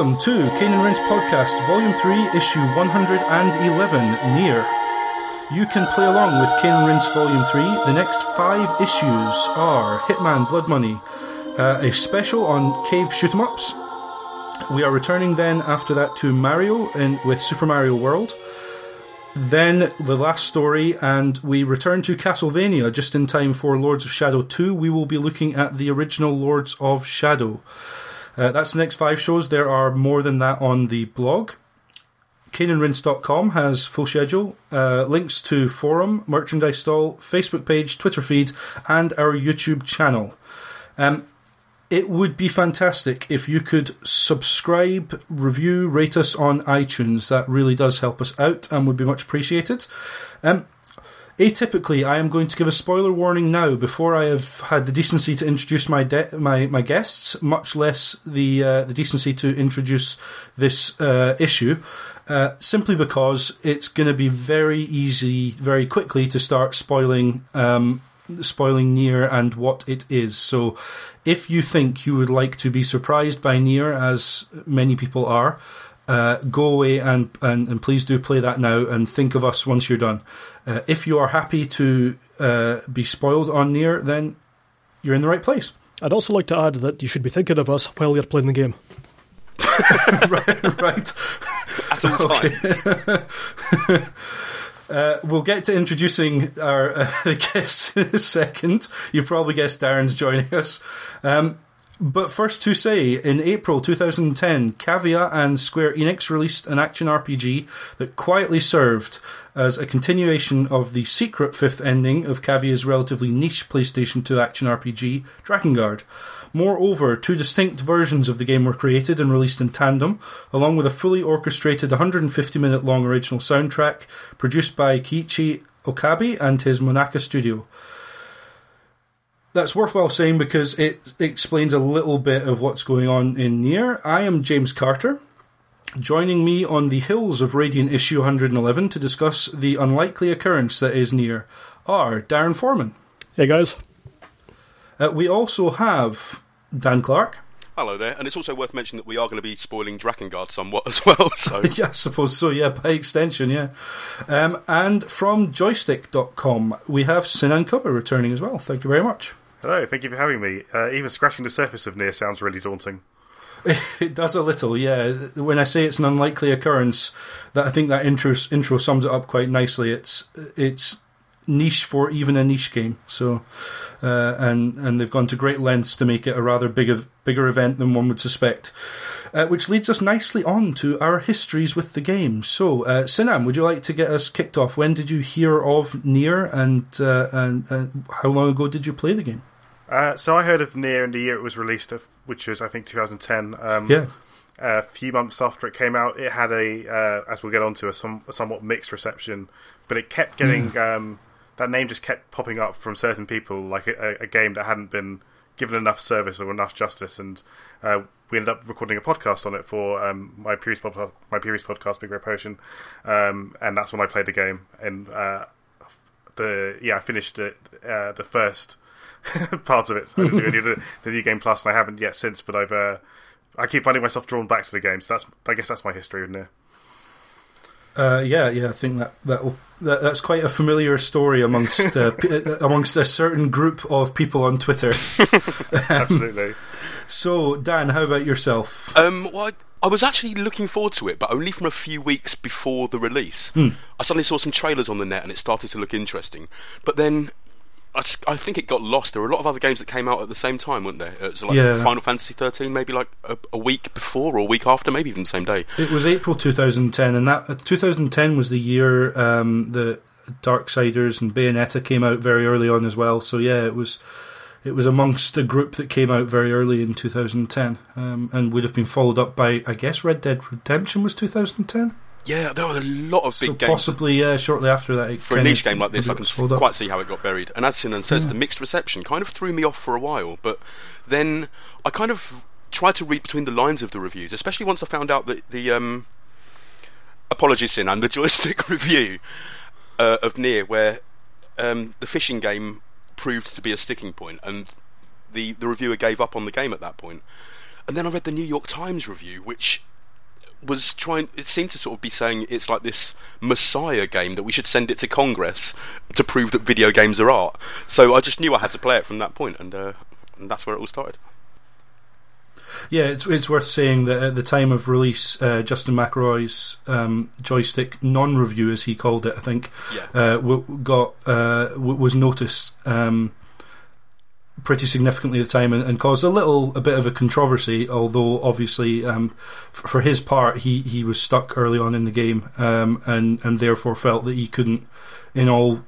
welcome to Cane and Rinse Podcast, Volume 3, Issue 111, Nier. You can play along with Cane and Rinse Volume 3. The next five issues are Hitman Blood Money, uh, a special on cave shoot 'em ups. We are returning then after that to Mario in, with Super Mario World. Then the last story, and we return to Castlevania just in time for Lords of Shadow 2. We will be looking at the original Lords of Shadow. Uh, that's the next five shows. There are more than that on the blog. CaneandRinse.com has full schedule, uh, links to forum, merchandise stall, Facebook page, Twitter feed, and our YouTube channel. Um, it would be fantastic if you could subscribe, review, rate us on iTunes. That really does help us out and would be much appreciated. Um, atypically, I am going to give a spoiler warning now before I have had the decency to introduce my de- my, my guests, much less the uh, the decency to introduce this uh, issue. Uh, simply because it's going to be very easy, very quickly to start spoiling um, spoiling Nier and what it is. So, if you think you would like to be surprised by Nier, as many people are, uh, go away and, and, and please do play that now and think of us once you're done. Uh, if you are happy to uh, be spoiled on Nier, then you're in the right place. I'd also like to add that you should be thinking of us while you're playing the game. right, right. At all times. Uh, we'll get to introducing our uh, guests in a second. You've probably guessed Darren's joining us. Um, but first to say, in April 2010, Cavia and Square Enix released an action RPG that quietly served as a continuation of the secret fifth ending of Cavia's relatively niche PlayStation 2 action RPG, Drakengard. Moreover, two distinct versions of the game were created and released in tandem, along with a fully orchestrated 150 minute long original soundtrack produced by Keiichi Okabe and his Monaca studio. That's worthwhile saying because it explains a little bit of what's going on in Nier. I am James Carter. Joining me on the hills of Radiant issue 111 to discuss the unlikely occurrence that is Nier are Darren Forman. Hey guys. Uh, we also have Dan Clark. Hello there, and it's also worth mentioning that we are going to be spoiling Drakengard somewhat as well. So yeah, I suppose so, yeah, by extension, yeah. Um, and from Joystiq.com, we have Sinan Kubba returning as well. Thank you very much. Hello, thank you for having me. Uh, even scratching the surface of Nier sounds really daunting. It does a little, yeah. When I say it's an unlikely occurrence, that I think that intro intro sums it up quite nicely. It's it's niche for even a niche game. So, uh, and and they've gone to great lengths to make it a rather big bigger event than one would suspect. Uh, which leads us nicely on to our histories with the game. So, uh, Sinan, would you like to get us kicked off? When did you hear of Nier, and uh, and uh, how long ago did you play the game? Uh, so I heard of Nier in the year it was released, which was I think 2010. Um, Yeah. A few months after it came out, it had a, uh, as we'll get onto, a, some, a somewhat mixed reception, but it kept getting um, that name just kept popping up from certain people, like a, a game that hadn't been given enough service or enough justice, and uh, we ended up recording a podcast on it for um, my previous podcast, my previous podcast, Big Red Potion, um, and that's when I played the game. And uh, the yeah, I finished it, uh, the first part of it. I didn't do the, the new game plus, and I haven't yet since. But I've uh, I keep finding myself drawn back to the game. So that's I guess that's my history in there. Uh, yeah, yeah, I think that that, that that's quite a familiar story amongst uh, p- amongst a certain group of people on Twitter. Absolutely. So, Dan, how about yourself? Um, well, I, I was actually looking forward to it, but only from a few weeks before the release. I suddenly saw some trailers on the net, and it started to look interesting. But then, I, think it got lost. There were a lot of other games that came out at the same time, weren't there? It was like Yeah. Final Fantasy thirteen, maybe like a, a week before or a week after, maybe even the same day. It was April 2010, and that uh, 2010 was the year um, that Darksiders and Bayonetta came out very early on as well. So yeah, it was it was amongst a group that came out very early in 2010, um, and would have been followed up by I guess Red Dead Redemption was 2010. Yeah, there were a lot of big So games. possibly yeah, shortly after that. for a niche game like this, I can got swallowed up. quite see how it got buried. And as Sinan says, the mixed reception kind of threw me off for a while, but then I kind of tried to read between the lines of the reviews, especially once I found out that the um, apologies, Sinan, the Joystiq review uh, of Nier, where um, the fishing game proved to be a sticking point, and the the reviewer gave up on the game at that point. and then I read the New York Times review, which was trying. It seemed to sort of be saying it's like this messiah game that we should send it to Congress to prove that video games are art. So I just knew I had to play it from that point, and, uh, and that's where it all started. Yeah, it's it's worth saying that at the time of release, uh, Justin McElroy's um, Joystiq non-review, as he called it, I think, Yeah. uh, w- got uh, w- was noticed um, pretty significantly at the time and, and caused a little a bit of a controversy. Although obviously, um, f- for his part, he, he was stuck early on in the game um, and and therefore felt that he couldn't, in all.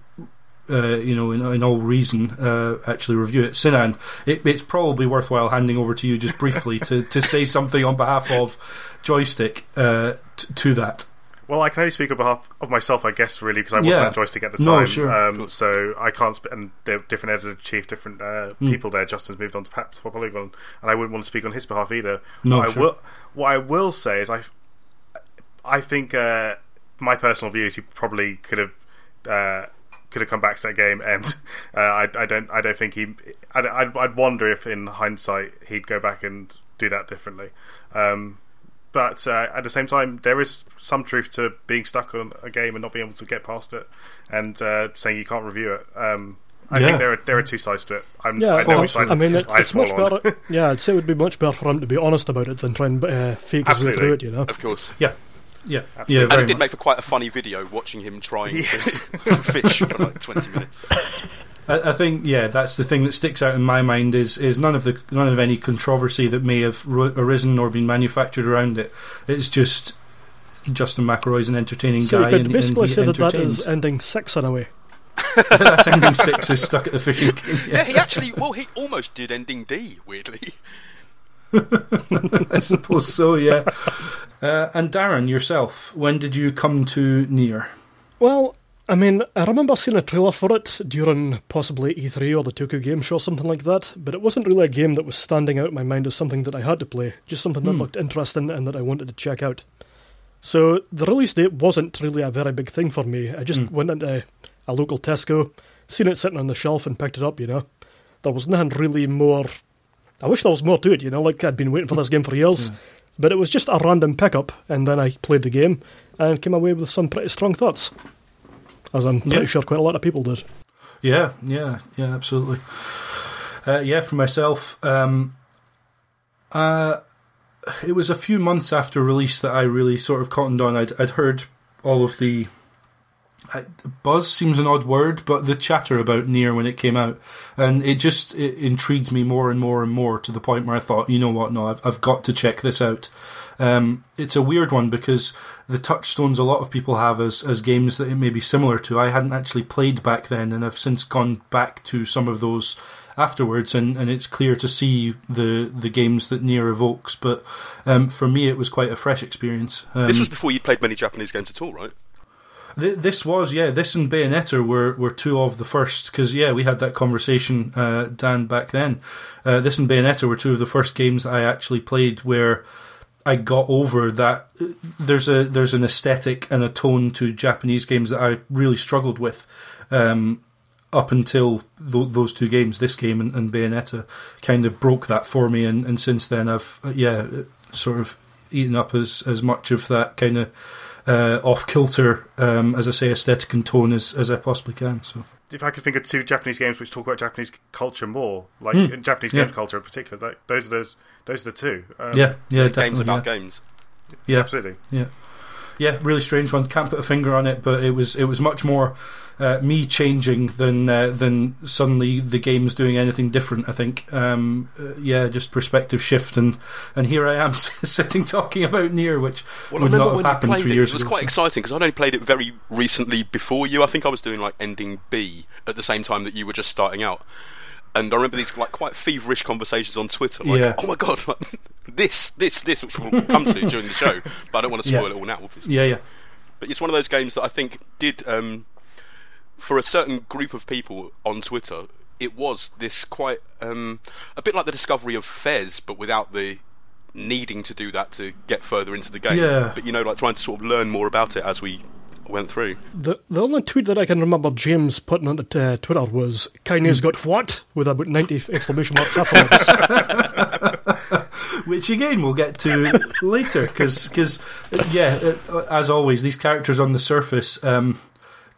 Uh, you know, in, in all reason, uh, actually review it. Sinan, it, it's probably worthwhile handing over to you just briefly to, to say something on behalf of Joystiq uh, t- to that. Well, I can only speak on behalf of myself, I guess, really, because I wasn't Yeah. at Joystiq at the No, time. sure. Um, so I can't. Sp- and there are different editor chief, different uh, Hmm. people there. Justin's moved on to Pat- to Polygon, and I wouldn't want to speak on his behalf either. No, what sure. I will. What I will say is, I, I think uh, my personal view is he probably could have. Uh, could have come back to that game, and uh, I, I don't. I don't think he. I'd, I'd, I'd wonder if, in hindsight, he'd go back and do that differently. Um, but uh, at the same time, there is some truth to being stuck on a game and not being able to get past it, and uh, saying you can't review it. Um, I Yeah. think there are there are two sides to it. I'm, Yeah, I know which side I mean, it, I'd it's much on. better. Yeah, I'd say it would be much better for him to be honest about it than try and uh, fake his way through it. You know. Of course. Yeah, yeah, Absolutely. yeah. And it did much. make for quite a funny video watching him trying Yes. to, to fish for like 20 minutes. I, I think yeah, that's the thing that sticks out in my mind is is none of the none of any controversy that may have ro- arisen or been manufactured around it. It's just Justin McElroy's an entertaining So guy, you could and, basically and he say that that entertains. ending six in a way. That's ending six is stuck at the fishing game. Yeah, Yeah, he actually, well, he almost did ending D, weirdly. I suppose so. Yeah. Uh, and Darren, yourself, when did you come to Nier? Well, I mean, I remember seeing a trailer for it during possibly E3 or the Tokyo Game Show, or something like that, but it wasn't really a game that was standing out in my mind as something that I had to play, just something that hmm. looked interesting and that I wanted to check out. So the release date wasn't really a very big thing for me. I just hmm. went into a local Tesco, seen it sitting on the shelf and picked it up, you know. There was nothing really more. I wish there was more to it, you know, like I'd been waiting for this game for years. Hmm. But it was just a random pickup, and then I played the game and came away with some pretty strong thoughts. As I'm pretty Yeah. sure quite a lot of people did. Yeah, yeah, yeah, absolutely. Uh, yeah, for myself, um, uh, it was a few months after release that I really sort of cottoned on. I'd, I'd heard all of the I, buzz seems an odd word, but the chatter about Nier when it came out, and it just it intrigued me more and more and more to the point where I thought, you know what, no, I've, I've got to check this out. Um, it's a weird one because the touchstones a lot of people have as as games that it may be similar to. I hadn't actually played back then, and I've since gone back to some of those afterwards, and, and it's clear to see the the games that Nier evokes. But um, for me, it was quite a fresh experience. Um, This was before you'd played many Japanese games at all, right? Th- this was yeah. This and Bayonetta were, were two of the first because yeah, we had that conversation, uh, Dan, back then. Uh, this and Bayonetta were two of the first games I actually played where I got over that. There's a there's an aesthetic and a tone to Japanese games that I really struggled with. Um, up until th- those two games, this game and, and Bayonetta, kind of broke that for me, and, and since then I've uh, yeah sort of eaten up as as much of that kind of uh, off kilter, um, as I say, aesthetic and tone as, as I possibly can. So If I could think of two Japanese games which talk about Japanese culture more, like Hmm. Japanese Yeah. game culture in particular, like, those are those those are the two. Um, yeah, yeah, games definitely, about yeah. games. yeah, absolutely. yeah, yeah. Really strange one. Can't put a finger on it, but it was it was much more uh, me changing than uh, than suddenly the game's doing anything different. I think, um, uh, yeah, just perspective shift, and and here I am sitting talking about Nier, which Well, would not have happened three it, years it was ago. quite exciting because I'd only played it very recently before you. I think I was doing like ending B at the same time that you were just starting out. And I remember these like quite feverish conversations on Twitter, like, Yeah. "Oh my god, like, this, this, this," which we'll come to during the show. But I don't want to Yeah. spoil it all now, obviously. Yeah, yeah. But it's one of those games that I think did, um, for a certain group of people on Twitter, it was this quite um, a bit like the discovery of Fez, but without the needing to do that to get further into the game. Yeah. But you know, like trying to sort of learn more about it as we went through. The the only tweet that I can remember James putting on uh, Twitter was Kaine's got what? With about 90 exclamation marks afterwards. which again we'll get to later because yeah, uh, as always, these characters on the surface um,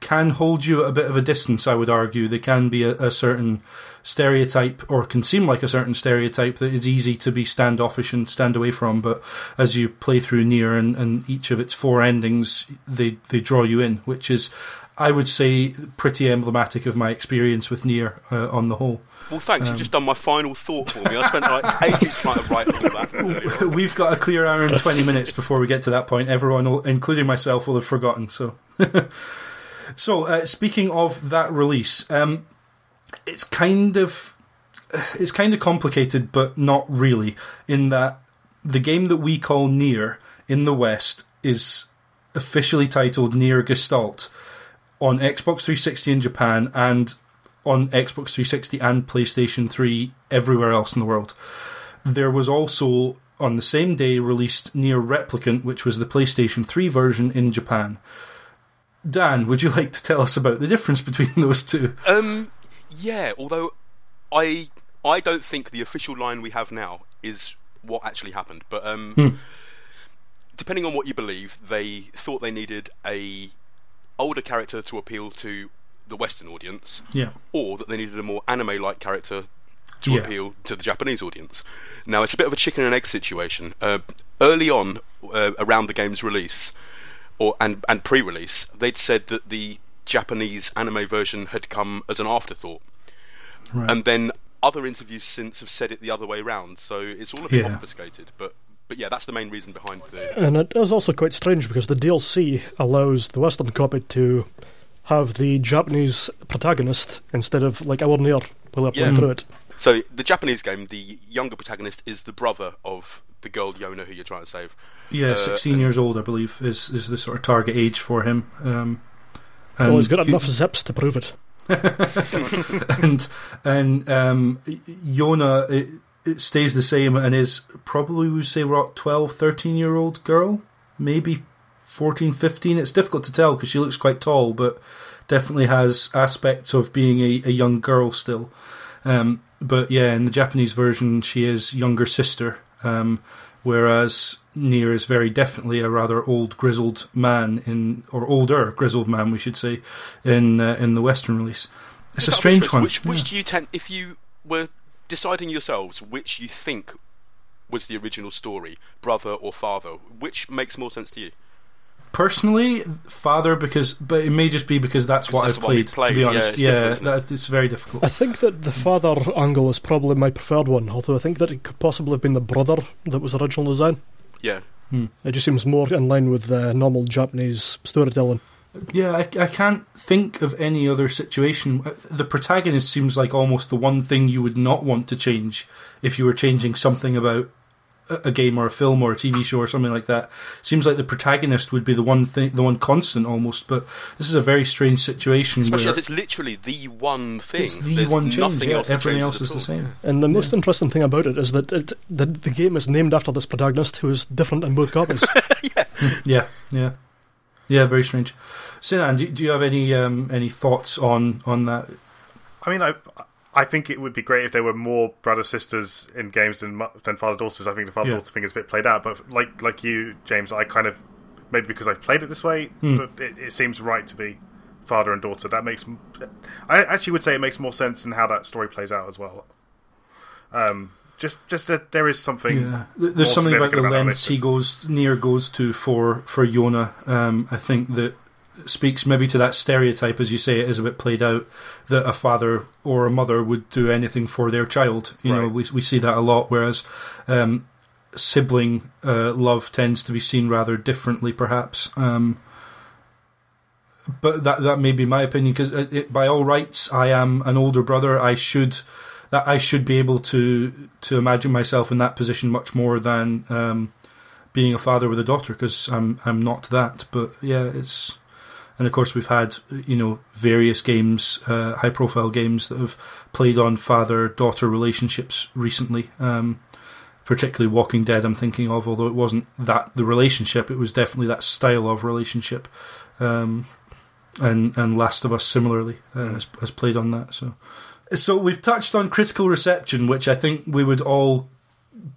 can hold you at a bit of a distance. I would argue they can be a, a, certain stereotype or can seem like a certain stereotype that is easy to be standoffish and stand away from. But as you play through Nier and, and each of its four endings, they they draw you in, which is I would say pretty emblematic of my experience with Nier uh, on the whole. Well, thanks. Um, You've just done my final thought for me. I spent like ages trying to write all that. We've got a clear hour and 20 minutes before we get to that point. Everyone, will, including myself, will have forgotten. So, so uh, speaking of that release, um, it's kind of it's kind of complicated, but not really. In that the game that we call Nier in the West is officially titled Nier Gestalt on Xbox 360 in Japan and on Xbox 360 and PlayStation 3 everywhere else in the world. There was also on the same day released Nier Replicant, which was the PlayStation 3 version in Japan. Dan, would you like to tell us about the difference between those two? Um, yeah. Although I I don't think the official line we have now is what actually happened, but um, hmm. depending on what you believe, they thought they needed a older character to appeal to the Western audience, yeah, or that they needed a more anime-like character to yeah. appeal to the Japanese audience. Now it's a bit of a chicken and egg situation. Uh, early on, uh, around the game's release, or and and pre-release, they'd said that the Japanese anime version had come as an afterthought, right. and then other interviews since have said it the other way around. So it's all a bit yeah. obfuscated, but but yeah, that's the main reason behind the. And it is also quite strange because the DLC allows the Western copy to have the Japanese protagonist instead of like our Nier while they're playing yeah. through it. So the Japanese game, the younger protagonist is the brother of the girl Yona who you're trying to save. Yeah, uh, sixteen years old, I believe, is is the sort of target age for him. Um, well, he's got he, enough zips to prove it. and and um, Yona it, it, stays the same and is probably we say what 12, 13 year old girl, maybe 14, 15. It's difficult to tell because she looks quite tall, but definitely has aspects of being a, a young girl still. Um, but yeah, in the Japanese version, she is younger sister, um, whereas Nier is very definitely a rather old grizzled man in, or older grizzled man, we should say, in uh, in the Western release. It's a strange one. Which, which yeah. do you tend, if you were deciding yourselves, which you think was the original story, brother or father, which makes more sense to you? Personally, father because, but it may just be because that's what I've played, played, To be honest, yeah, it's, yeah that, it's very difficult. I think that the father angle is probably my preferred one. Although I think that it could possibly have been the brother that was original design. Yeah, hmm. it just seems more in line with the normal Japanese storytelling. Yeah, I, I can't think of any other situation. Uh, the protagonist seems like almost the one thing you would not want to change if you were changing something about a game or a film or a TV show or something like that. Seems like the protagonist would be the one thing, the one constant almost. But this is a very strange situation. Especially as it's literally the one thing. It's the There's one change. Yeah, else everything else is the same. And the most yeah. interesting thing about it is that it, the the game is named after this protagonist who is different in both copies. yeah. yeah, yeah, yeah. Very strange. Sinan, do, do you have any um, any thoughts on on that? I mean, I I think it would be great if there were more brother sisters in games than than father daughters. I think the father daughter yeah. thing is a bit played out, but like like you, James, I kind of maybe because I've played it this way, mm. but it, it, seems right to be father and daughter. That makes I actually would say it makes more sense in how that story plays out as well. Um, just just that there is something. Yeah. There's something about the lengths he goes Nier goes to for for Yona. Um, I think that speaks maybe to that stereotype, as you say, it is a bit played out that a father or a mother would do anything for their child. You right. know, we we see that a lot. Whereas um, sibling uh, love tends to be seen rather differently, perhaps. Um, but that that may be my opinion because by all rights, I am an older brother. I should that I should be able to to imagine myself in that position much more than um, being a father with a daughter because I'm I'm not that. But yeah, it's and of course, we've had you know various games, uh, high profile games that have played on father daughter relationships recently. Um, particularly Walking Dead, I'm thinking of, although it wasn't that the relationship, it was definitely that style of relationship. Um, and and Last of Us similarly uh, has, has played on that. So, so we've touched on critical reception, which I think we would all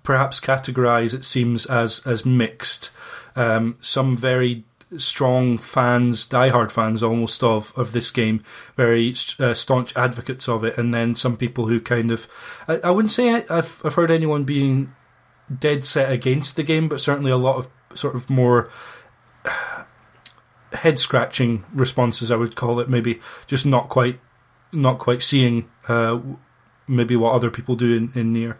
perhaps categorize it seems as as mixed. Um, some very strong fans, diehard fans almost of of this game, very uh, staunch advocates of it, and then some people who kind of, I, I wouldn't say I, have I've heard anyone being dead set against the game, but certainly a lot of sort of more head scratching responses. I would call it maybe just not quite not quite seeing. Uh, maybe what other people do in, in NieR.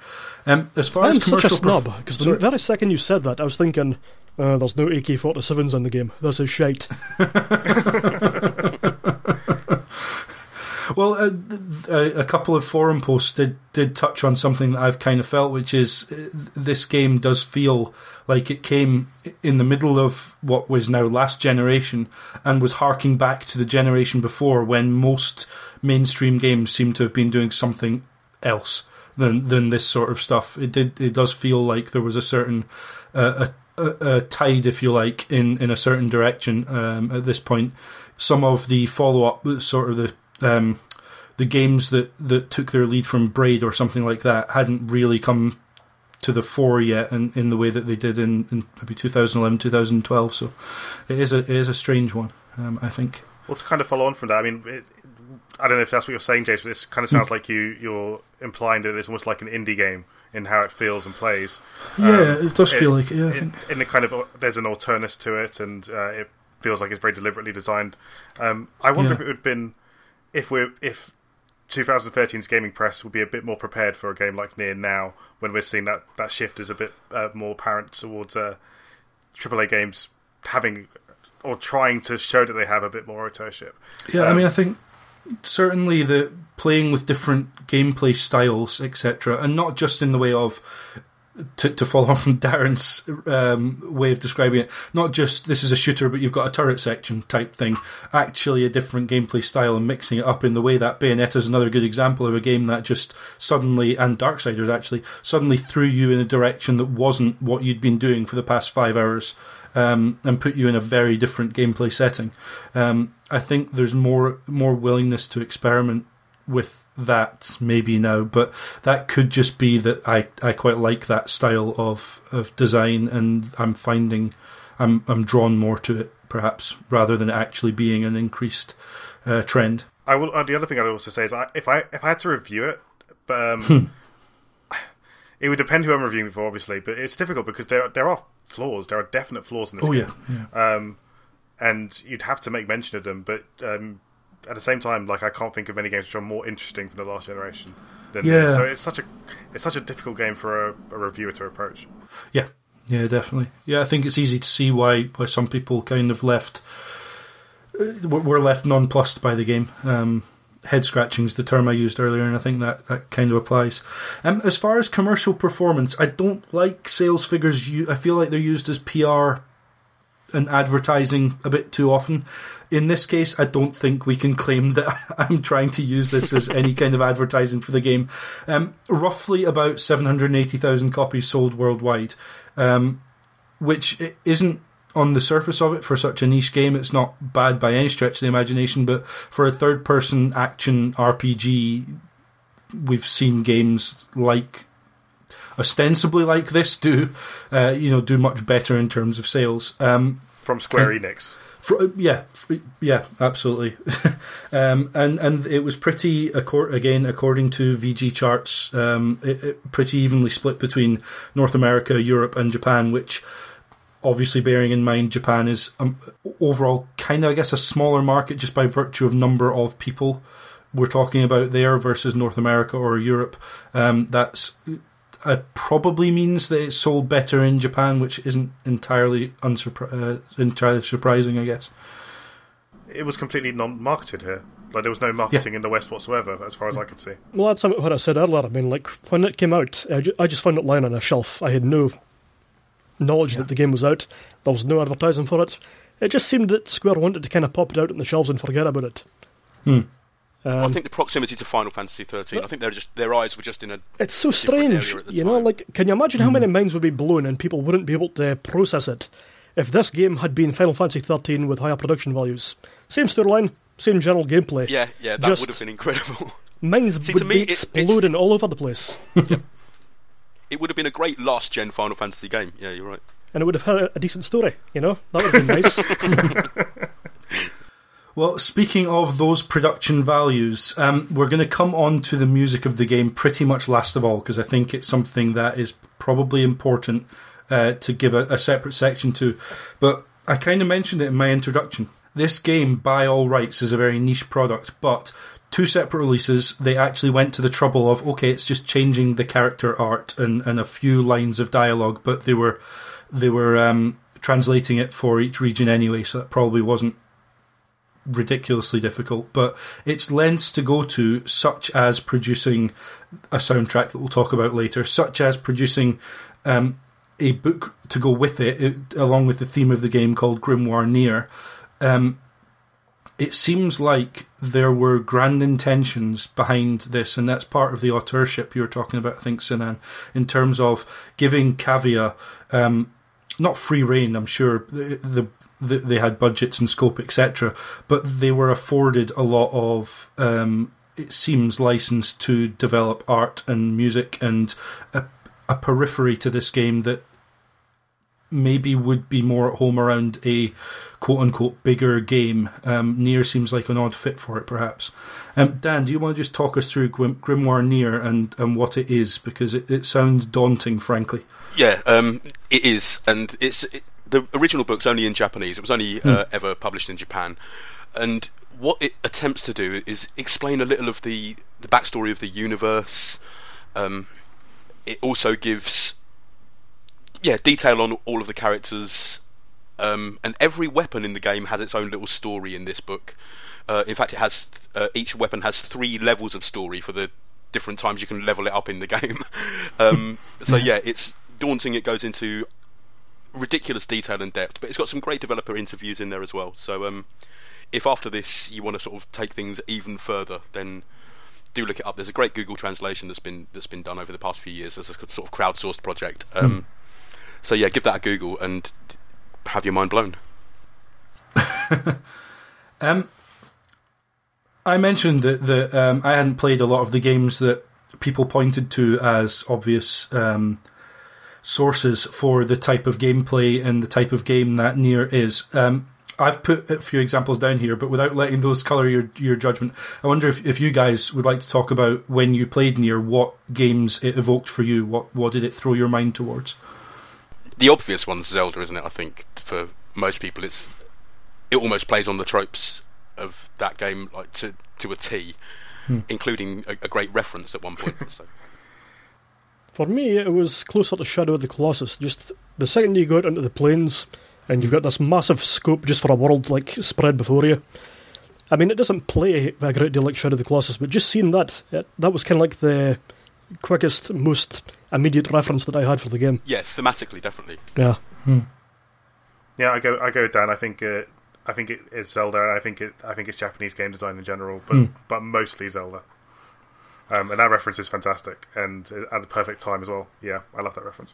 Um, as far I'm as such a snob because the very second you said that, I was thinking, uh, "There's no AK-47s in the game. This is shite." Well, uh, a, a, couple of forum posts did did touch on something that I've kind of felt, which is uh, this game does feel like it came in the middle of what was now last generation and was harking back to the generation before, when most mainstream games seem to have been doing something else than than this sort of stuff. It did it does feel like there was a certain uh, a, a, a, tide, if you like, in in a certain direction um, at this point. Some of the follow up, sort of the um, the games that, that took their lead from Braid or something like that hadn't really come to the fore yet in, in the way that they did in, in maybe 2011, 2012. So it is a it is a strange one, um, I think. Well, to kind of follow on from that, I mean, it, I don't know if that's what you're saying, Jason. But it kind of sounds like you you're implying that it's almost like an indie game in how it feels and plays. Yeah, um, it does feel like it. Yeah, I think. In, the kind of there's an alternate to it, and uh, it feels like it's very deliberately designed. Um, I wonder yeah. if it would have been if we're if 2013's gaming press would be a bit more prepared for a game like Nier now, when we're seeing that, that shift is a bit uh, more apparent towards uh, AAA games having or trying to show that they have a bit more authorship. Yeah, um, I mean, I think certainly the playing with different gameplay styles, etc., and not just in the way of to, to follow on from Darren's um, way of describing it, not just this is a shooter, but you've got a turret section type thing. Actually, a different gameplay style and mixing it up in the way that Bayonetta is another good example of a game that just suddenly, and Darksiders actually, suddenly threw you in a direction that wasn't what you'd been doing for the past five hours. Um, and put you in a very different gameplay setting. Um, I think there's more more willingness to experiment with that maybe now, but that could just be that I, I quite like that style of, of design, and I'm finding I'm I'm drawn more to it perhaps rather than actually being an increased uh, trend. I will. Uh, the other thing I'd also say is I, if I if I had to review it, but um, hmm. it would depend who I'm reviewing for, obviously. But it's difficult because there there are flaws. There are definite flaws in this oh, game. Yeah, yeah. Um, and you'd have to make mention of them, but um, at the same time, like I can't think of any games which are more interesting from the last generation. Than yeah. This. So it's such a it's such a difficult game for a, a, reviewer to approach. Yeah, yeah, definitely. Yeah, I think it's easy to see why why some people kind of left uh, were left nonplussed by the game. Um, head scratching is the term I used earlier, and I think that, that kind of applies. Um, as far as commercial performance, I don't like sales figures. I feel like they're used as PR and advertising a bit too often. In this case, I don't think we can claim that I'm trying to use this as any kind of advertising for the game. Um, roughly about 780,000 copies sold worldwide, um, which isn't on the surface of it for such a niche game. It's not bad by any stretch of the imagination, but for a third person action RPG, we've seen games like ostensibly like this do, uh, you know, do much better in terms of sales. Um, From Square and, Enix. For, uh, yeah, yeah, absolutely. um, and and it was pretty again according to VG charts, um, it, it pretty evenly split between North America, Europe, and Japan, which obviously bearing in mind Japan is um, overall kind of I guess a smaller market just by virtue of number of people we're talking about there versus North America or Europe. Um, that's uh, probably means that it sold better in Japan, which isn't entirely unsurpri- uh, entirely surprising, I guess. It was completely non-marketed here. Like there was no marketing yeah. in the West whatsoever, as far as I could see. Well, that's what I said earlier. I mean, like when it came out, I, I just found it lying on a shelf. I had no knowledge yeah. that the game was out. There was no advertising for it. It just seemed that Square wanted to kind of pop it out on the shelves and forget about it. Hmm. Um, I think the proximity to Final Fantasy thirteen. I think they're just their eyes were just in a. It's so strange, you know. Like, can you imagine how mm. many minds would be blown and people wouldn't be able to process it if this game had been Final Fantasy thirteen with higher production values? Same storyline, same general gameplay. Yeah, yeah, that would have been incredible. Minds See, would me, be exploding it, all over the place. it would have been a great last gen Final Fantasy game. Yeah, you're right. And it would have had a, a decent story, you know? That would have been nice. Well, speaking of those production values, um, we're going to come on to the music of the game pretty much last of all because I think it's something that is probably important uh, to give a, a separate section to. But I kind of mentioned it in my introduction. This game, by all rights, is a very niche product, but two separate releases, they actually went to the trouble of okay, it's just changing the character art and, and a few lines of dialogue, but they were they were um, translating it for each region anyway, so that probably wasn't ridiculously difficult, but its lengths to go to, such as producing a soundtrack that we'll talk about later, such as producing um, a book to go with it, it, along with the theme of the game called Grimoire Nier. Um, it seems like there were grand intentions behind this, and that's part of the authorship you were talking about, I think, Sinan, in terms of giving Cavia um, not free reign. I'm sure the, the they had budgets and scope, etc. But they were afforded a lot of, um, it seems, license to develop art and music and a, a, periphery to this game that maybe would be more at home around a quote unquote bigger game. Um, Nier seems like an odd fit for it, perhaps. Um, Dan, do you want to just talk us through Grim- Grimoire Nier and, and what it is? Because it, it sounds daunting, frankly. Yeah, um, it is. And it's. It, the original book's only in Japanese. It was only uh, hmm. ever published in Japan, and what it attempts to do is explain a little of the the backstory of the universe. Um, it also gives, yeah, detail on all of the characters, um, and every weapon in the game has its own little story in this book. Uh, in fact, it has uh, each weapon has three levels of story for the different times you can level it up in the game. um, so yeah, it's daunting. It goes into ridiculous detail and depth, but it's got some great developer interviews in there as well. So um, if after this you want to sort of take things even further, then do look it up. There's a great Google translation that's been that's been done over the past few years as a sort of crowdsourced project. Um, mm. So yeah, give that a Google and have your mind blown. um, I mentioned that that um, I hadn't played a lot of the games that people pointed to as obvious um, sources for the type of gameplay and the type of game that Nier is. Um, I've put a few examples down here, but without letting those colour your your judgment, I wonder if, if you guys would like to talk about when you played Nier, what games it evoked for you, what what did it throw your mind towards? The obvious one's Zelda, isn't it? I think for most people, it's it almost plays on the tropes of that game like to to a T, hmm. including a, a, great reference at one point. so. For me, it was closer to Shadow of the Colossus. Just the second you go out into the plains and you've got this massive scope just for a world like spread before you. I mean, it doesn't play a great deal like Shadow of the Colossus, but just seeing that, it, that was kind of like the quickest, most immediate reference that I had for the game. Yeah, thematically, definitely. Yeah. Hmm. Yeah, I go, I go down. I think, uh, I think it is Zelda. I think it, I think it's Japanese game design in general, but hmm. but mostly Zelda. Um, and that reference is fantastic and at the perfect time as well. Yeah, I love that reference.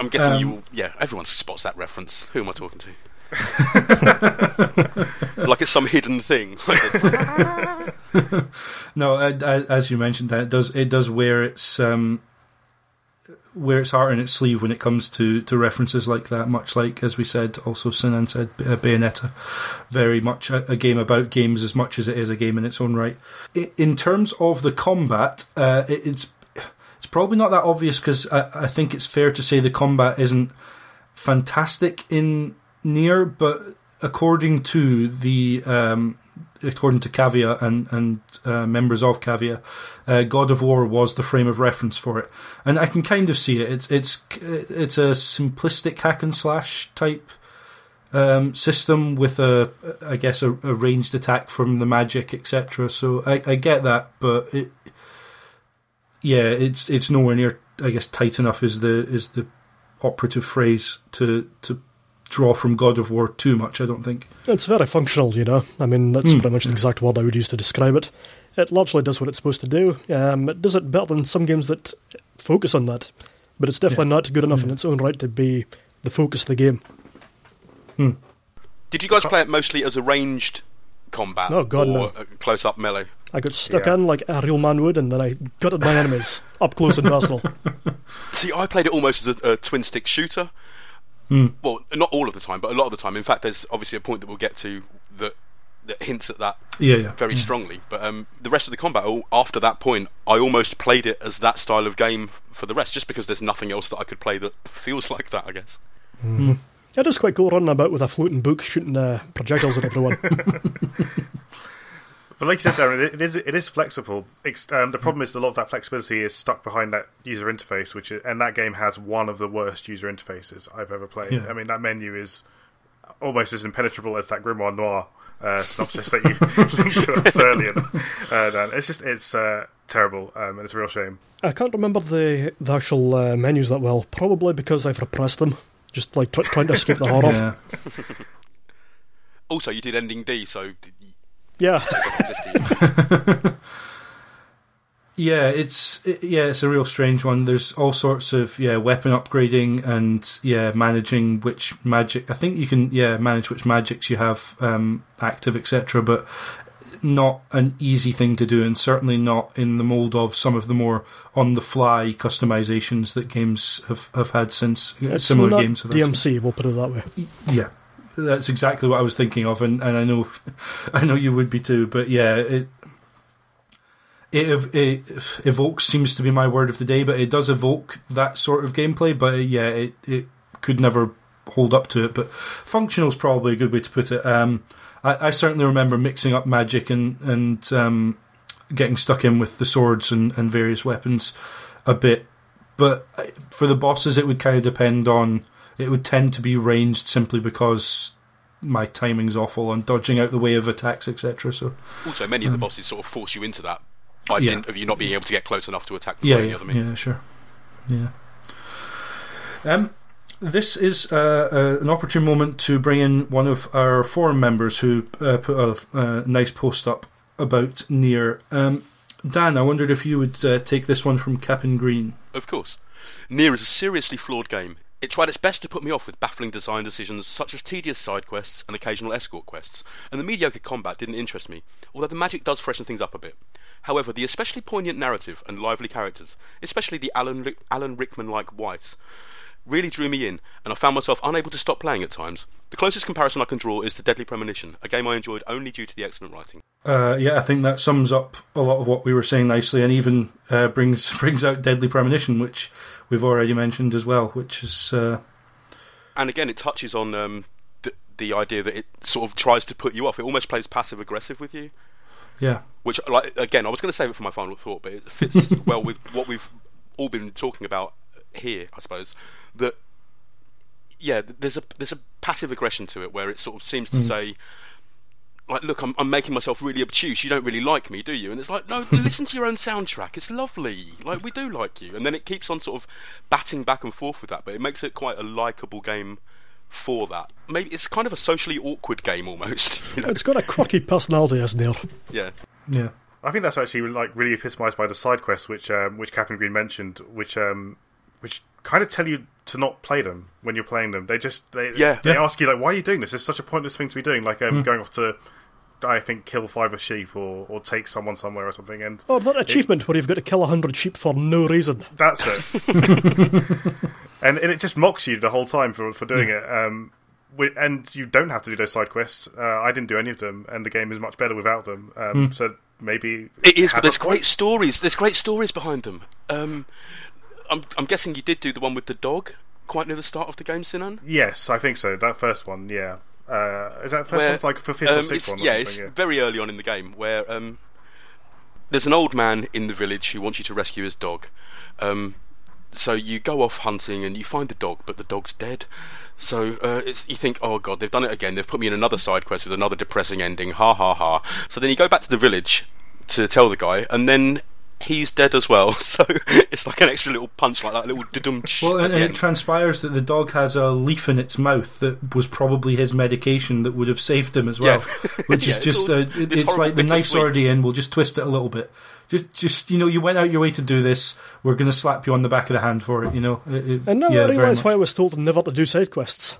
I'm guessing um, you. Yeah, everyone spots that reference. Who am I talking to? like it's some hidden thing. no, as you mentioned, that it does it does wear its um, wear its heart in its sleeve when it comes to, to references like that. Much like, as we said, also Sinan said, uh, Bayonetta, very much a, a, game about games as much as it is a game in its own right. In terms of the combat, uh, it, it's it's probably not that obvious because I, I think it's fair to say the combat isn't fantastic in Nier, but according to the um, according to Cavia and and uh, members of Cavia, uh, God of War was the frame of reference for it, and I can kind of see it. It's it's it's a simplistic hack and slash type um, system with a I guess a, a, ranged attack from the magic etc. So I, I get that, but it yeah, it's it's nowhere near I guess tight enough is the is the operative phrase to to draw from God of War too much, I don't think. It's very functional, you know. I mean, that's mm. pretty much the exact word I would use to describe it. It largely does what it's supposed to do. Um, it does it better than some games that focus on that, but it's definitely yeah. not good enough mm. in its own right to be the focus of the game. Hmm. Did you guys play it mostly as arranged combat oh, God, or no. close up melee? I got stuck yeah. in like a real man would, and then I gutted my enemies up close and personal. See, I played it almost as a, a twin stick shooter. Hmm. Well, not all of the time, but a lot of the time. In fact, there's obviously a point that we'll get to that that hints at that Yeah, yeah. very strongly. But um, the rest of the combat, all- after that point, I almost played it as that style of game for the rest, just because there's nothing else that I could play that feels like that. I guess. It is quite cool running about with a floating book shooting uh, projectiles at everyone. But like you said, Darren, it- it is it is flexible. Ex- Um, the problem is a lot of that flexibility is stuck behind that user interface, which is, and that game has one of the worst user interfaces I've ever played. Yeah. I mean, that menu is almost as impenetrable as that Grimoire Noir uh, synopsis that you linked to us earlier. Uh, Dan. It's just it's uh, terrible, um, and it's a real shame. I can't remember the the actual uh, menus that well, probably because I've repressed them. Just like tr- trying to escape the horror. Yeah. Also, you did ending D, so d- Yeah. Yeah, it's it, yeah, it's a real strange one. There's all sorts of yeah weapon upgrading and yeah managing which magic. I think you can yeah manage which magics you have um, active, etc. But not an easy thing to do, and certainly not in the mold of some of the more on the fly customizations that games have, have had since It's similar not games have had since. DMC, we'll put it that way. Yeah, that's exactly what I was thinking of, and, and I know, I know you would be too. But yeah, it it, it evokes seems to be my word of the day, but it does evoke that sort of gameplay. But yeah, it it could never hold up to it. But functional is probably a good way to put it. Um, I, I certainly remember mixing up magic and and um, getting stuck in with the swords and, and various weapons a bit. But for the bosses, it would kind of depend on. It would tend to be ranged simply because my timing's awful on dodging out the way of attacks, etc. So also, many of the bosses sort of force you into that by Yeah. dint of you not being able to get close enough to attack them. yeah, yeah, yeah, sure, yeah. Um, this is uh, uh, an opportune moment to bring in one of our forum members who uh, put a uh, nice post up about Nier. Um, Dan, I wondered if you would uh, take this one from Captain Green. Of course. Nier is a seriously flawed game. It tried its best to put me off with baffling design decisions such as tedious side quests and occasional escort quests, and the mediocre combat didn't interest me, although the magic does freshen things up a bit. However, the especially poignant narrative and lively characters, especially the Alan, Alan Rickman-like Weiss, really drew me in, and I found myself unable to stop playing at times. The closest comparison I can draw is to Deadly Premonition, a game I enjoyed only due to the excellent writing. Uh, yeah, I think that sums up a lot of what we were saying nicely, and even uh, brings brings out Deadly Premonition, which we've already mentioned as well. Which is uh, and again, it touches on um, the, the idea that it sort of tries to put you off. It almost plays passive aggressive with you, yeah, which, like, again, I was going to save it for my final thought, but it fits well with what we've all been talking about here, I suppose. That yeah, there's a there's a passive aggression to it where it sort of seems to say. Like, look, I'm, I'm making myself really obtuse. You don't really like me, do you? And it's like, no, listen to your own soundtrack. It's lovely. Like, we do like you. And then it keeps on sort of batting back and forth with that, but it makes it quite a likable game for that. Maybe it's kind of a socially awkward game almost. You know? It's got a quirky personality, isn't there? Yeah. yeah, I think that's actually like really epitomised by the side quests, which um, which Captain Green mentioned, which um, which kind of tell you to not play them when you're playing them. They just they Yeah. they Yeah. ask you like, why are you doing this? It's such a pointless thing to be doing, like um, going off to I think kill five of sheep or or take someone somewhere or something, and Or that achievement where you've got to kill a hundred sheep for no reason. that's it. and, and it just mocks you the whole time for for doing it. Um, wi- and you don't have to do those side quests. Uh, I didn't do any of them, and the game is much better without them. Um, So maybe It is, but there's great stories. There's great stories behind them. Um, I'm, I'm guessing you did do the one with the dog quite near the start of the game, Sinan. Yes, I think so. That first one, yeah. Uh, is that first Where, one's like for fifth um, or sixth one? Or yeah, it's yeah. very early on in the game where um, there's an old man in the village who wants you to rescue his dog. Um, so you go off hunting and you find the dog, but the dog's dead. So uh, it's, you think, oh god, they've done it again. They've put me in another side quest with another depressing ending. Ha ha ha. So then you go back to the village to tell the guy, and then he's dead as well. So it's like an extra little punch, like that little dum. Well, and, and it transpires that the dog has a leaf in its mouth that was probably his medication that would have saved him as well. Yeah. Which Yeah, is it's just, all, uh, it, it's like the knife's bittersweet. already in. We'll just twist it a little bit. Just, just you know, you went out your way to do this. We're going to slap you on the back of the hand for it. You know, It- it- And now yeah, I very realise much. why I was told never to do side quests.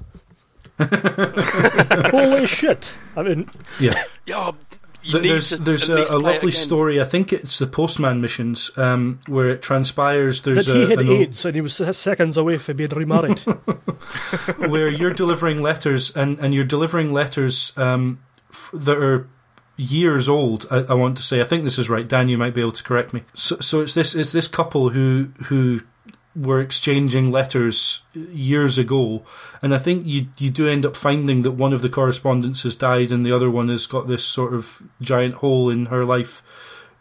Holy shit! I mean, Yeah, Yeah, you Th- need there's there's a, a lovely story. I think it's the Postman missions um, where it transpires. There's that he a, had an old- and he was seconds away from being remarried. where you're delivering letters and, and you're delivering letters um, f- that are years old. I, I want to say. I think this is right. Dan, you might be able to correct me. So, so it's this it's this couple who who were exchanging letters years ago, and I think you you do end up finding that one of the correspondents has died and the other one has got this sort of giant hole in her life.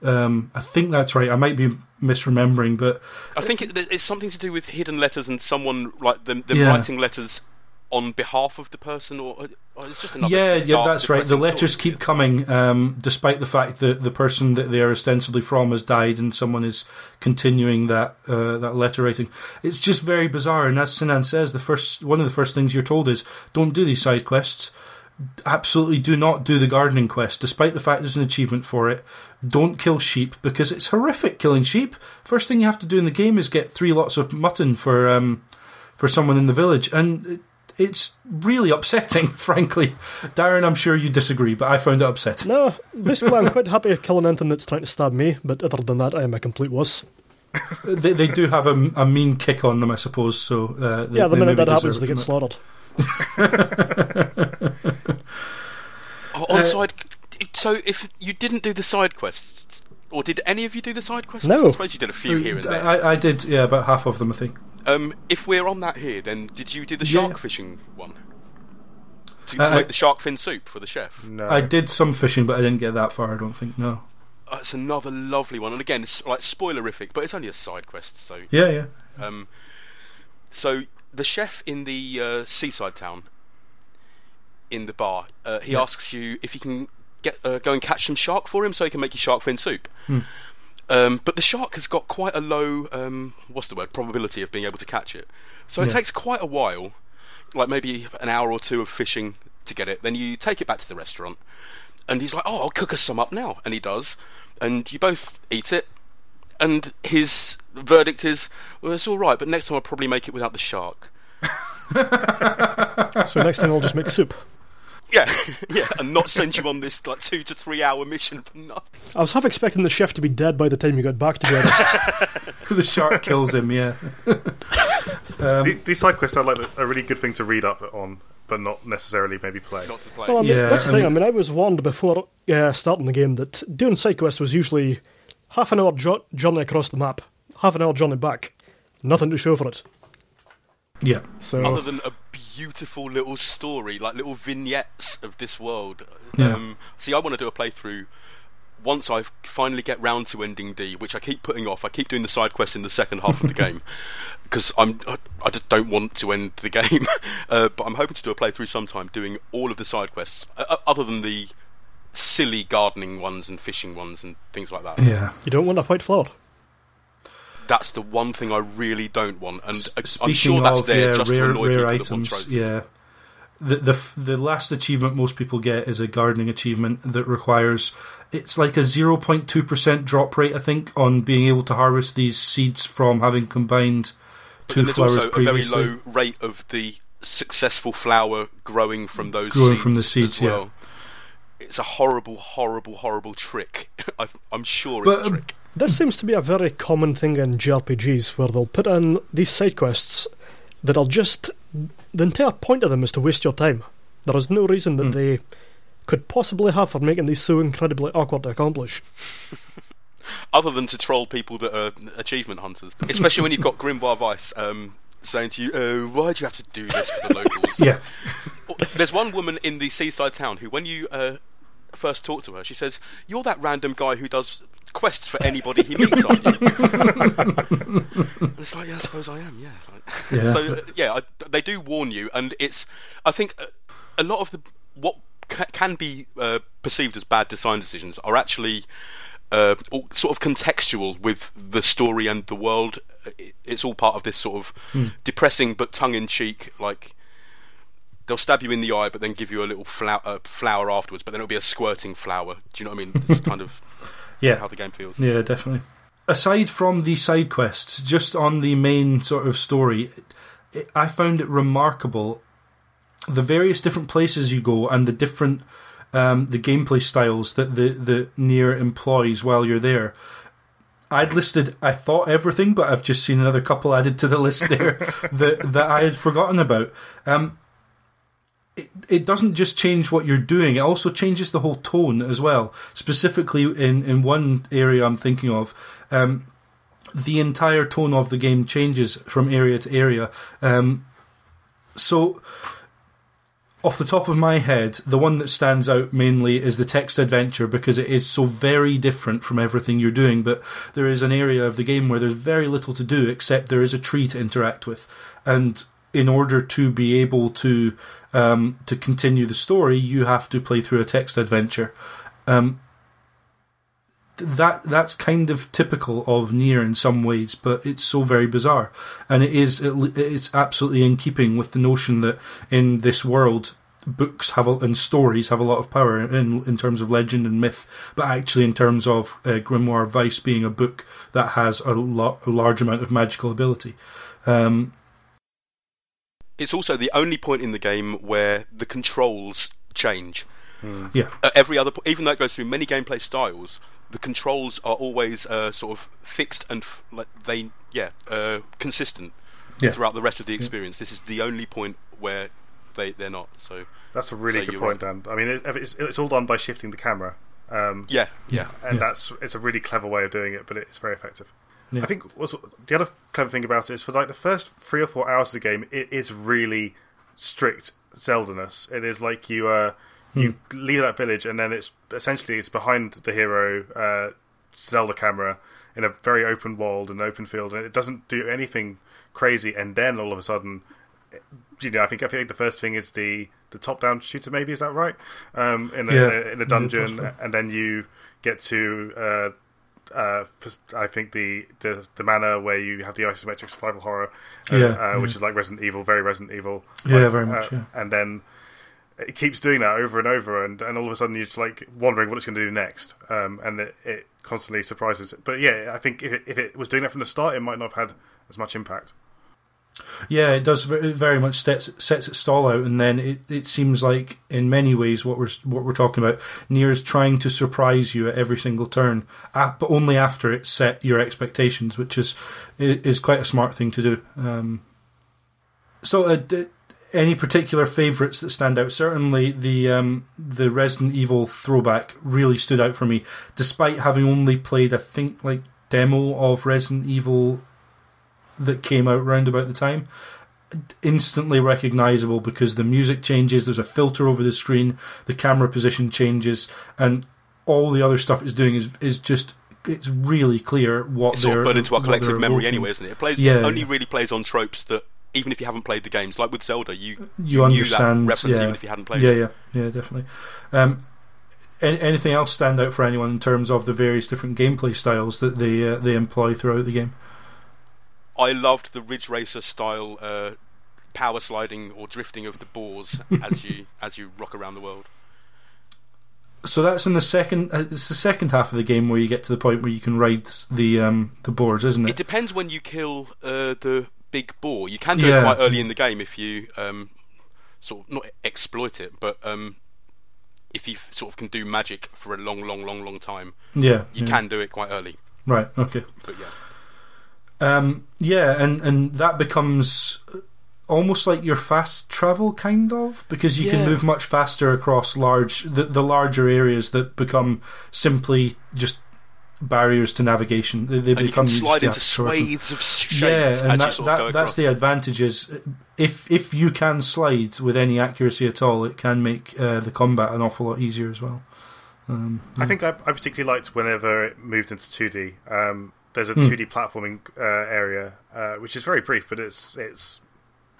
Um, I think that's right. I might be misremembering, but I think it, it's something to do with hidden letters and someone like them, them Yeah. writing letters on behalf of the person, or, or it's just another. Yeah, yeah, that's right. The letters story. keep coming, um, despite the fact that the person that they are ostensibly from has died, and someone is continuing that uh, that letter writing. It's just very bizarre. And as Sinan says, the first one of the first things you're told is don't do these side quests. Absolutely, do not do the gardening quest, despite the fact there's an achievement for it. Don't kill sheep because it's horrific killing sheep. First thing you have to do in the game is get three lots of mutton for um, for someone in the village, and it's really upsetting, frankly. Darren, I'm sure you disagree, but I found it upsetting. no, basically, I'm quite happy killing anything that's trying to stab me, but other than that, I am a complete wuss. They, they do have a, a mean kick on them, I suppose. So uh, they, yeah, the minute that happens, deserve they get slaughtered. Oh, on Uh, side. So if you didn't do the side quests, or did any of you do the side quests? No. I suppose you did a few here and there. I, I did, yeah, about half of them, I think. Um, if we're on that here, then did you do the Yeah. shark fishing one? To, to Uh, make the shark fin soup for the chef. No. I did some fishing, but I didn't get that far. I don't think. No. Uh, it's another lovely one, and again, it's like spoilerific, but it's only a side quest. So, Yeah, yeah. um, so the chef in the uh, seaside town, in the bar, uh, he Yeah. asks you if you can get uh, go and catch some shark for him, so he can make you shark fin soup. Hmm. Um, but the shark has got quite a low, um, what's the word, probability of being able to catch it. So it takes quite a while, like maybe an hour or two of fishing to get it. Then you take it back to the restaurant, and he's like, "Oh, I'll cook us some up now," and he does, and you both eat it. And his verdict is, "Well, it's all right, but next time I'll probably make it without the shark." So next time I'll just make soup. Yeah, yeah, and not send you on this like two to three hour mission for nothing. I was half expecting the chef to be dead by the time you got back, to be honest. the shark kills him. Yeah. The- These side quests are like a really good thing to read up on, but not necessarily maybe play. Not to play. Well, I mean, Yeah, that's the I thing. mean- I mean, I was warned before uh, starting the game that doing side quests was usually half an hour jo- journey across the map, half an hour journey back, nothing to show for it. Yeah. So Other than a beautiful little story, like little vignettes of this world. Yeah. Um, see, I want to do a playthrough once I finally get round to ending D, which I keep putting off. I keep doing the side quest in the second half of the game because I'm I, I just don't want to end the game. uh, but I'm hoping to do a playthrough sometime, doing all of the side quests, uh, other than the silly gardening ones and fishing ones and things like that. Yeah. you don't want a white flower. That's the one thing I really don't want, and S- uh, I'm Speaking sure that's of there yeah, just rare, to annoy rare people that want items, yeah. The, the the last achievement most people get is a gardening achievement that requires it's like a 0.2% drop rate I think on being able to harvest these seeds from having combined two flowers also a very low rate of the successful flower growing from those Growing seeds from the as seeds, yeah. well. It's a horrible, horrible, horrible trick. I, I'm sure But, it's a um, trick. This seems to be a very common thing in JRPGs where they'll put in these side quests that are just. The entire point of them is to waste your time. There is no reason that Hmm. they could possibly have for making these so incredibly awkward to accomplish. Other than to troll people that are achievement hunters, especially when you've got Grimoire Weiss um, saying to you, "Oh, why do you have to do this for the locals?" Yeah. There's one woman in the seaside town who, when you uh, first talk to her, she says, "You're that random guy who does quests for anybody he meets, aren't you?" and it's like, yeah, I suppose I am. Yeah. Like- Yeah. so uh, yeah, I, they do warn you, and it's. I think uh, a lot of the what ca- can be uh, perceived as bad design decisions are actually. Uh, all sort of contextual with the story and the world. It- It's all part of this sort of Hmm. depressing but tongue-in-cheek, like they'll stab you in the eye, but then give you a little flower, uh, flower afterwards. But then it'll be a squirting flower. Do you know what I mean? It's kind of Yeah. how the game feels. Yeah, definitely. Aside from the side quests, just on the main sort of story, it, I found it remarkable the various different places you go and the different um, the gameplay styles that the the Nier employs while you're there. I'd listed, I thought everything, but I've just seen another couple added to the list there that that I had forgotten about. Um, it, it doesn't just change what you're doing; it also changes the whole tone as well. Specifically, in in one area I'm thinking of, um, the entire tone of the game changes from area to area. Um, so, off the top of my head, the one that stands out mainly is the text adventure because it is so very different from everything you're doing. But there is an area of the game where there's very little to do except there is a tree to interact with, and in order to be able to um, to continue the story, you have to play through a text adventure. Um, that that's kind of typical of Nier in some ways, but it's so very bizarre, and it is it, it's absolutely in keeping with the notion that in this world books have a, and stories have a lot of power in in terms of legend and myth, but actually in terms of uh, Grimoire Weiss being a book that has a, lot, a large amount of magical ability. Um, it's also the only point in the game where the controls change. Mm. Yeah. Uh, every other, even though it goes through many gameplay styles, the controls are always uh, sort of fixed and f- like they yeah uh, consistent yeah. throughout the rest of the experience. Yeah. This is the only point where they they're not. So that's a really so good point, right. Dan. I mean, it, it's, it's, all done by shifting the camera. Um, yeah, yeah, and yeah. that's it's a really clever way of doing it, but it's very effective. I think also, the other clever thing about it is for like the first three or four hours of the game, it is really strict Zelda-ness. It is like you uh, you hmm. leave that village, and then it's essentially it's behind the hero uh, Zelda camera in a very open world and open field, and it doesn't do anything crazy. And then all of a sudden, you know, I think I think the first thing is the the top down shooter. Maybe is that right? Um, in a, yeah. in a dungeon, yeah, and then you get to. Uh, uh, I think the, the the manner where you have the isometric survival horror, uh, yeah, uh, yeah, which is like Resident Evil, very Resident Evil. Yeah, like, very much. uh, yeah. And then it keeps doing that over and over, and, and all of a sudden you're just like wondering what it's going to do next, um, and it, it constantly surprises. But yeah, I think if it, if it was doing that from the start, it might not have had as much impact. Yeah, it does It very much sets, sets its stall out, and then it, it seems like in many ways what we're what we're talking about. Nier is trying to surprise you at every single turn, but only after it's set your expectations, which is is quite a smart thing to do. Um, so, uh, any particular favourites that stand out? Certainly, the um, the Resident Evil throwback really stood out for me, despite having only played, I think, like demo of Resident Evil that came out round about the time. Instantly recognizable because the music changes, there's a filter over the screen, the camera position changes, and all the other stuff it's doing is is just it's really clear what it's they're. Burned into our collective memory working. anyway, isn't it? It plays Yeah. only really plays on tropes that even if you haven't played the games, like with Zelda, you you knew understand reference yeah. even if you hadn't played yeah, it. yeah, yeah, definitely. Um, any, anything else stand out for anyone in terms of the various different gameplay styles that they uh, they employ throughout the game? I loved the Ridge Racer style uh, power sliding or drifting of the boars as you as you rock around the world. So that's in the second. Uh, it's the second half of the game where you get to the point where you can ride the um, the boars, isn't It it? depends when you kill uh, the big boar. You can do Yeah. it quite early in the game if you um, sort of not exploit it, but um, if you sort of can do magic for a long, long, long, long time, yeah, you yeah. can do it quite early. Right. Okay. But yeah. Um, yeah, and and that becomes almost like your fast travel, kind of, because you can move much faster across large the, the larger areas that become simply just barriers to navigation. They, they And become can you just slide have into to sort of- swathes of shapes Yeah, as and you that, of that go that's the advantage is if if you can slide with any accuracy at all, it can make uh, the combat an awful lot easier as well. Um, I think I, I particularly liked whenever it moved into 2D. Um, there's a Hmm. 2D platforming uh, area, uh, which is very brief, but it's it's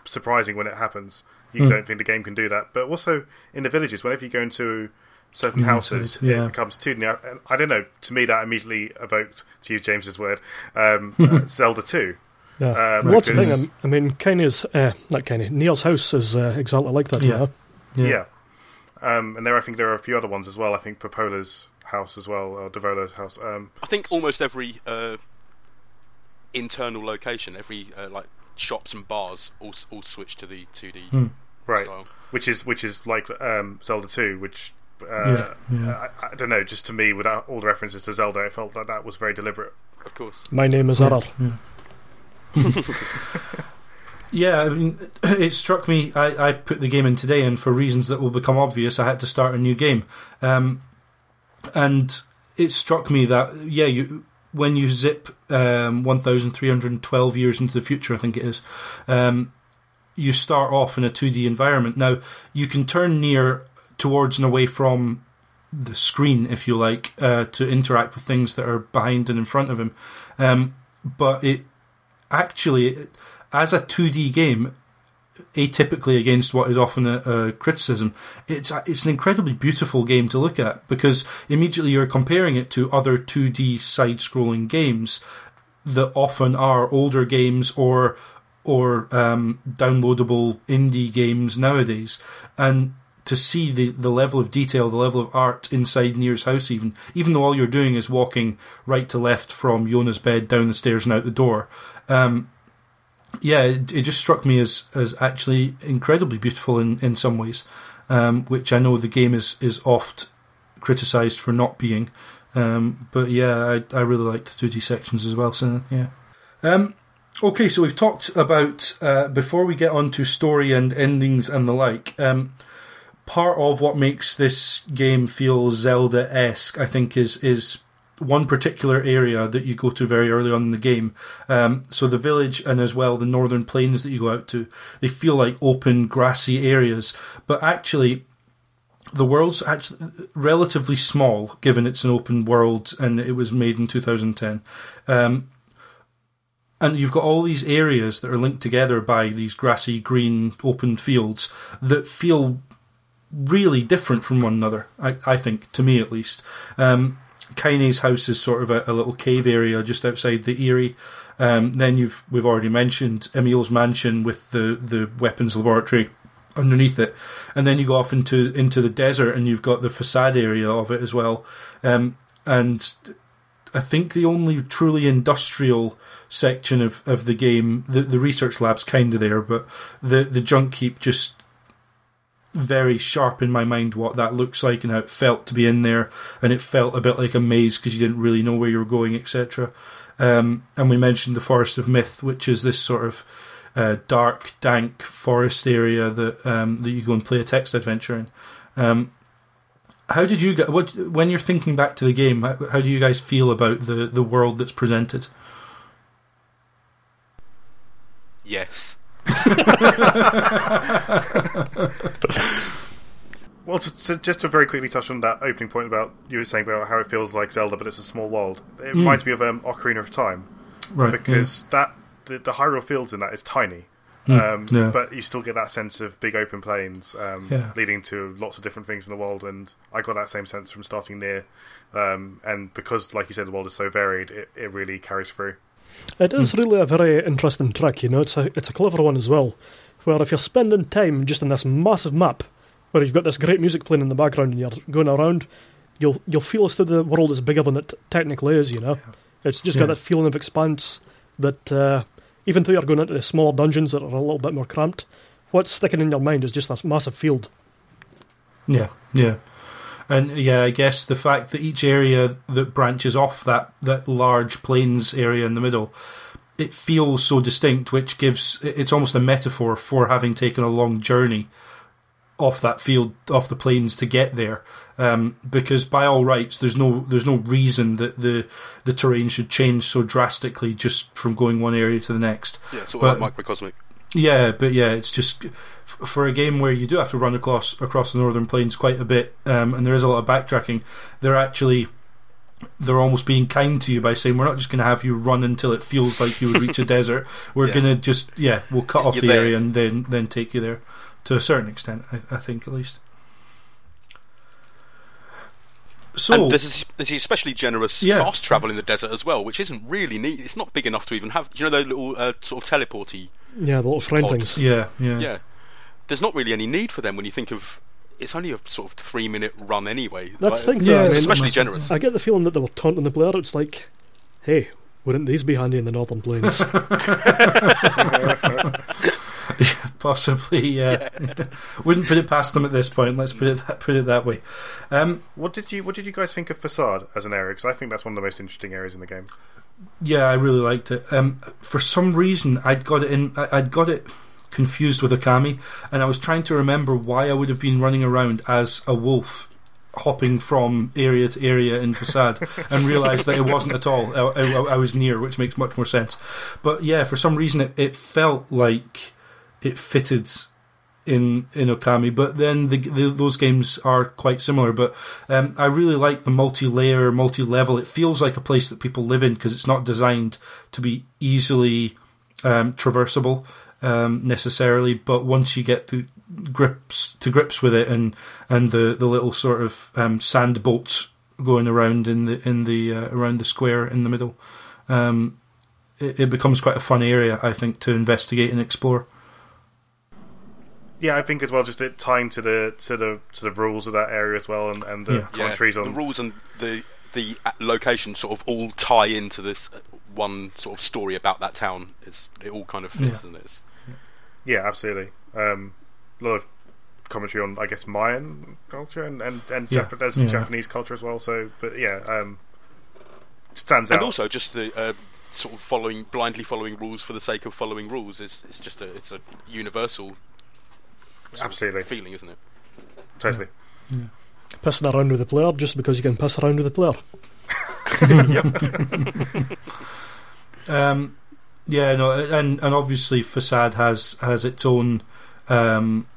surprising when it happens. You Hmm. don't think the game can do that. But also in the villages, whenever you go into certain Yeah, houses, inside, yeah. it becomes 2D. And I don't know. To me, that immediately evoked, to use James's word, um, uh, Zelda 2. Yeah. Uh, well, that's the thing. I mean, Kenny's, uh, not Kenny, Neil's house is uh, exactly like that. Yeah. You know? yeah. Yeah. Um, and there, I think there are a few other ones as well. I think Popola's house as well, or Devola's house. Um, I think almost every uh, internal location, every uh, like shops and bars, all all switch to the 2D Hmm. right. style. which is which is like um, Zelda 2, which Uh, Yeah, yeah. I, I don't know. Just to me, without all the references to Zelda, it felt like that was very deliberate. Of course. My name is Error. Yeah, I mean, it struck me. I, I put the game in today, and for reasons that will become obvious, I had to start a new game. Um, and it struck me that yeah, you when you zip um, one thousand three hundred and twelve years into the future, I think it is. Um, you start off in a two D environment. Now you can turn Nier towards and away from the screen, if you like, uh, to interact with things that are behind and in front of him. Um, but it actually, as a 2D game, atypically against what is often a, a criticism, it's it's an incredibly beautiful game to look at because immediately you're comparing it to other 2D side-scrolling games that often are older games or or um, downloadable indie games nowadays, and to see the, the level of detail, the level of art inside Nier's house, even even though all you're doing is walking right to left from Yona's bed down the stairs and out the door. Um, yeah, it, it just struck me as as actually incredibly beautiful in, in some ways, um, which I know the game is is oft criticised for not being. Um, but yeah, I, I really liked the 2D sections as well. So yeah. Um, okay, so we've talked about uh, before we get on to story and endings and the like. Um, part of what makes this game feel Zelda esque, I think, is is one particular area that you go to very early on in the game. Um, so the village and as well the northern plains that you go out to, they feel like open grassy areas, but actually. The world's actually relatively small, given it's an open world and it was made in 2010. Um, and you've got all these areas that are linked together by these grassy, green, open fields that feel really different from one another. I, I think, to me at least. Um, Kaine's house is sort of a, a, little cave area just outside the Aerie. Um, then you've we've already mentioned Emil's mansion with the, the weapons laboratory underneath it, and then you go off into into the desert and you've got the facade area of it as well. Um, and I think the only truly industrial section of, of the game, the, the research lab's kind of there, but the the junk heap just very sharp in my mind what that looks like and how it felt to be in there, and it felt a bit like a maze because you didn't really know where you were going, etc. Um, and we mentioned the Forest of Myth, which is this sort of uh, dark, dank forest area that um, that you go and play a text adventure in. Um, how did you get? What when you're thinking back to the game? How, how do you guys feel about the the world that's presented? Yes. well, to, to, just to very quickly touch on that opening point about you were saying about how it feels like Zelda, but it's a small world. It mm. reminds me of um, Ocarina of Time, right? Because yeah. that the, the Hyrule Fields in that is tiny, mm, um, yeah. but you still get that sense of big open plains, um, yeah. leading to lots of different things in the world. And I got that same sense from starting Nier, um, and because, like you said, the world is so varied, it, it really carries through. It is mm. really a very interesting trick, you know. It's a it's a clever one as well. Where if you're spending time just in this massive map, where you've got this great music playing in the background and you're going around, you'll you'll feel as though the world is bigger than it technically is. You know, yeah. it's just yeah. got that feeling of expanse that uh, even though you're going into the smaller dungeons that are a little bit more cramped, what's sticking in your mind is just a massive field. Yeah, yeah. And yeah, I guess the fact that each area that branches off that, that large plains area in the middle, it feels so distinct, which gives it's almost a metaphor for having taken a long journey off that field, off the plains to get there. Um, because by all rights, there's no there's no reason that the the terrain should change so drastically just from going one area to the next. Yeah, sort of like microcosmic. Yeah, but yeah, it's just for a game where you do have to run across across the northern plains quite a bit, um, and there is a lot of backtracking. They're actually they're almost being kind to you by saying we're not just going to have you run until it feels like you would reach a desert. We're yeah. going to just yeah, we'll cut off the there. area and then then take you there to a certain extent. I, I think at least. So and this is, this is especially generous yeah. fast travel in the desert as well, which isn't really neat. It's not big enough to even have. You know those little uh, sort of teleporty. Yeah, the little shrine pods. things. Yeah, yeah, yeah. There's not really any need for them when you think of. It's only a sort of three minute run anyway. That's the thing. Yeah, I mean, especially generous. I get the feeling that they were taunting the player. It's like, hey, wouldn't these be handy in the northern plains? Possibly, yeah. Wouldn't put it past them at this point. Let's put it that, put it that way. Um, What did you What did you guys think of Facade as an area? Because I think that's one of the most interesting areas in the game. yeah, I really liked it. Um, for some reason, I'd got it in. I'd got it confused with Okami, and I was trying to remember why I would have been running around as a wolf. Hopping from area to area in facade, and realised that it wasn't at all. I, I, I was Nier, which makes much more sense. But yeah, for some reason, it, it felt like it fitted in in Okami, but then the, the, those games are quite similar. But um, I really like the multi-layer, multi-level. It feels like a place that people live in because it's not designed to be easily um, traversable um, necessarily. But once you get the grips to grips with it, and and the, the little sort of um, sand boats going around in the in the uh, around the square in the middle, um, it, it becomes quite a fun area. I think to investigate and explore. Yeah, I think as well, just it tying to the to the to the rules of that area as well, and, and the Yeah. Yeah, commentaries the rules and the the uh, location sort of all tie into this uh, one sort of story about that town. It's it all kind of fits, Yeah. doesn't it? Yeah, absolutely. Um, a lot of commentary on, I guess, Mayan culture and and, and Yeah, Jap- there's yeah. Japanese culture as well. So, but yeah, um, stands and out. And also just the uh, sort of following blindly following rules for the sake of following rules is it's just a it's a universal sort of Absolutely. feeling, isn't it? totally. Pissing around with the player just because you can piss around with the player. Um, yeah, no, and and obviously Facade has has its own um,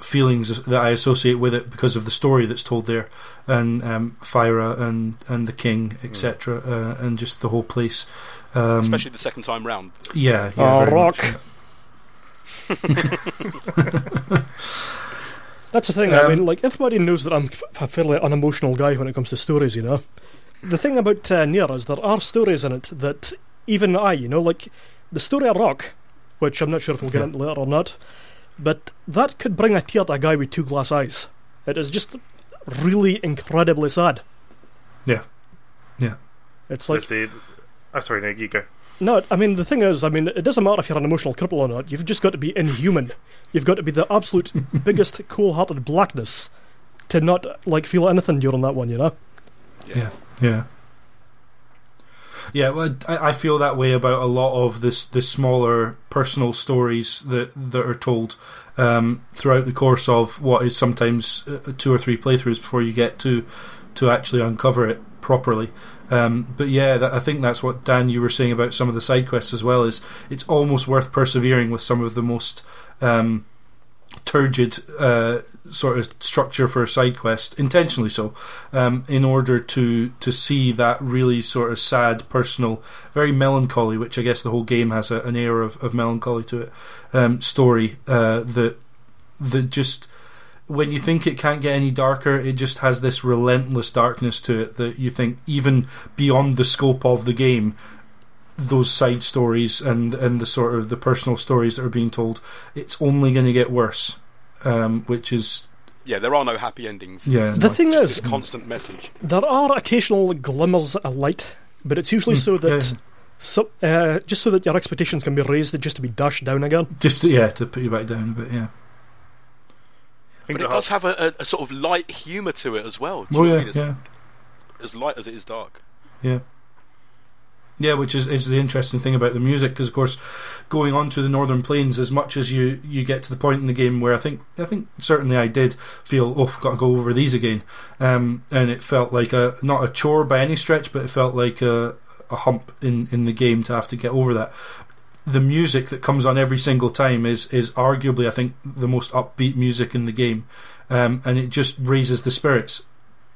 feelings that I associate with it because of the story that's told there, and um, Fyra and and the king, etc., uh, and just the whole place. Um, Especially the second time round. yeah, yeah, Oh, rock. much, That's the thing. I Um, mean, like everybody knows that I'm f- a fairly unemotional guy when it comes to stories. You know, the thing about uh, Nier is there are stories in it that even I, you know, like the story of Rock, which I'm not sure if we'll get Yeah. into later or not, but that could bring a tear to a guy with two glass eyes. It is just really incredibly sad. Yeah. Yeah. It's like There's the. Oh, sorry, no, you go. No, I mean the thing is, I mean it doesn't matter if you're an emotional cripple or not. You've just got to be inhuman. You've got to be the absolute biggest cold-hearted blackness to not like feel anything during that one. You know? Yeah, yeah, yeah. Well, I, I feel that way about a lot of this the smaller personal stories that that are told um, throughout the course of what is sometimes uh, two or three playthroughs before you get to to actually uncover it properly. Um, but yeah, that, I think that's what Dan you were saying about some of the side quests as well. Is it's almost worth persevering with some of the most um, turgid uh, sort of structure for a side quest, intentionally so, um, in order to to see that really sort of sad, personal, very melancholy, which I guess the whole game has a, an air of, of melancholy to it, um, story uh, that that just when you think it can't get any darker, it just has this relentless darkness to it that you think even beyond the scope of the game, those side stories and and the sort of the personal stories that are being told, it's only going to get worse. Um, which is Yeah, there are no happy endings. Yeah. The like thing just is- this constant message. There are occasional glimmers of light, but it's usually so that yeah. so, uh, just so that your expectations can be raised, just to be dashed down again. just yeah to put you back down a bit. Yeah. I But it the does have a, a, a sort of light humour to it as well. Do Oh yeah, I mean? Yeah. As light as it is dark. Yeah. Yeah, which is, is the interesting thing about the music, because of course, going on to the Northern Plains, as much as you, you get to the point in the game where I think I think certainly I did feel oh I've got to go over these again, um, and it felt like a not a chore by any stretch, but it felt like a, a hump in, in the game to have to get over that. The music that comes on every single time is is arguably I think the most upbeat music in the game, um, and it just raises the spirits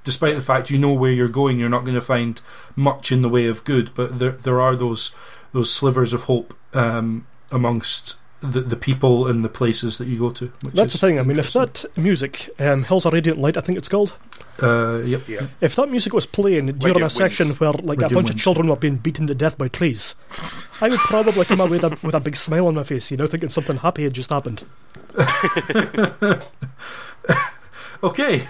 despite the fact you know where you're going, you're not going to find much in the way of good. But there there are those those slivers of hope um, amongst the the people and the places that you go to. Which That's the thing. I mean, if that music, um, Hills of Radiant Light, I think it's called. Uh, yep, Yeah. If that music was playing during a Radiant section Winds. where like a Radiant bunch of children were being beaten to death by trees, I would probably come away with a, with a big smile on my face, you know, thinking something happy had just happened. okay.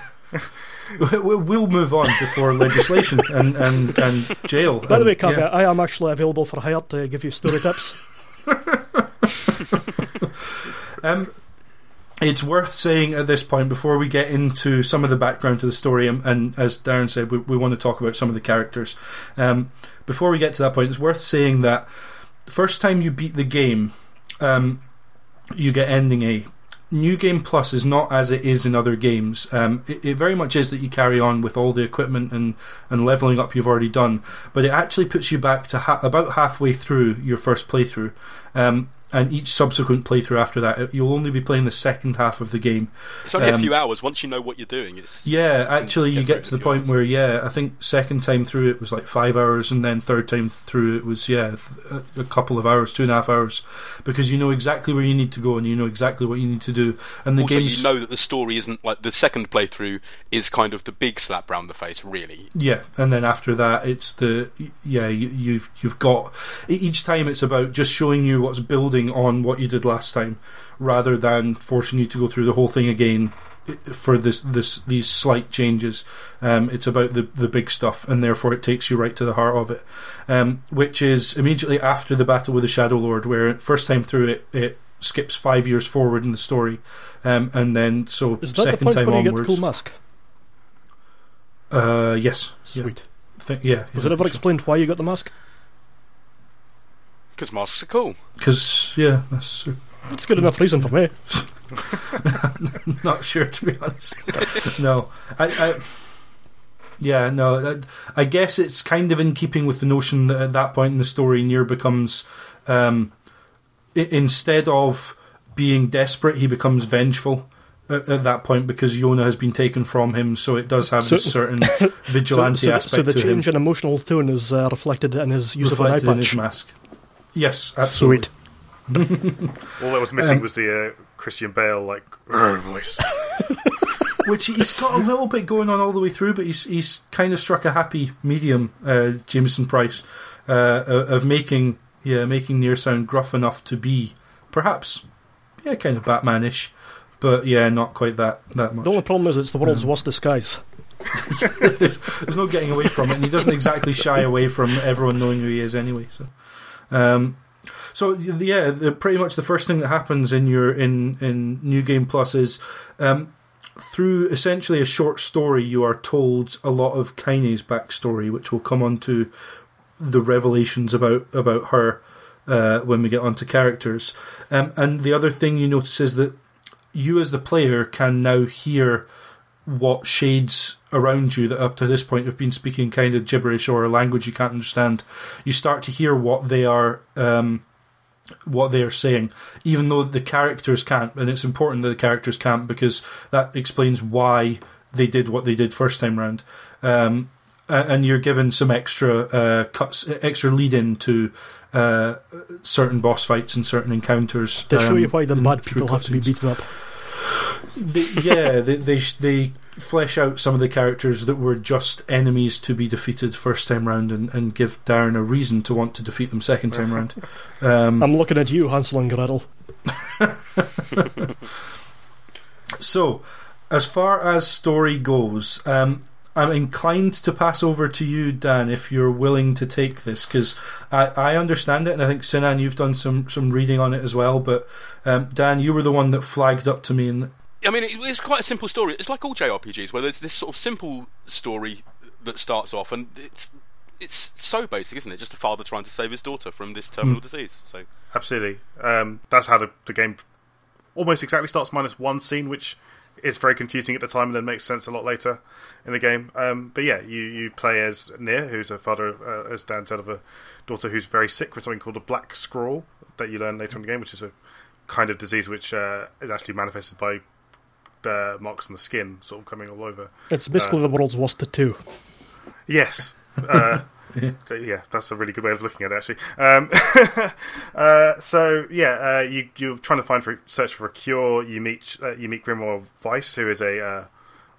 We- we- We'll move on before legislation and, and, and jail. By the way, Caveat, yeah. I am actually available for hire to give you story tips. Um, it's worth saying at this point before we get into some of the background to the story, and, and as Darren said, we, we, want to talk about some of the characters. Um, before we get to that point, it's worth saying that the first time you beat the game, um, you get ending A. New Game Plus is not as it is in other games. Um, it, it, very much is that you carry on with all the equipment and, and leveling up you've already done, but it actually puts you back to ha- about halfway through your first playthrough. Um, and each subsequent playthrough after that, you'll only be playing the second half of the game. It's only um, a few hours. Once you know what you're doing, it's yeah. Actually, you get to the point hours. where yeah, I think second time through it was like five hours, and then third time through it was yeah, a couple of hours, two and a half hours, because you know exactly where you need to go and you know exactly what you need to do. And the also, games, you know that the story isn't like the second playthrough is kind of the big slap round the face, really. Yeah, and then after that, it's the yeah you, you've you've got each time it's about just showing you what's building on what you did last time, rather than forcing you to go through the whole thing again for this this these slight changes. Um, it's about the the big stuff, and therefore it takes you right to the heart of it, um, which is immediately after the battle with the Shadow Lord, where first time through it it skips five years forward in the story, um, and then so is that second the point time onwards. You get the cool mask? Uh, yes. Sweet. Yeah. Think, yeah. Was it ever explained why you got the mask? Because masks are cool. Because yeah, that's that's good enough reason for me. Not sure to be honest. no, I, I yeah, no. I, I, guess it's kind of in keeping with the notion that at that point in the story, Nier becomes um, I- instead of being desperate, he becomes vengeful. At, at, that point, because Yona has been taken from him, so it does have so, a certain vigilante so, so, aspect. So the change him. in emotional tone is uh, reflected in his use reflected of an eye patch. in his mask. Yes, absolutely. Sweet. All that was missing um, was the uh, Christian Bale like voice. Which he's got a little bit going on all the way through, but he's he's kind of struck a happy medium, uh, Jamieson Price, uh, of making yeah making Nier sound gruff enough to be perhaps yeah kind of Batmanish, but yeah not quite that that much. The only problem is it's the world's um, worst disguise. there's, there's, no getting away from it, and he doesn't exactly shy away from everyone knowing who he is anyway. So, um, so yeah, the, pretty much the first thing that happens in your in in New Game Plus is um, through essentially a short story, you are told a lot of Kaine's backstory, which will come on to the revelations about about her uh, when we get onto characters. Um, and the other thing you notice is that you, as the player, can now hear what shades around you that up to this point have been speaking kind of gibberish or a language you can't understand. You start to hear what they are. Um, what they're saying, even though the characters can't, and it's important that the characters can't because that explains why they did what they did first time round. Um, and you're given some extra uh, cuts, extra lead in to uh, certain boss fights and certain encounters. To um, show you why the bad people have to be beaten up. They, yeah, they, they they flesh out some of the characters that were just enemies to be defeated first time round, and, and give Darren a reason to want to defeat them second time round. Um, I'm looking at you, Hansel and Gretel. so, as far as story goes, um, I'm inclined to pass over to you, Dan, if you're willing to take this, because I, I understand it, and I think Sinan, you've done some, some reading on it as well. But um, Dan, you were the one that flagged up to me. And I mean, it's quite a simple story. It's like all JRPGs, where there's this sort of simple story that starts off, and it's it's so basic, isn't it? Just a father trying to save his daughter from this terminal mm. disease. So absolutely, um, that's how the, the game almost exactly starts, minus one scene, which is very confusing at the time and then makes sense a lot later in the game. Um, but yeah, you, you play as Nier, who's a father, uh, as Dan said, of a daughter who's very sick with something called a black scrawl that you learn later in the game, which is a kind of disease which uh, is actually manifested by uh, marks on the skin, sort of coming all over. It's basically uh, the world's worst tattoo. Yes. Uh, yeah, that's a really good way of looking at it, actually. Um, uh, so yeah, uh, you you're trying to find for search for a cure. You meet uh, you meet Grimoire Weiss, who is a uh,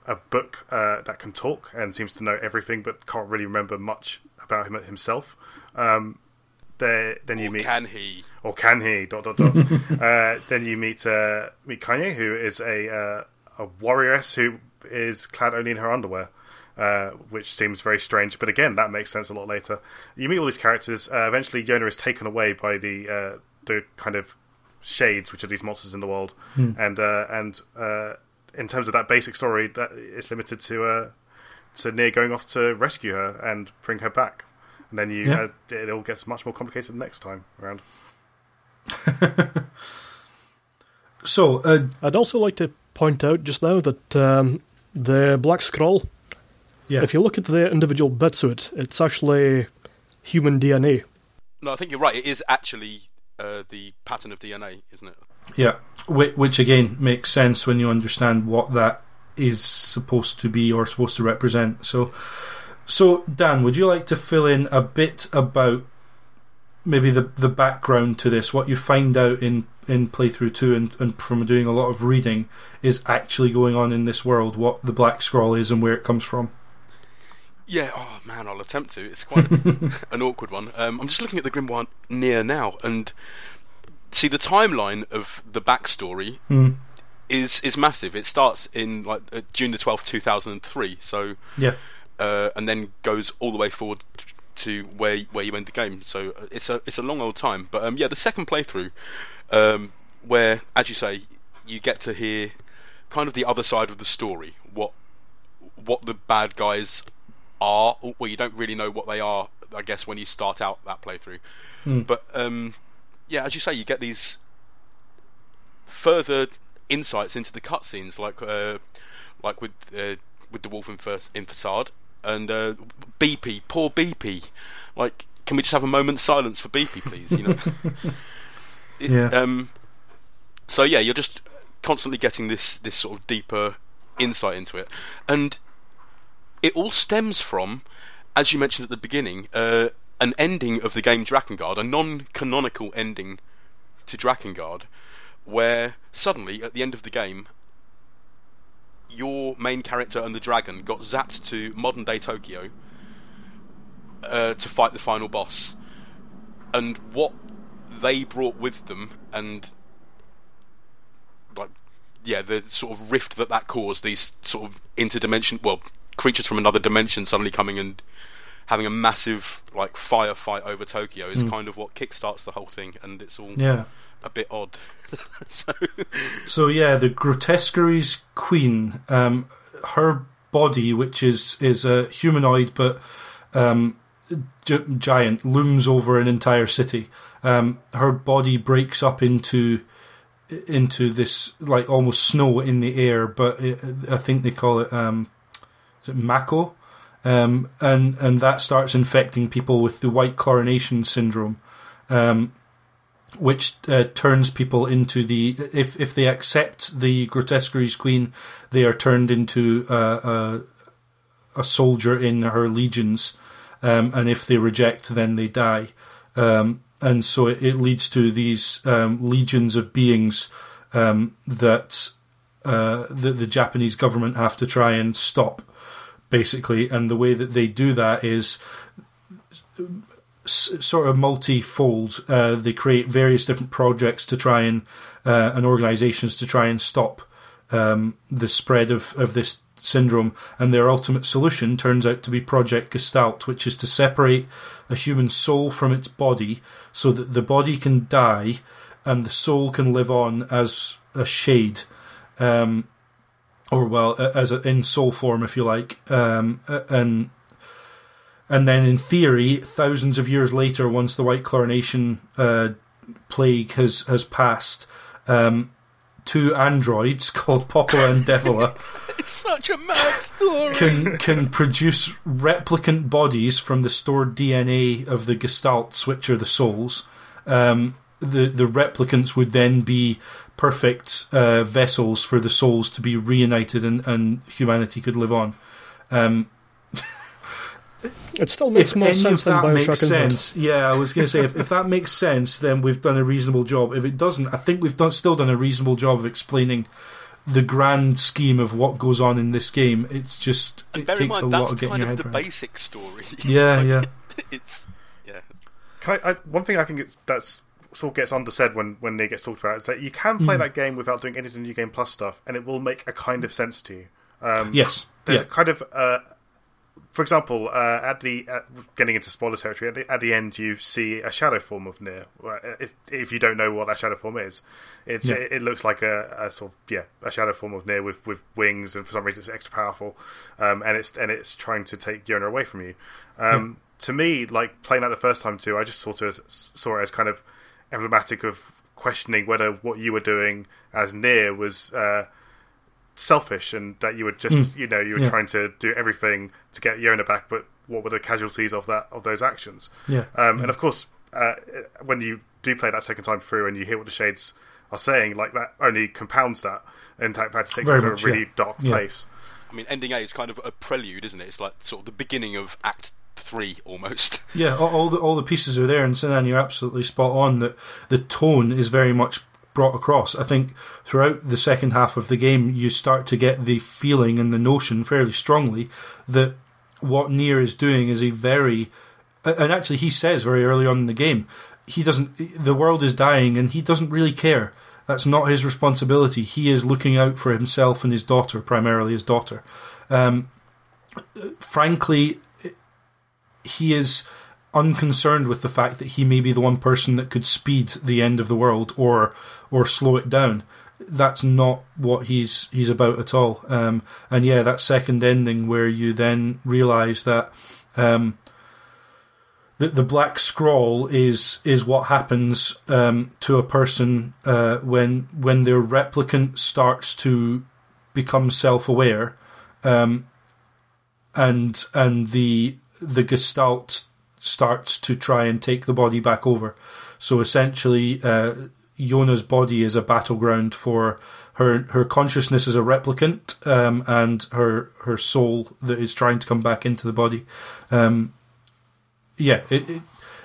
a book uh, that can talk and seems to know everything, but can't really remember much about him himself. Um, there, then you or meet can he or can he dot dot dot. Uh, then you meet meet Kaine, who is a a warrioress who is clad only in her underwear. Uh, which seems very strange. But again, that makes sense a lot later. You meet all these characters. Uh, eventually, Yona is taken away by the uh, the kind of shades, which are these monsters in the world, and uh, and uh, in terms of that basic story, that it's limited to uh, to Nier going off to rescue her and bring her back, and then you Yeah. uh, it all gets much more complicated the next time around. So, uh, I'd also like to point out just now that um, the Black Scrawl, yeah, if you look at the individual bits of it, it's actually human DNA. No, I think you're right. It is actually uh, the pattern of DNA, isn't it? yeah, which, which again makes sense when you understand what that is supposed to be or supposed to represent. So, so Dan, would you like to fill in a bit about maybe the the background to this? What you find out in in playthrough two, and, and from doing a lot of reading, is actually going on in this world. What the Black Scrawl is and where it comes from. Yeah. Oh man, I'll attempt to. It's quite an awkward one. Um, I'm just looking at the Grimoire Nier now, and see the timeline of the backstory Mm. is is massive. It starts in like uh, June the twelfth, two thousand and three. So Yeah, uh, and then goes all the way forward to where where you end the game. So uh, it's a it's a long old time. But um, yeah, the second playthrough, um, where as you say, you get to hear kind of the other side of the story. What what the bad guys are. Well, you don't really know what they are. I guess when you start out that playthrough. But um, yeah, as you say, you get these further insights into the cutscenes, like uh, like with uh, with the wolf in, first, in facade and uh, BP, poor BP. Like, can we just have a moment's silence for BP, please? You know. It- Yeah. Um. So yeah, you're just constantly getting this this sort of deeper insight into it, and it all stems from, as you mentioned at the beginning, uh, an ending of the game Drakengard, a non-canonical ending to Drakengard, where suddenly at the end of the game, your main character and the dragon got zapped to modern day Tokyo uh, to fight the final boss, and what they brought with them, and like yeah, the sort of rift that that caused, these sort of interdimension, well, creatures from another dimension suddenly coming and having a massive like firefight over Tokyo is kind of what kickstarts the whole thing, and it's all yeah. A bit odd. so So yeah, the Grotesqueries Queen, um, her body, which is is a humanoid but um, gi- giant, looms over an entire city. Um, her body breaks up into into this like almost snow in the air, but it, I think they call it um, is it mako, um, and and that starts infecting people with the white chlorination syndrome. Um, which uh, turns people into the if if they accept the grotesqueries queen, they are turned into uh, a a soldier in her legions, um, and if they reject, then they die. Um, and so it, it leads to these um, legions of beings um, that uh, the, the Japanese government have to try and stop, basically. And the way that they do that is sort of multi-fold. Uh, they create various different projects to try and uh, and organisations to try and stop um, the spread of, of this syndrome. And their ultimate solution turns out to be Project Gestalt, which is to separate a human soul from its body, so that the body can die and the soul can live on as a shade. Um, or well, as a, in soul form, if you like, um, and and then in theory, thousands of years later, once the white chlorination uh, plague has has passed, um, two androids called Popola and Devola it's such a mad story. can can produce replicant bodies from the stored DNA of the gestalts, which are the souls. Um, the the replicants would then be perfect uh, vessels for the souls to be reunited, and, and humanity could live on. Um, It still makes if more sense of than that Bioshock makes Infinite. sense, yeah, I was going to say if, if that makes sense, then we've done a reasonable job. If it doesn't, I think we've done, still done a reasonable job of explaining the grand scheme of what goes on in this game. It's just And it bear in takes a lot of getting kind your of head the around. basic story. Yeah, Like, yeah. It's yeah. Can I, I, one thing I think it's, that's sort of gets undersaid when when it gets talked about is that you can play that game without doing any of the new game plus stuff, and it will make a kind of sense to you. Um, Yes, there's yeah, a kind of uh, for example, uh, at the at, getting into spoiler territory, at the, at the end you see a shadow form of Nier. If if you don't know what that shadow form is, Yeah. it, it looks like a, a sort of yeah a shadow form of Nier with, with wings, and for some reason it's extra powerful, um, and it's and it's trying to take Yona away from you. Um, To me, like playing that the first time too, I just sort of saw it as kind of emblematic of questioning whether what you were doing as Nier was. Uh, selfish and that you were just you know you were Hmm. Yeah. trying to do everything to get Yona back but what were the casualties of that of those actions Yeah. um, and of course uh, when you do play that second time through and you hear what the shades are saying like that only compounds that and in fact it takes Very it to much, a really yeah. dark Yeah. place I mean, ending A is kind of a prelude, isn't it? It's like sort of the beginning of Act Three almost. Yeah, all, all the all the pieces are there, and Sinan, you're absolutely spot on. That the tone is very much brought across. I think throughout the second half of the game, you start to get the feeling and the notion fairly strongly that what Nier is doing is a very, and actually he says very early on in the game, he doesn't. The world is dying, and he doesn't really care. That's not his responsibility. He is looking out for himself and his daughter, primarily his daughter. Um, frankly, he is unconcerned with the fact that he may be the one person that could speed the end of the world or or slow it down. That's not what he's he's about at all. Um, and yeah, that second ending where you then realise that um, the the Black Scrawl is is what happens um, to a person uh, when when their replicant starts to become self aware. Um, and and the the gestalt starts to try and take the body back over. So essentially, uh, Yona's body is a battleground for her. Her consciousness is a replicant, um, and her her soul that is trying to come back into the body. Um, yeah, it, it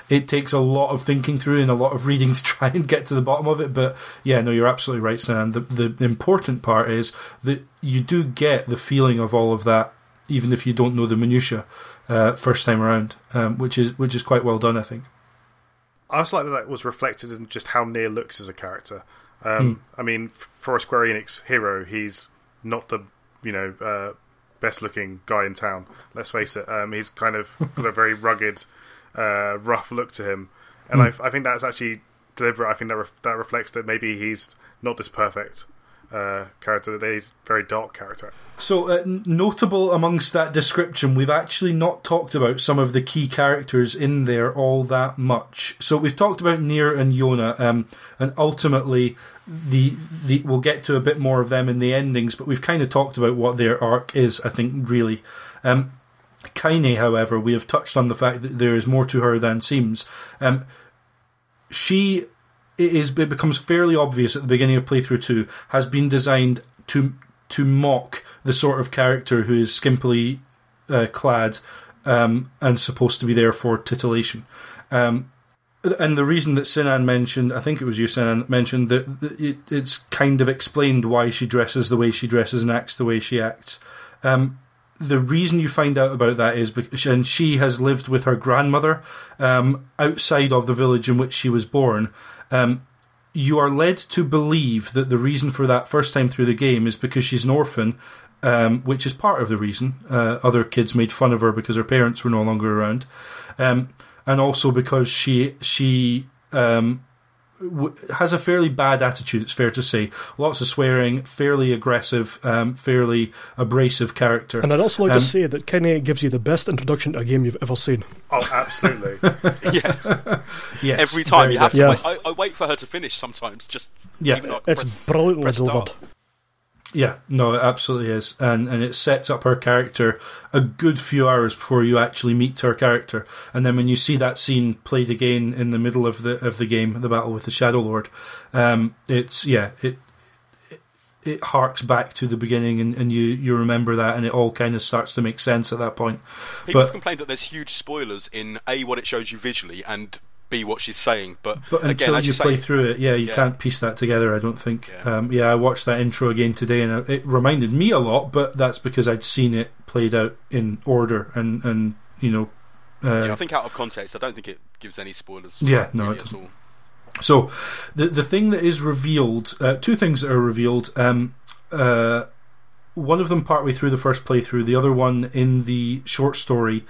it takes a lot of thinking through and a lot of reading to try and get to the bottom of it. But yeah, no, you're absolutely right, Sam. The, the the important part is that you do get the feeling of all of that, even if you don't know the minutia uh, first time around, um, which is which is quite well done, I think. I also like that that was reflected in just how Nier looks as a character. Hmm. Um, I mean, for a Square Enix hero, he's not the you know uh, best looking guy in town. Let's face it. Um, he's kind of got a very rugged, uh, rough look to him, and Hmm. I, I think that's actually deliberate. I think that ref- that reflects that maybe he's not this perfect uh, character. That a very dark character. So, uh, notable amongst that description, we've actually not talked about some of the key characters in there all that much. So, we've talked about Nier and Yona, um, and ultimately, the the we'll get to a bit more of them in the endings, but we've kind of talked about what their arc is. I think really. Um, Kaine, however, we have touched on the fact that there is more to her than seems. Um, she it is it becomes fairly obvious at the beginning of playthrough two has been designed to to mock the sort of character who is skimpily uh, clad um, and supposed to be there for titillation. Um, and the reason that Sinan mentioned, I think it was you, Sinan, mentioned that, that it, it's kind of explained why she dresses the way she dresses and acts the way she acts. Um, the reason you find out about that is because and she has lived with her grandmother um, outside of the village in which she was born. Um, you are led to believe that the reason for that first time through the game is because she's an orphan, um, which is part of the reason. Uh, other kids made fun of her because her parents were no longer around, um, and also because she she um, has a fairly bad attitude. It's fair to say, lots of swearing, fairly aggressive, um, fairly abrasive character. And I'd also like Um, to say that Kaine gives you the best introduction to a game you've ever seen. Oh, absolutely. yeah, yes, every time you have to. definitely. Wait, I, I wait for her to finish sometimes. Just Yeah. It's brilliantly press delivered. Yeah, no, it absolutely is, and and it sets up her character a good few hours before you actually meet her character, and then when you see that scene played again in the middle of the of the game, the battle with the Shadow Lord, um, it's yeah, it it, it harks back to the beginning, and, and you you remember that, and it all kind of starts to make sense at that point. People have But complained that there's huge spoilers in a what it shows you visually and b what she's saying. But, but again, until you play through it, yeah, you Yeah. can't piece that together. I don't think. Yeah. Um, yeah, I watched that intro again today, and it reminded me a lot, but that's because I'd seen it played out in order, and and you know. Uh, yeah, I think out of context, I don't think it gives any spoilers. Yeah, no, it doesn't. So, the the thing that is revealed, uh, two things that are revealed. Um, uh, one of them partway through the first playthrough, the other one in the short story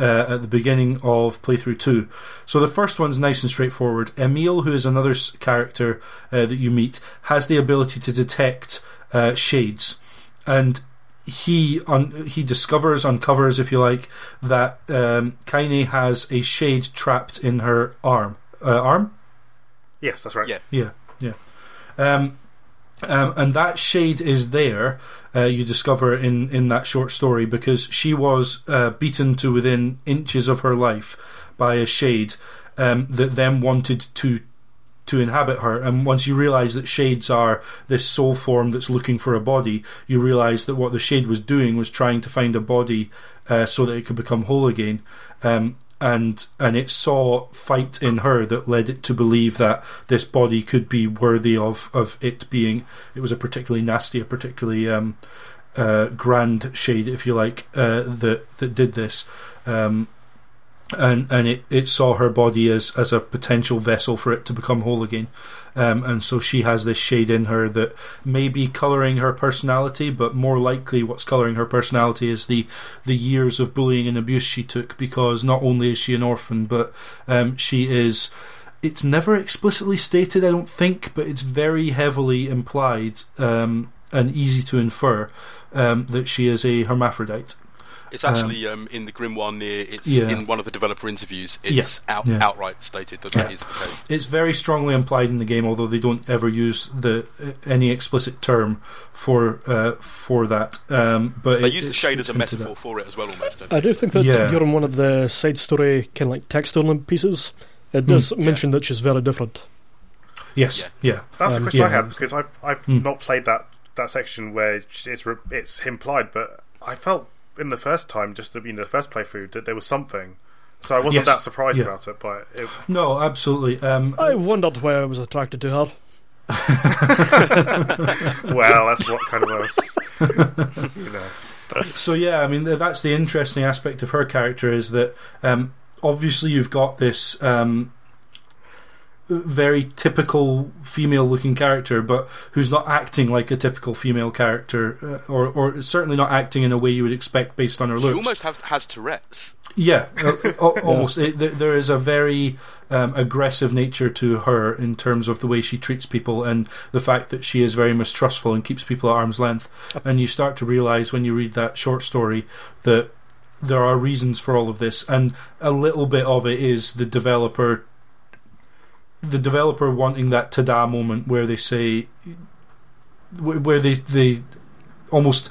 uh, at the beginning of playthrough two. So the first one's nice and straightforward. Emil, who is another character uh, that you meet, has the ability to detect uh, shades, and he un- he discovers, uncovers, if you like, that um, Kaine has a shade trapped in her arm. Uh, arm? Yes, that's right. Yeah. Yeah, yeah. Um, um, and that shade is there. Uh, you discover in in that short story because she was uh, beaten to within inches of her life by a shade um, that then wanted to to inhabit her. And once you realise that shades are this soul form that's looking for a body, you realise that what the shade was doing was trying to find a body uh, so that it could become whole again. Um, and and it saw fight in her that led it to believe that this body could be worthy of of it being. It was a particularly nasty, a particularly um, uh, grand shade, if you like, uh, that that did this. Um, and and it, it saw her body as, as a potential vessel for it to become whole again. Um, and so she has this shade in her that may be colouring her personality, but more likely what's colouring her personality is the, the years of bullying and abuse she took because not only is she an orphan, but um, she is. It's never explicitly stated, I don't think, but it's very heavily implied um, and easy to infer um, that she is a hermaphrodite. It's actually um, in the Grimoire Nier. It's Yeah. in one of the developer interviews. It's Yeah, out, yeah. outright stated that that Yeah. is the case. It's very strongly implied in the game, although they don't ever use the any explicit term for uh, for that. Um, but They it- use the shade as a metaphor at. for it as well, almost. Don't I do think that Yeah. during one of the side story kind of like text only pieces, it does mention that she's very different. Yes, yeah, That's Um, the question I had because I've I've Hmm. not played that that section where it's it's implied, but I felt in the first time, just the, you know, the first playthrough, that there was something. So I wasn't Yes. that surprised Yeah. about it, but it, No, absolutely. Um, I wondered why I was attracted to her. well, that's what kind of was, you know. so yeah, I mean that's the interesting aspect of her character is that um, obviously you've got this um, very typical female-looking character, but who's not acting like a typical female character, uh, or or certainly not acting in a way you would expect based on her She looks. almost have, has Tourette's. Yeah, uh, al- almost. It, there is a very um, aggressive nature to her in terms of the way she treats people and the fact that she is very mistrustful and keeps people at arm's length. And you start to realize when you read that short story that there are reasons for all of this, and a little bit of it is the developer. The developer wanting that ta-da moment where they say, where they they almost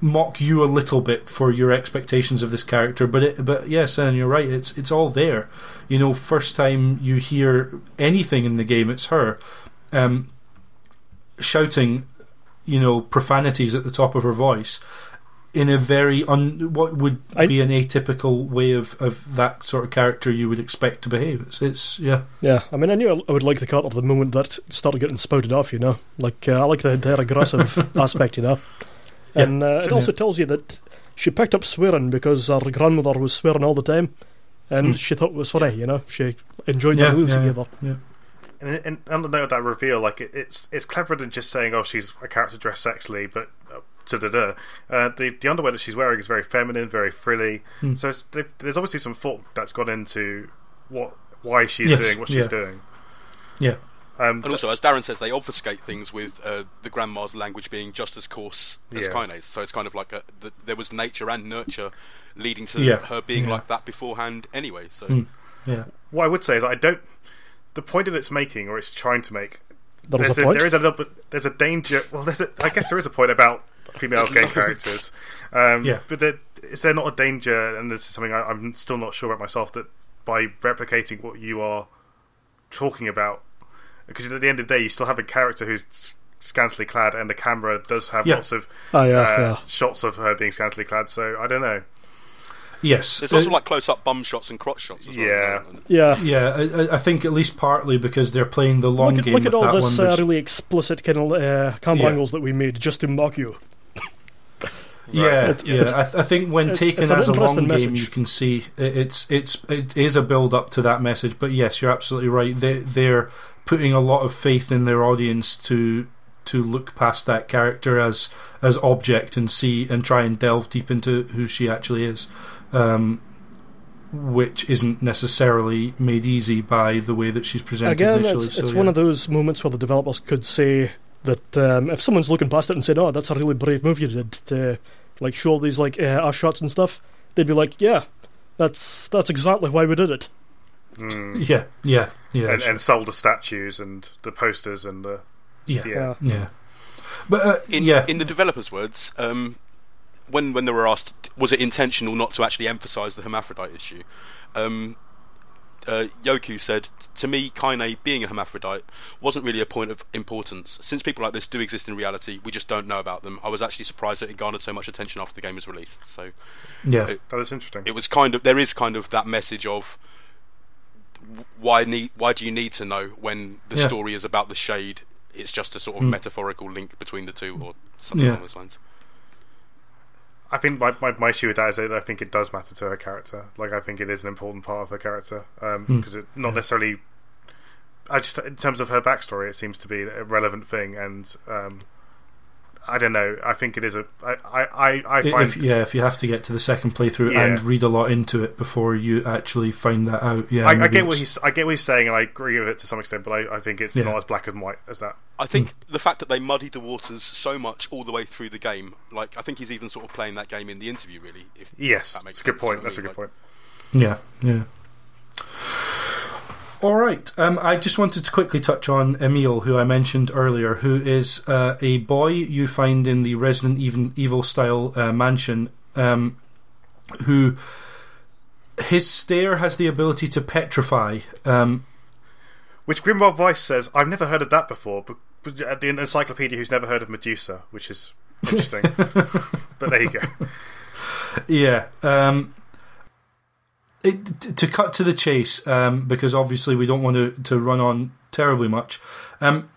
mock you a little bit for your expectations of this character, but it, but yes, and you're right. It's it's all there. You know, first time you hear anything in the game, it's her um, shouting, you know, profanities at the top of her voice in a very un what would I- be an atypical way of, of that sort of character you would expect to behave. It's, it's yeah, Yeah, I mean, I knew I would like the cut of the moment that started getting spouted off, you know? Like, uh, I like the entire aggressive aspect, you know? And uh, it Yeah. also tells you that she picked up swearing because her grandmother was swearing all the time, and Hmm. she thought it was funny, you know? She enjoyed yeah, their moves yeah, together. yeah. And, and on the note of that reveal, like it, it's it's cleverer than just saying, "Oh, she's a character dressed sexily," but uh, da da da. Uh, the the underwear that she's wearing is very feminine, very frilly. Hmm. So it's, there's obviously some thought that's gone into what why she's Yes, doing what she's yeah. doing. Yeah. Um, And also, as Darren says, they obfuscate things with uh, the grandma's language being just as coarse as Yeah. Kaine's. So it's kind of like a, the, there was nature and nurture leading to Yeah. her being Yeah. like that beforehand anyway. So Hmm. Yeah. what I would say is I don't. The point that it's making, or it's trying to make, there's a a, point. there is a little bit. There's a danger. Well, there's a. I guess there is a point about female There's gay characters. Um, Yeah. But there, is there not a danger? And this is something I, I'm still not sure about myself. That by replicating what you are talking about, because at the end of the day, you still have a character who's scantily clad, and the camera does have Yeah. lots of Ah, yeah, uh, yeah. shots of her being scantily clad. So I don't know. Yes. there's also Uh, like close-up bum shots and crotch shots. As well, Yeah. Yeah. Yeah, I- I, I think at least partly because they're playing the long Look at, game look with at all that this one. uh, really explicit kind of uh, camera Yeah. angles that we made just to mock you. Yeah, It- yeah. it's- I, th- I think when it's- taken it's as a long interesting game, message. you can see it, it's it's it is a build up to that message. But yes, you're absolutely right. They they're putting a lot of faith in their audience to to look past that character as as object and see and try and delve deep into who she actually is. Um, which isn't necessarily made easy by the way that she's presented Again, initially. it's, so, it's yeah. one of those moments where the developers could say that um, if someone's looking past it and said, "Oh, that's a really brave move you did to like show all these like uh, ass shots and stuff," they'd be like, "Yeah, that's that's exactly why we did it." Mm. yeah, yeah, yeah, and, sure. and sold the statues and the posters and the yeah, yeah. Yeah. yeah. But uh, In, yeah, in the developers' words, um, when when they were asked, was it intentional not to actually emphasise the hermaphrodite issue? Um, uh, Yoko said, "To me, Kaine being a hermaphrodite wasn't really a point of importance. Since people like this do exist in reality, we just don't know about them. I was actually surprised that it garnered so much attention after the game was released. So yeah, it- That is interesting. it was kind of there is kind of that message of why need why do you need to know when the Yeah. story is about the shade? It's just a sort of Mm. metaphorical link between the two, or something Yeah. along those lines. I think my, my, my issue with that is that I think it does matter to her character. Like I think it is an important part of her character because Hmm. it not necessarily. I just in terms of her backstory, it seems to be a relevant thing, and um, I don't know. I think it is a. I I I, I find if, yeah, if you have to get to the second playthrough Yeah. and read a lot into it before you actually find that out, yeah, I, I get what he's I get what he's saying, and I agree with it to some extent. But I, I think it's Yeah. not as black and white as that. I think the fact that they muddied the waters so much all the way through the game, like I think he's even sort of playing that game in the interview. Really, if Yes, that makes that's a good point. That's a good mean? point. Yeah, yeah. All right. Um, I just wanted to quickly touch on Emil, who I mentioned earlier, who is uh, a boy you find in the Resident Evil, Evil style uh, mansion, um, who his stare has the ability to petrify. Um, Which Grimoire Weiss says I've never heard of that before, but, but at the encyclopedia, who's never heard of Medusa, which is interesting. but there you go. Yeah. Um, it, to cut to the chase, um, because obviously we don't want to, to run on terribly much. Um,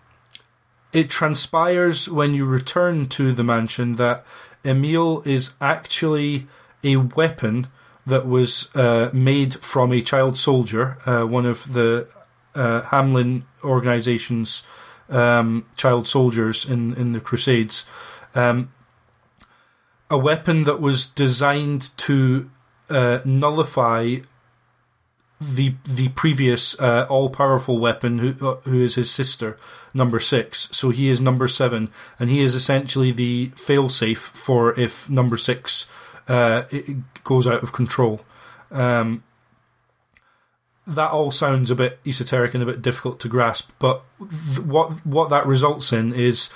it transpires when you return to the mansion that Emil is actually a weapon that was uh, made from a child soldier, uh, one of the uh, Hamlin organization's um, child soldiers in, in the Crusades. Um, a weapon that was designed to uh, nullify the the previous uh, all powerful weapon, who uh, who is his sister, number six. So he is number seven, and he is essentially the failsafe for if number six uh, it goes out of control. Um, that all sounds a bit esoteric and a bit difficult to grasp, but th- what what that results in is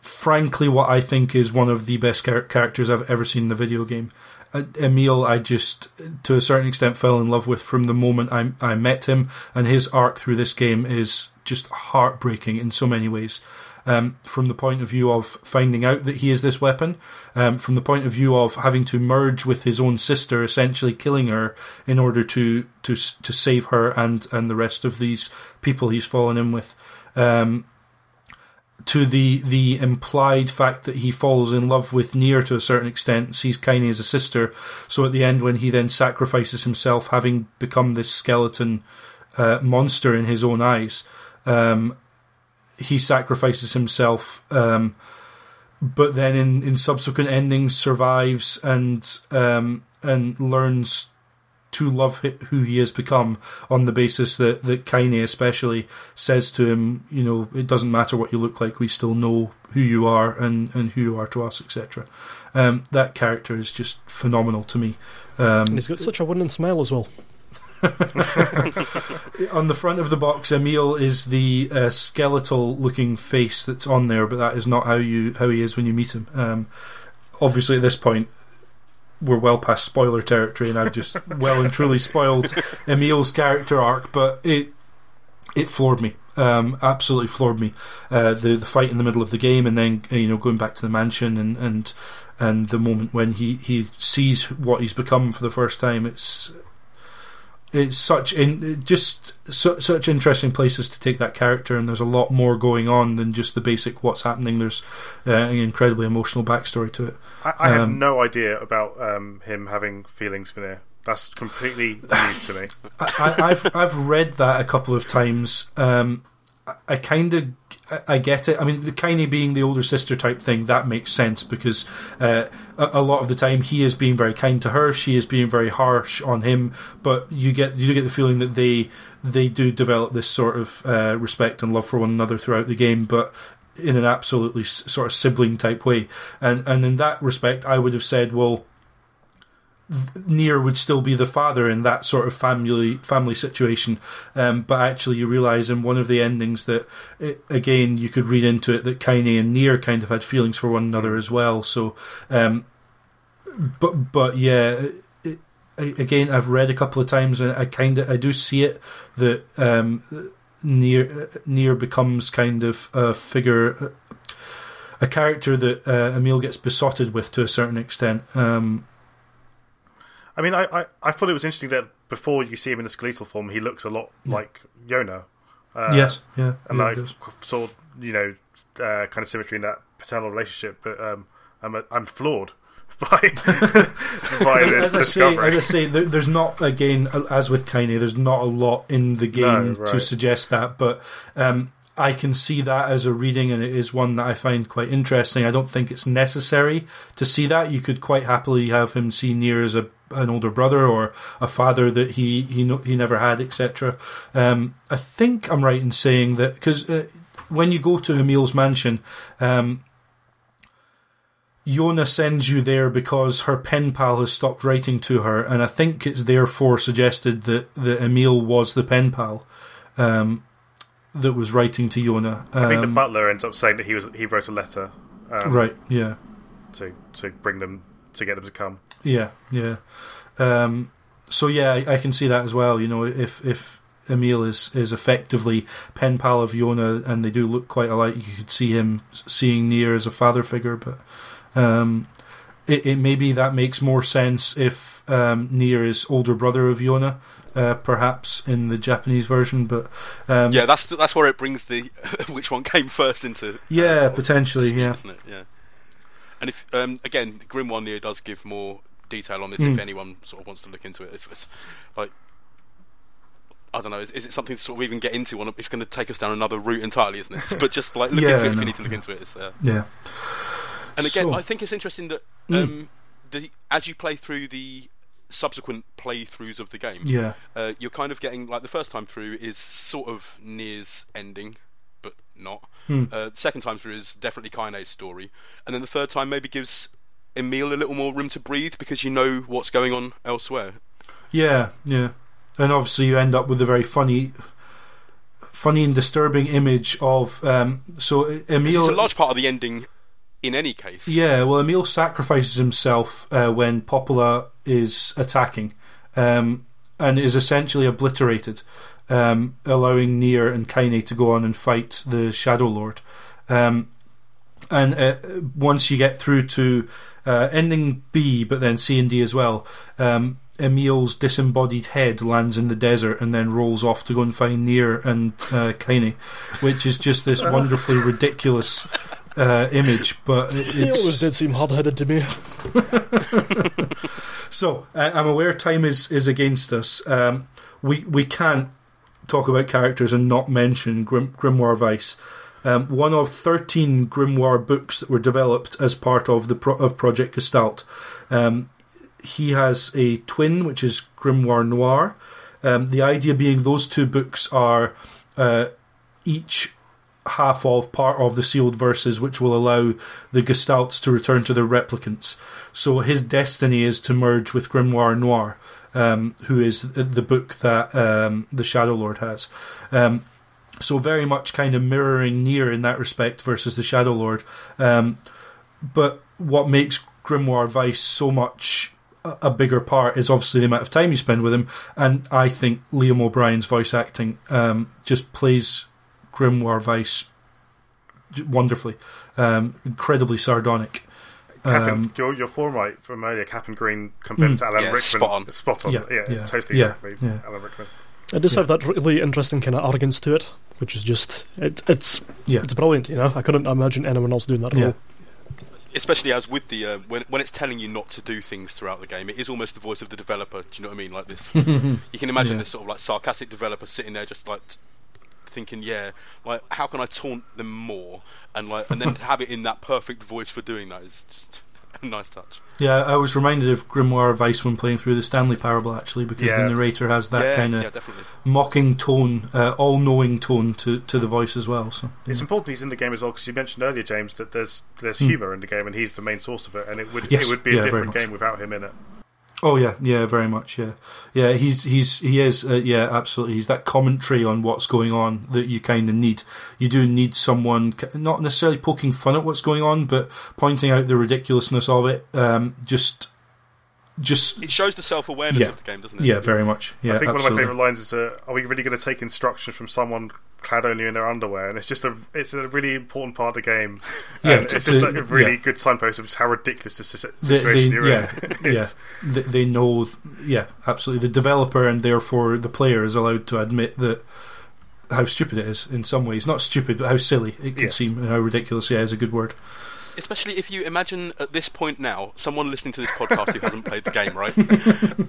frankly what I think is one of the best char- characters I've ever seen in a video game. Uh, Emil, I just to a certain extent fell in love with from the moment I I met him, and his arc through this game is just heartbreaking in so many ways. Um, from the point of view of finding out that he is this weapon, um, from the point of view of having to merge with his own sister, essentially killing her in order to to to save her and and the rest of these people he's fallen in with. Um, to the the implied fact that he falls in love with Nier to a certain extent, sees Kaine as a sister. So at the end, when he then sacrifices himself, having become this skeleton uh, monster in his own eyes, um, he sacrifices himself. Um, but then in, in subsequent endings, survives and um, and learns to love who he has become on the basis that, that Kaine especially says to him, you know, it doesn't matter what you look like, we still know who you are and, and who you are to us, etc. Um, that character is just phenomenal to me. Um, And he's got such a winning smile as well. on the front of the box, Emil is the uh, skeletal looking face that's on there, but that is not how you how he is when you meet him. Um, obviously, at this point, we're well past spoiler territory, and I've just well and truly spoiled Emil's character arc. But it it floored me, um, absolutely floored me. Uh, the the fight in the middle of the game, and then you know going back to the mansion, and and and the moment when he he sees what he's become for the first time. It's it's such in just su- such interesting places to take that character, and there's a lot more going on than just the basic what's happening. There's uh, an incredibly emotional backstory to it. I, I had Um, no idea about um, him having feelings for Nier. That's completely new to me. I, I, I've I've read that a couple of times, um, I, I kind of I get it. I mean, the Kaine being the older sister type thing that makes sense because uh, a, a, lot of the time he is being very kind to her, she is being very harsh on him. But you get you do get the feeling that they they do develop this sort of uh, respect and love for one another throughout the game, but in an absolutely sort of sibling type way. And and in that respect, I would have said, well Nier would still be the father in that sort of family family situation, um, but actually you realise in one of the endings that it, again you could read into it that Kaine and Nier kind of had feelings for one another as well. So, um, but but yeah, it, again I've read a couple of times and I kind of I do see it that um, Near Nier becomes kind of a figure. A character that uh, Emil gets besotted with to a certain extent, um, I mean, I, I, I, thought it was interesting that before you see him in the skeletal form, he looks a lot yeah. like Yona. Uh, yes, yeah, and yeah, I saw you know uh, kind of symmetry in that paternal relationship, but um, I'm a, I'm floored by, by this as I say, as I say, there, there's not again as with Kaine, there's not a lot in the game no, right. to suggest that, but um, I can see that as a reading, and it is one that I find quite interesting. I don't think it's necessary to see that. You could quite happily have him see Nier as a an older brother or a father that he he no, he never had, etc. Um, I think I'm right in saying that because uh, when you go to Emil's mansion. Um, Yona sends you there because her pen pal has stopped writing to her, and I think it's therefore suggested that, that Emil was the pen pal um, that was writing to Yona. I think the um, butler ends up saying that he was he wrote a letter. Um, right. Yeah. To to bring them to get them to come. Yeah, yeah. Um, so yeah, I, I, can see that as well. You know, if if Emil is is effectively pen pal of Yona, and they do look quite alike, you could see him seeing Nier as a father figure. But um, it, it maybe that makes more sense if um, Nier is older brother of Yona. Uh, perhaps in the Japanese version, but um, yeah, that's that's where it brings the which one came first into yeah, uh, potentially, yeah, yeah. And if um, again, Grimoire Nier does give more detail on this mm. if anyone sort of wants to look into it. It's, it's like I don't know. Is, is, it something to sort of even get into? On it's going to take us down another route entirely, isn't it? but just like look yeah, into it no. if you need to look into it. Uh, yeah. And again, so, I think it's interesting that hmm. um, mm. the, as you play through the subsequent playthroughs of the game, yeah, uh, you're kind of getting like the first time through is sort of Nier's ending, but not. Hmm. Uh, second time through is definitely Kaine's story, and then the third time maybe gives Emil a little more room to breathe because you know what's going on elsewhere. Yeah, yeah, and obviously you end up with a very funny, funny and disturbing image of um, so Emil. It's a large part of the ending. In any case, yeah. Well, Emil sacrifices himself uh, when Popola is attacking, um, and is essentially obliterated um, allowing Nier and Kaine to go on and fight the Shadow Lord. Um, and uh, once you get through to uh, ending B, but then C and D as well, um, Emil's disembodied head lands in the desert and then rolls off to go and find Nier and uh, Kaine, which is just this wonderfully ridiculous uh, image. But it, it always did seem hard-headed to me. so I'm aware time is is against us. Um, we we can't talk about characters and not mention Grim- Grimoire Weiss. Um, one of 13 Grimoire books that were developed as part of the pro- of Project Gestalt. Um, he has a twin, which is Grimoire Noir. Um, the idea being those two books are uh, each half of part of the sealed verses, which will allow the Gestalts to return to their replicants. So his destiny is to merge with Grimoire Noir um, who is the book that um, the Shadow Lord has. Um, so very much kind of mirroring Nier in that respect versus the Shadow Lord. Um, but what makes Grimoire Weiss so much a bigger part is obviously the amount of time you spend with him, and I think Liam O'Brien's voice acting um, just plays Grimoire Weiss wonderfully, um, incredibly sardonic. Cap um, your your form right from earlier, Captain Green compared mm, to Alan yeah, Rickman. Spot on. Spot on. Yeah, yeah, yeah totally yeah, yeah. Alan Rickman. It does have that really interesting kind of arrogance to it, which is just it, it's yeah. it's brilliant. You know, I couldn't imagine anyone else doing that role. Especially as with the uh, when when it's telling you not to do things throughout the game, it is almost the voice of the developer. Do you know what I mean? Like this, you can imagine this sort of like sarcastic developer sitting there, just like thinking, yeah, like how can I taunt them more, and like and then have it in that perfect voice for doing that is just a nice touch. Yeah, I was reminded of Grimoire Weiss when playing through the Stanley Parable actually, because Yeah. the narrator has that yeah, kind of yeah, mocking tone, uh, all-knowing tone to, to the voice as well. So It's important he's in the game as well because you mentioned earlier, James, that there's there's humour in the game and he's the main source of it, and it would. Yes, it would be a very different game without him in it. Oh yeah, yeah, very much. Yeah, yeah. He's he's he is. Uh, yeah, absolutely. He's that commentary on what's going on that you kind of need. You do need someone not necessarily poking fun at what's going on, but pointing out the ridiculousness of it. Um, just, just It shows the self awareness Yeah. of the game, doesn't it? yeah, very much. Yeah, I think absolutely. one of my favourite lines is, uh, "Are we really going to take instructions from someone clad only in their underwear?" And it's just a it's a really important part of the game. Yeah, and to- it's just to- like a really yeah. good signpost of just how ridiculous this si- They- situation they- you're yeah, in. yeah. is. They, they know. Yeah, absolutely. The developer and therefore the player is allowed to admit that how stupid it is in some ways. Not stupid, but how silly it can Yes. seem and how ridiculous. Yeah, is a good word. Especially if you imagine at this point now, someone listening to this podcast who hasn't played the game, right?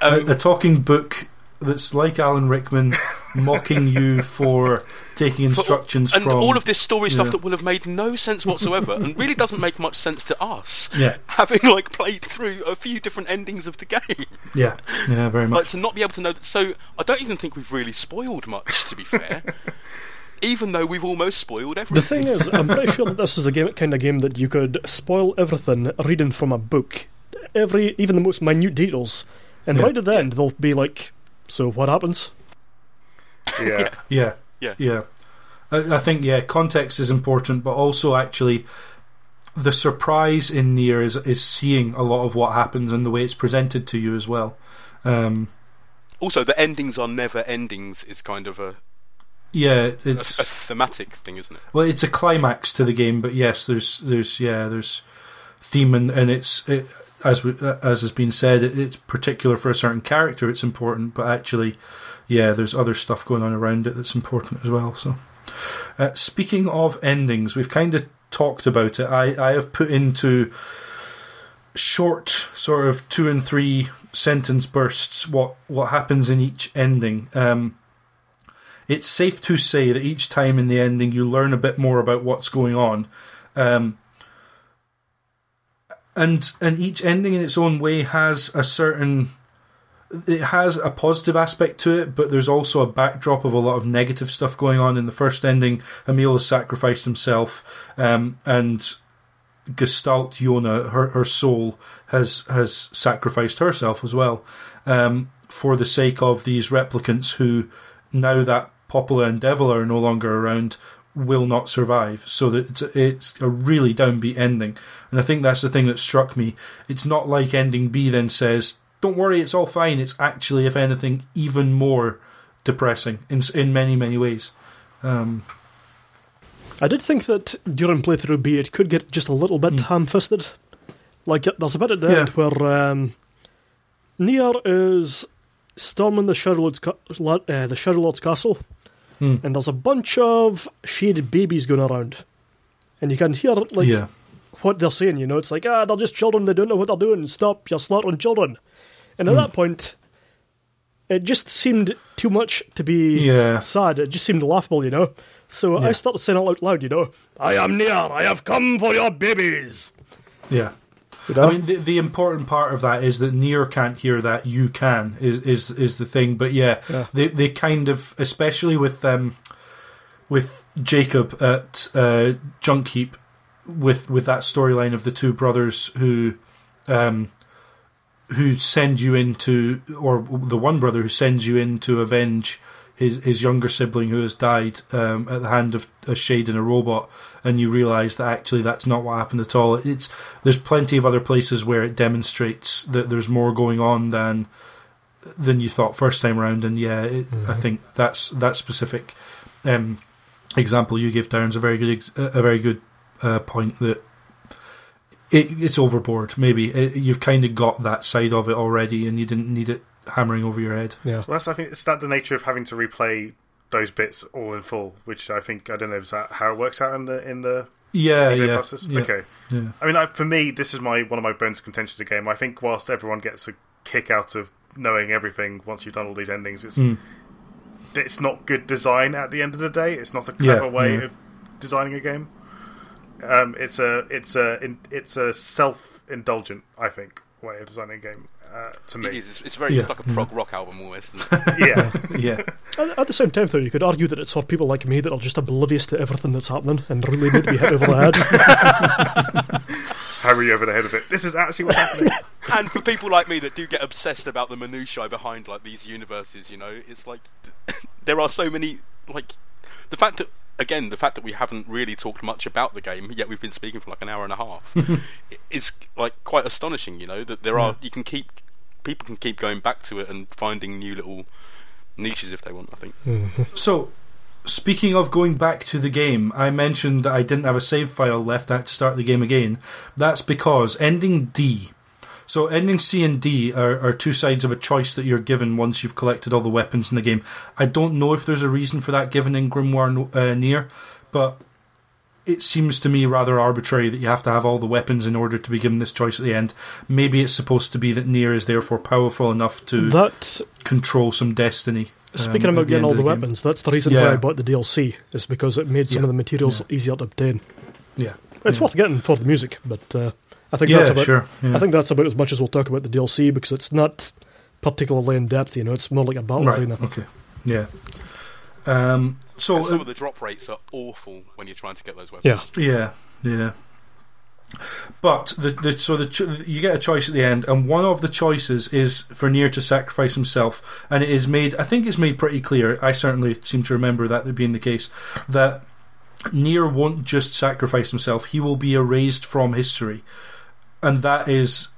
Um, a, a talking book that's like Alan Rickman mocking you for taking instructions and from all of this story stuff yeah. that will have made no sense whatsoever and really doesn't make much sense to us Yeah, having like played through a few different endings of the game yeah, yeah, very much. like much. to not be able to know that so i don't even think we've really spoiled much to be fair even though we've almost spoiled everything The thing is, I'm pretty sure that this is a game, kind of game that you could spoil everything reading from a book, every even the most minute details, and Yeah. right at the end they'll be like, "So what happens?" Yeah. Yeah, Yeah. yeah. I, I think yeah, context is important, but also actually the surprise in Nier is is seeing a lot of what happens and the way it's presented to you as well. Um, also the endings are never endings is kind of a, yeah, a, it's a thematic thing isn't it Well, it's a climax to the game, but yes, there's there's yeah, there's theme and and it's it, as we, as has been said, it, it's particular for a certain character. It's important, but actually, yeah, there's other stuff going on around it that's important as well. So, uh, speaking of endings, we've kind of talked about it. I I have put into short, sort of two and three sentence bursts what what happens in each ending. Um, it's safe to say that each time in the ending you learn a bit more about what's going on. Um, and and each ending in its own way has a certain it has a positive aspect to it, but there's also a backdrop of a lot of negative stuff going on. In the first ending, Emil has sacrificed himself, um, and Gestalt Yona, her her soul, has has sacrificed herself as well, um, for the sake of these replicants who, now that Popola and Devola are no longer around, will not survive. So that it's, it's a really downbeat ending, and I think that's the thing that struck me. It's not like ending B then says, "Don't worry, it's all fine." It's actually, if anything, even more depressing in in many many ways. Um, I did think that during playthrough B it could get just a little bit ham-fisted. Like there's a bit at the. Yeah. end where um, Nier is storming the ca- uh, the castle, Hmm. and there's a bunch of shaded babies going around, and you can hear like yeah, what they're saying. You know, it's like ah, they're just children. They don't know what they're doing. Stop! You're slaughtering children. And at that point, it just seemed too much to be Yeah. sad. It just seemed laughable. You know. So I Yeah. started saying it out loud. You know, I am Nier. I have come for your babies. yeah. You know? I mean, the, the important part of that is that Nier can't hear that. You can is is is the thing. But yeah, Yeah. they they kind of, especially with um, with Jacob at uh, Junk Heap, with with that storyline of the two brothers who, um, who send you into, or the one brother who sends you in to avenge his his younger sibling who has died um, at the hand of a shade and a robot, and you realise that actually that's not what happened at all. It's there's plenty of other places where it demonstrates that there's more going on than than you thought first time around. And yeah, it, I think that's that specific um, example you give, Darren's a very good ex- a very good uh, point that. It, it's overboard. Maybe it, you've kind of got that side of it already, and you didn't need it hammering over your head. yeah. Well, that's I think it's that the nature of having to replay those bits all in full, which I think I don't know is that how it works out in the in the Yeah, game yeah, process. yeah, Okay, yeah. I mean, I, for me, this is my one of my bones of contention of the game. I think whilst everyone gets a kick out of knowing everything once you've done all these endings, it's Mm. it's not good design at the end of the day. It's not a clever Yeah, way yeah. of designing a game. Um, it's a it's a it's a self indulgent, I think, way of designing a game. Uh, to me, is. It's, it's very. Yeah. It's like a prog rock album almost. Isn't it? yeah. Yeah. At, at the same time, though, you could argue that it's for people like me that are just oblivious to everything that's happening and really need to be hit over the head. How are you over the head of it? This is actually what's happening. and for people like me that do get obsessed about the minutiae behind like these universes, you know, it's like there are so many like the fact that again the fact that we haven't really talked much about the game yet we've been speaking for like an hour and a half, is like quite astonishing. You know that there are you can keep people can keep going back to it and finding new little niches if they want. I think. Mm-hmm. So, speaking of going back to the game, I mentioned that I didn't have a save file left. I had to start the game again. That's because ending D. So, ending C and D are, are two sides of a choice that you're given once you've collected all the weapons in the game. I don't know if there's a reason for that given in Grimoire uh, Nier, but it seems to me rather arbitrary that you have to have all the weapons in order to be given this choice at the end. Maybe it's supposed to be that Nier is therefore powerful enough to that, control some destiny. um, speaking at about getting end all the, game. weapons, that's the reason Yeah. why I bought the DLC, is because it made some Yeah. of the materials easier to obtain. Yeah, It's yeah. worth getting for the music, but uh, I think Yeah, that's about sure, yeah. I think that's about as much as we'll talk about the DLC because it's not particularly in depth. You know, it's more like a battle right. arena. Okay, yeah. Um, so And some uh, of the drop rates are awful when you're trying to get those weapons. Yeah, Yeah, yeah. But the, the so the cho- you get a choice at the end, and one of the choices is for Nier to sacrifice himself, and it is made. I think it's made pretty clear. I certainly seem to remember that being the case that Nier won't just sacrifice himself; he will be erased from history, and that is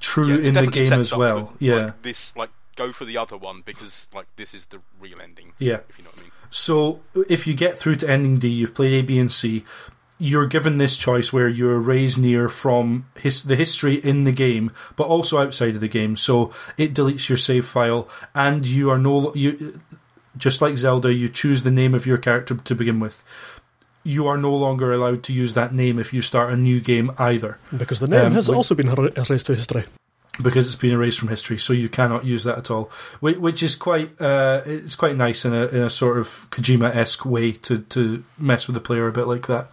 true Yeah, in the game as well. yeah, like, this like go for the other one because like this is the real ending. yeah. If you know what I mean. So if you get through to ending D, you've played A, B, and C. You're given this choice where you're raised Nier from his, the history in the game, but also outside of the game. So it deletes your save file, and you are no you just like Zelda. You choose the name of your character to begin with. You are no longer allowed to use that name if you start a new game either, because the name Um, has which- also been er- erased to history. because it's been erased from history. So you cannot use that at all, which, which is quite uh, it's quite nice in a in a sort of Kojima esque way to to mess with the player a bit like that.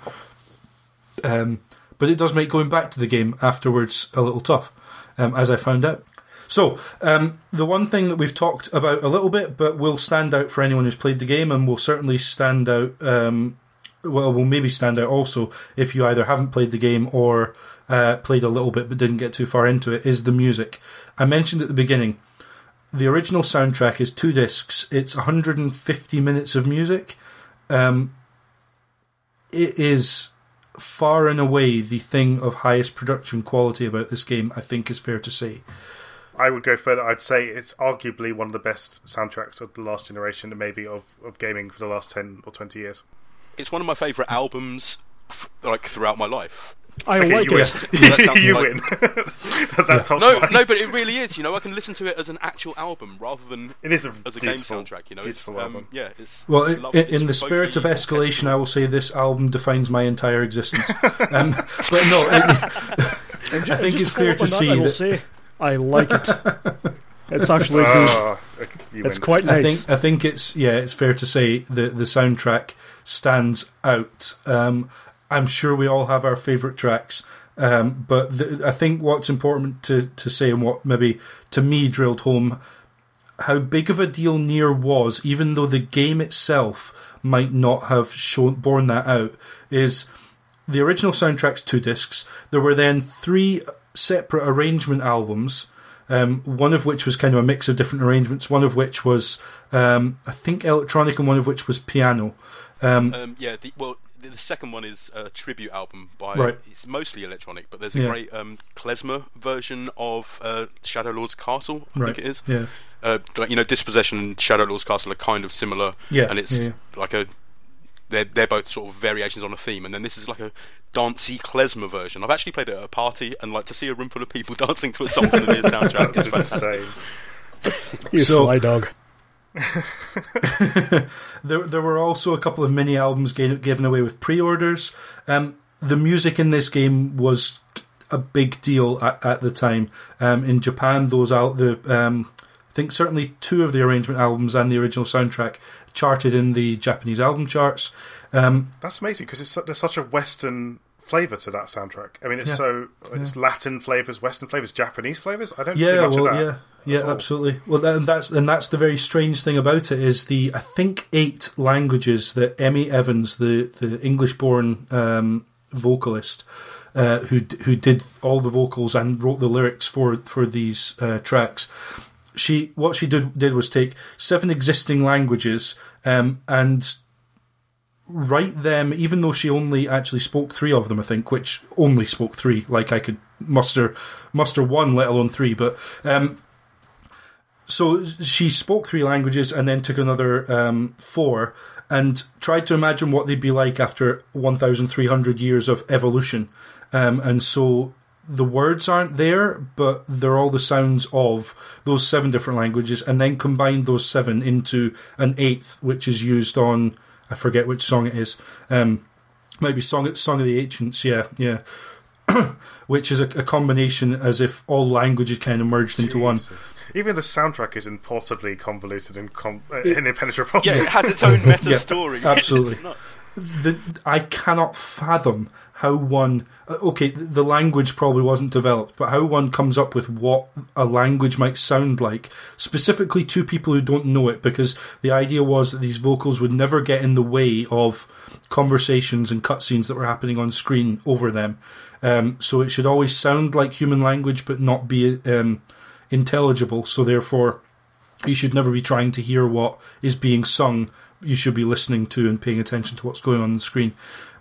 Um, but it does make going back to the game afterwards a little tough, um, as I found out. So, um, the one thing that we've talked about a little bit, but will stand out for anyone who's played the game, and will certainly stand out, um, well, will maybe stand out also if you either haven't played the game or uh, played a little bit but didn't get too far into it, is the music. I mentioned at the beginning, the original soundtrack is two discs, it's 150 minutes of music. Um, it is far and away the thing of highest production quality about this game, I think is fair to say. I would go further. I'd say it's arguably one of the best soundtracks of the last generation, and maybe of, of gaming for the last ten or twenty years. It's one of my favourite albums, f- like throughout my life. I Okay, like you it. That win. sounds you like- win. that tops No, mine. no, but it really is. You know, I can listen to it as an actual album rather than It is a as a beautiful, game soundtrack. You know, beautiful it's, um, album. yeah, it's Well, it's i lovely. in the spirit of escalation. I will say this album defines my entire existence. um, but no, it, I think it's clear to up on that, see I will that say I like it. it's actually good. Ah, It's win. quite I nice. think I think it's yeah, it's fair to say the the soundtrack stands out. Um, I'm sure we all have our favourite tracks, um, but I think what's important to to say and what maybe to me drilled home how big of a deal Nier was, even though the game itself might not have shown borne that out, is the original soundtrack's two discs. There were then three separate arrangement albums. Um, one of which was kind of a mix of different arrangements. One of which was, um, I think, electronic, and one of which was piano. Um, Um, yeah, the, well, the, the second one is a tribute album by. Right. It's mostly electronic, but there's a Yeah. great um, klezmer version of uh, Shadow Lord's Castle. I right. think it is. Yeah. Uh, you know, Dispossession and Shadow Lord's Castle are kind of similar. Yeah, and it's yeah, yeah. like a. They're they're both sort of variations on a theme, and then this is like a dancey klezmer version. I've actually played it at a party, and like to see a room full of people dancing to a song from the Nier soundtrack is That's fantastic. insane. You So- sly dog. There, there were also a couple of mini albums given away with pre-orders. Um, the music in this game was a big deal at, at the time. Um, in Japan, those out the um, I think certainly two of the arrangement albums and the original soundtrack charted in the Japanese album charts. Um, That's amazing because su- there's such a Western flavour to that soundtrack. I mean, it's Yeah. so it's Latin flavours, Western flavours, Japanese flavours. I don't see yeah, much well, of that. Yeah, all. absolutely. Well, and that's and that's the very strange thing about it is the I think eight languages that Emi Evans, the the English-born um, vocalist, uh, who who did all the vocals and wrote the lyrics for for these uh, tracks. She what she did did was take seven existing languages um, and write them, even though she only actually spoke three of them, I think, which only spoke three. Like I could muster muster one, let alone three. But um, so she spoke three languages and then took another um, four and tried to imagine what they'd be like after 1,300 years of evolution. Um, and so the words aren't there, but they're all the sounds of those seven different languages, and then combined those seven into an eighth, which is used on I forget which song it is. Um, maybe song Song of the Ancients. Yeah, yeah. which is a, a combination as if all languages kind of merged into one. Jesus. Even the soundtrack is impossibly convoluted and com- uh, and impenetrable. Yeah, it has its own meta Yeah, story. absolutely. It's nuts. the, I cannot fathom how one. uh, Okay, the language probably wasn't developed, but how one comes up with what a language might sound like, specifically to people who don't know it, because the idea was that these vocals would never get in the way of conversations and cutscenes that were happening on screen over them. Um, so it should always sound like human language, but not be um, intelligible. So therefore, you should never be trying to hear what is being sung. You should be listening to and paying attention to what's going on the screen.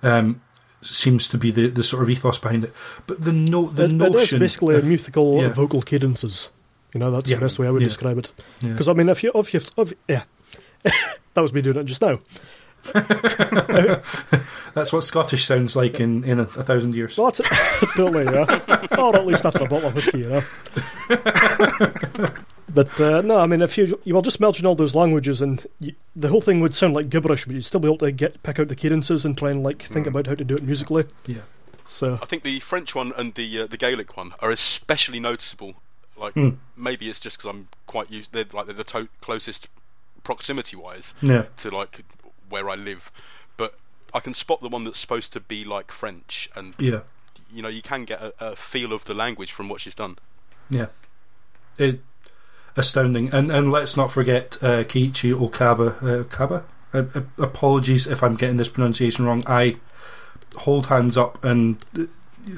Um, seems to be the, the sort of ethos behind it. But the no, the It, it is notion basically of- musical yeah. vocal cadences. You know, that's Yeah. the best way I would Yeah. describe it. Because I mean, if you, if you, if, yeah, that was me doing it just now. that's what Scottish sounds like in, in a, a thousand years. So that's it. totally, yeah. Or at least after a bottle of whiskey, you know. but uh, no, I mean, if you you were just merging all those languages, and you, the whole thing would sound like gibberish, but you'd still be able to get pick out the cadences and try and like think about how to do it musically. Yeah. So I think the French one and the uh, the Gaelic one are especially noticeable. Like Hmm. maybe it's just because I'm quite used. They're like they're the to- closest proximity wise Yeah. to like where I live, but I can spot the one that's supposed to be like French, and Yeah. you know you can get a, a feel of the language from what she's done. Yeah. It, astounding. And and let's not forget uh, Keiichi Okaba. Uh, Okaba? Uh, apologies if I'm getting this pronunciation wrong. I hold hands up and uh,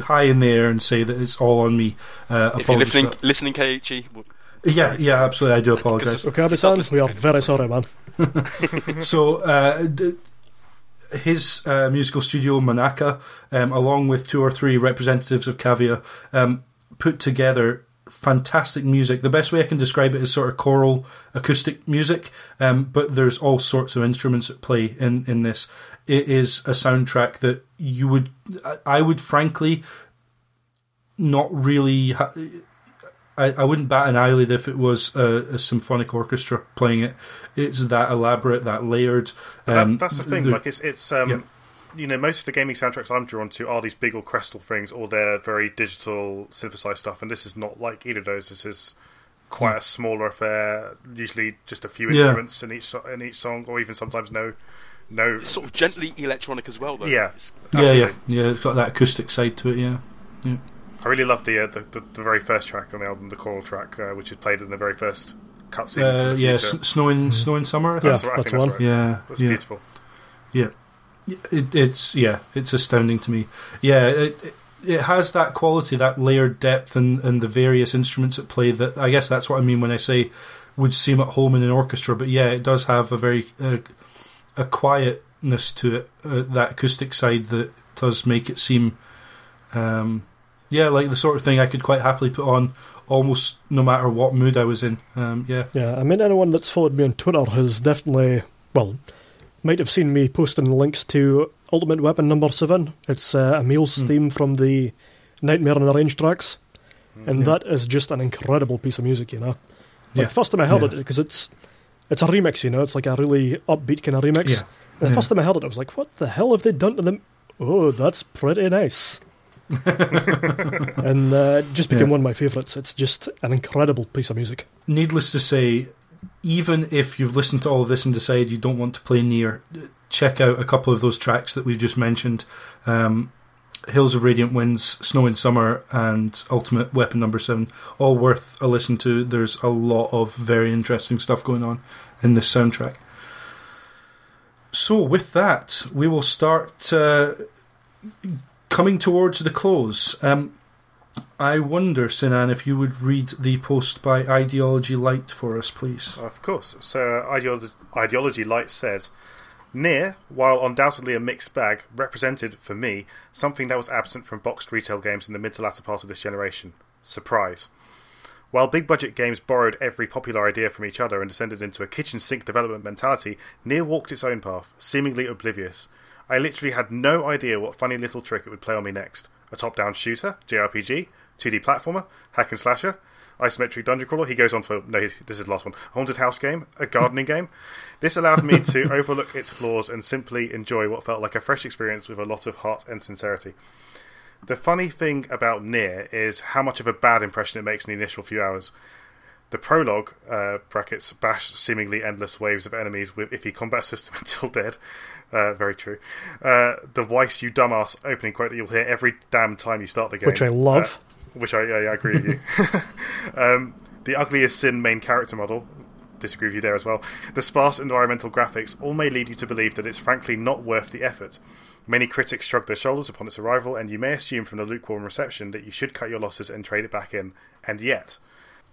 high in the air and say that it's all on me. Uh, If you're listening, listening, Keiichi, well. Yeah, yeah, absolutely. I do apologise. Okabe-san, we are very sorry, man. so uh, d- his uh, musical studio Monaca, um, along with two or three representatives of Cavia, um, put together fantastic music. The best way I can describe it is sort of choral acoustic music, um, but there's all sorts of instruments at play in in this. It is a soundtrack that you would, I- would frankly, not really. Ha- I, I wouldn't bat an eyelid if it was a, a symphonic orchestra playing it. It's that elaborate, that layered. Um, that, that's the thing. the- like it's it's um, Yeah. you know most of the gaming soundtracks I'm drawn to are these big orchestral things, or they're very digital synthesized stuff. And this is not like either of those. This is quite a smaller affair. Usually just a few Yeah. instruments in each in each song, or even sometimes no no. it's sort of gently electronic as well, though. Yeah. Yeah, yeah, yeah. It's got that acoustic side to it. Yeah. Yeah, I really love the, uh, the, the the very first track on the album, the choral track, uh, which is played in the very first cutscene. uh, yeah. future. S- snow in snow in summer. I think. That's Yeah, right. I that's one. right. Yeah, That's yeah, beautiful. yeah. It, it's yeah, it's astounding to me. Yeah, it, it it has that quality, that layered depth, and and the various instruments at play. That I guess that's what I mean when I say would seem at home in an orchestra. But yeah, it does have a very uh, a quietness to it, uh, that acoustic side that does make it seem, um, yeah, like the sort of thing I could quite happily put on almost no matter what mood I was in. Um, yeah, Yeah, I mean, anyone that's followed me on Twitter has definitely, well, might have seen me posting links to Ultimate Weapon number seven. It's uh, Emil's Hmm. theme from the Nightmare and Arrange tracks, and Yeah. that is just an incredible piece of music. You know, like Yeah. first time I heard Yeah. it because it's it's a remix. You know, it's like a really upbeat kind of remix. Yeah. And the Yeah. first time I heard it, I was like, "What the hell have they done to them?" Oh, that's pretty nice. and uh, just became Yeah. one of my favourites. It's just an incredible piece of music. Needless to say, even if you've listened to all of this and decide you don't want to play Nier, check out a couple of those tracks that we've just mentioned. Um, Hills of Radiant Winds, Snow in Summer, and Ultimate Weapon Number Seven, all worth a listen to. There's a lot of very interesting stuff going on in this soundtrack. So, with that, we will start uh, coming towards the close. Um, I wonder, Sinan, if you would read the post by Ideology Light for us, please. Of course. So, Ideology, Ideology Light says Nier, while undoubtedly a mixed bag, represented, for me, something that was absent from boxed retail games in the mid to latter part of this generation surprise. While big budget games borrowed every popular idea from each other and descended into a kitchen sink development mentality, Nier walked its own path, seemingly oblivious. I literally had no idea what funny little trick it would play on me next. A top down shooter, JRPG, 2D platformer, hack and slasher, isometric dungeon crawler. He goes on for no, this is the last one. Haunted house game, a gardening game. This allowed me to overlook its flaws and simply enjoy what felt like a fresh experience with a lot of heart and sincerity. The funny thing about Nier is how much of a bad impression it makes in the initial few hours. The prologue, uh, brackets, bash seemingly endless waves of enemies with iffy combat system until dead. Uh, very true. Uh, the Weiss you dumbass opening quote that you'll hear every damn time you start the game. Which I love. Uh, which I, yeah, yeah, I agree with you. um, the ugliest sin main character model. Disagree with you there as well. The sparse environmental graphics all may lead you to believe that it's frankly not worth the effort. Many critics shrug their shoulders upon its arrival, and you may assume from the lukewarm reception that you should cut your losses and trade it back in. And yet,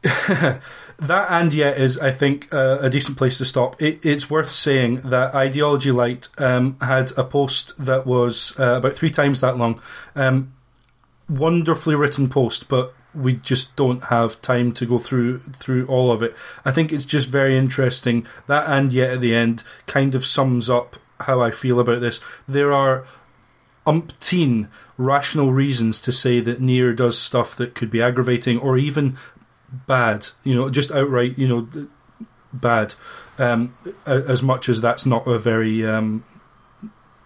That and yet is, I think, uh, a decent place to stop. It, it's worth saying that Ideology Light um, had a post that was uh, about three times that long. Um, wonderfully written post, but we just don't have time to go through through all of it. I think it's just very interesting. That and yet at the end kind of sums up how I feel about this. There are umpteen rational reasons to say that Nier does stuff that could be aggravating or even bad. You know, just outright, you know, bad. Um, as much as that's not a very, um,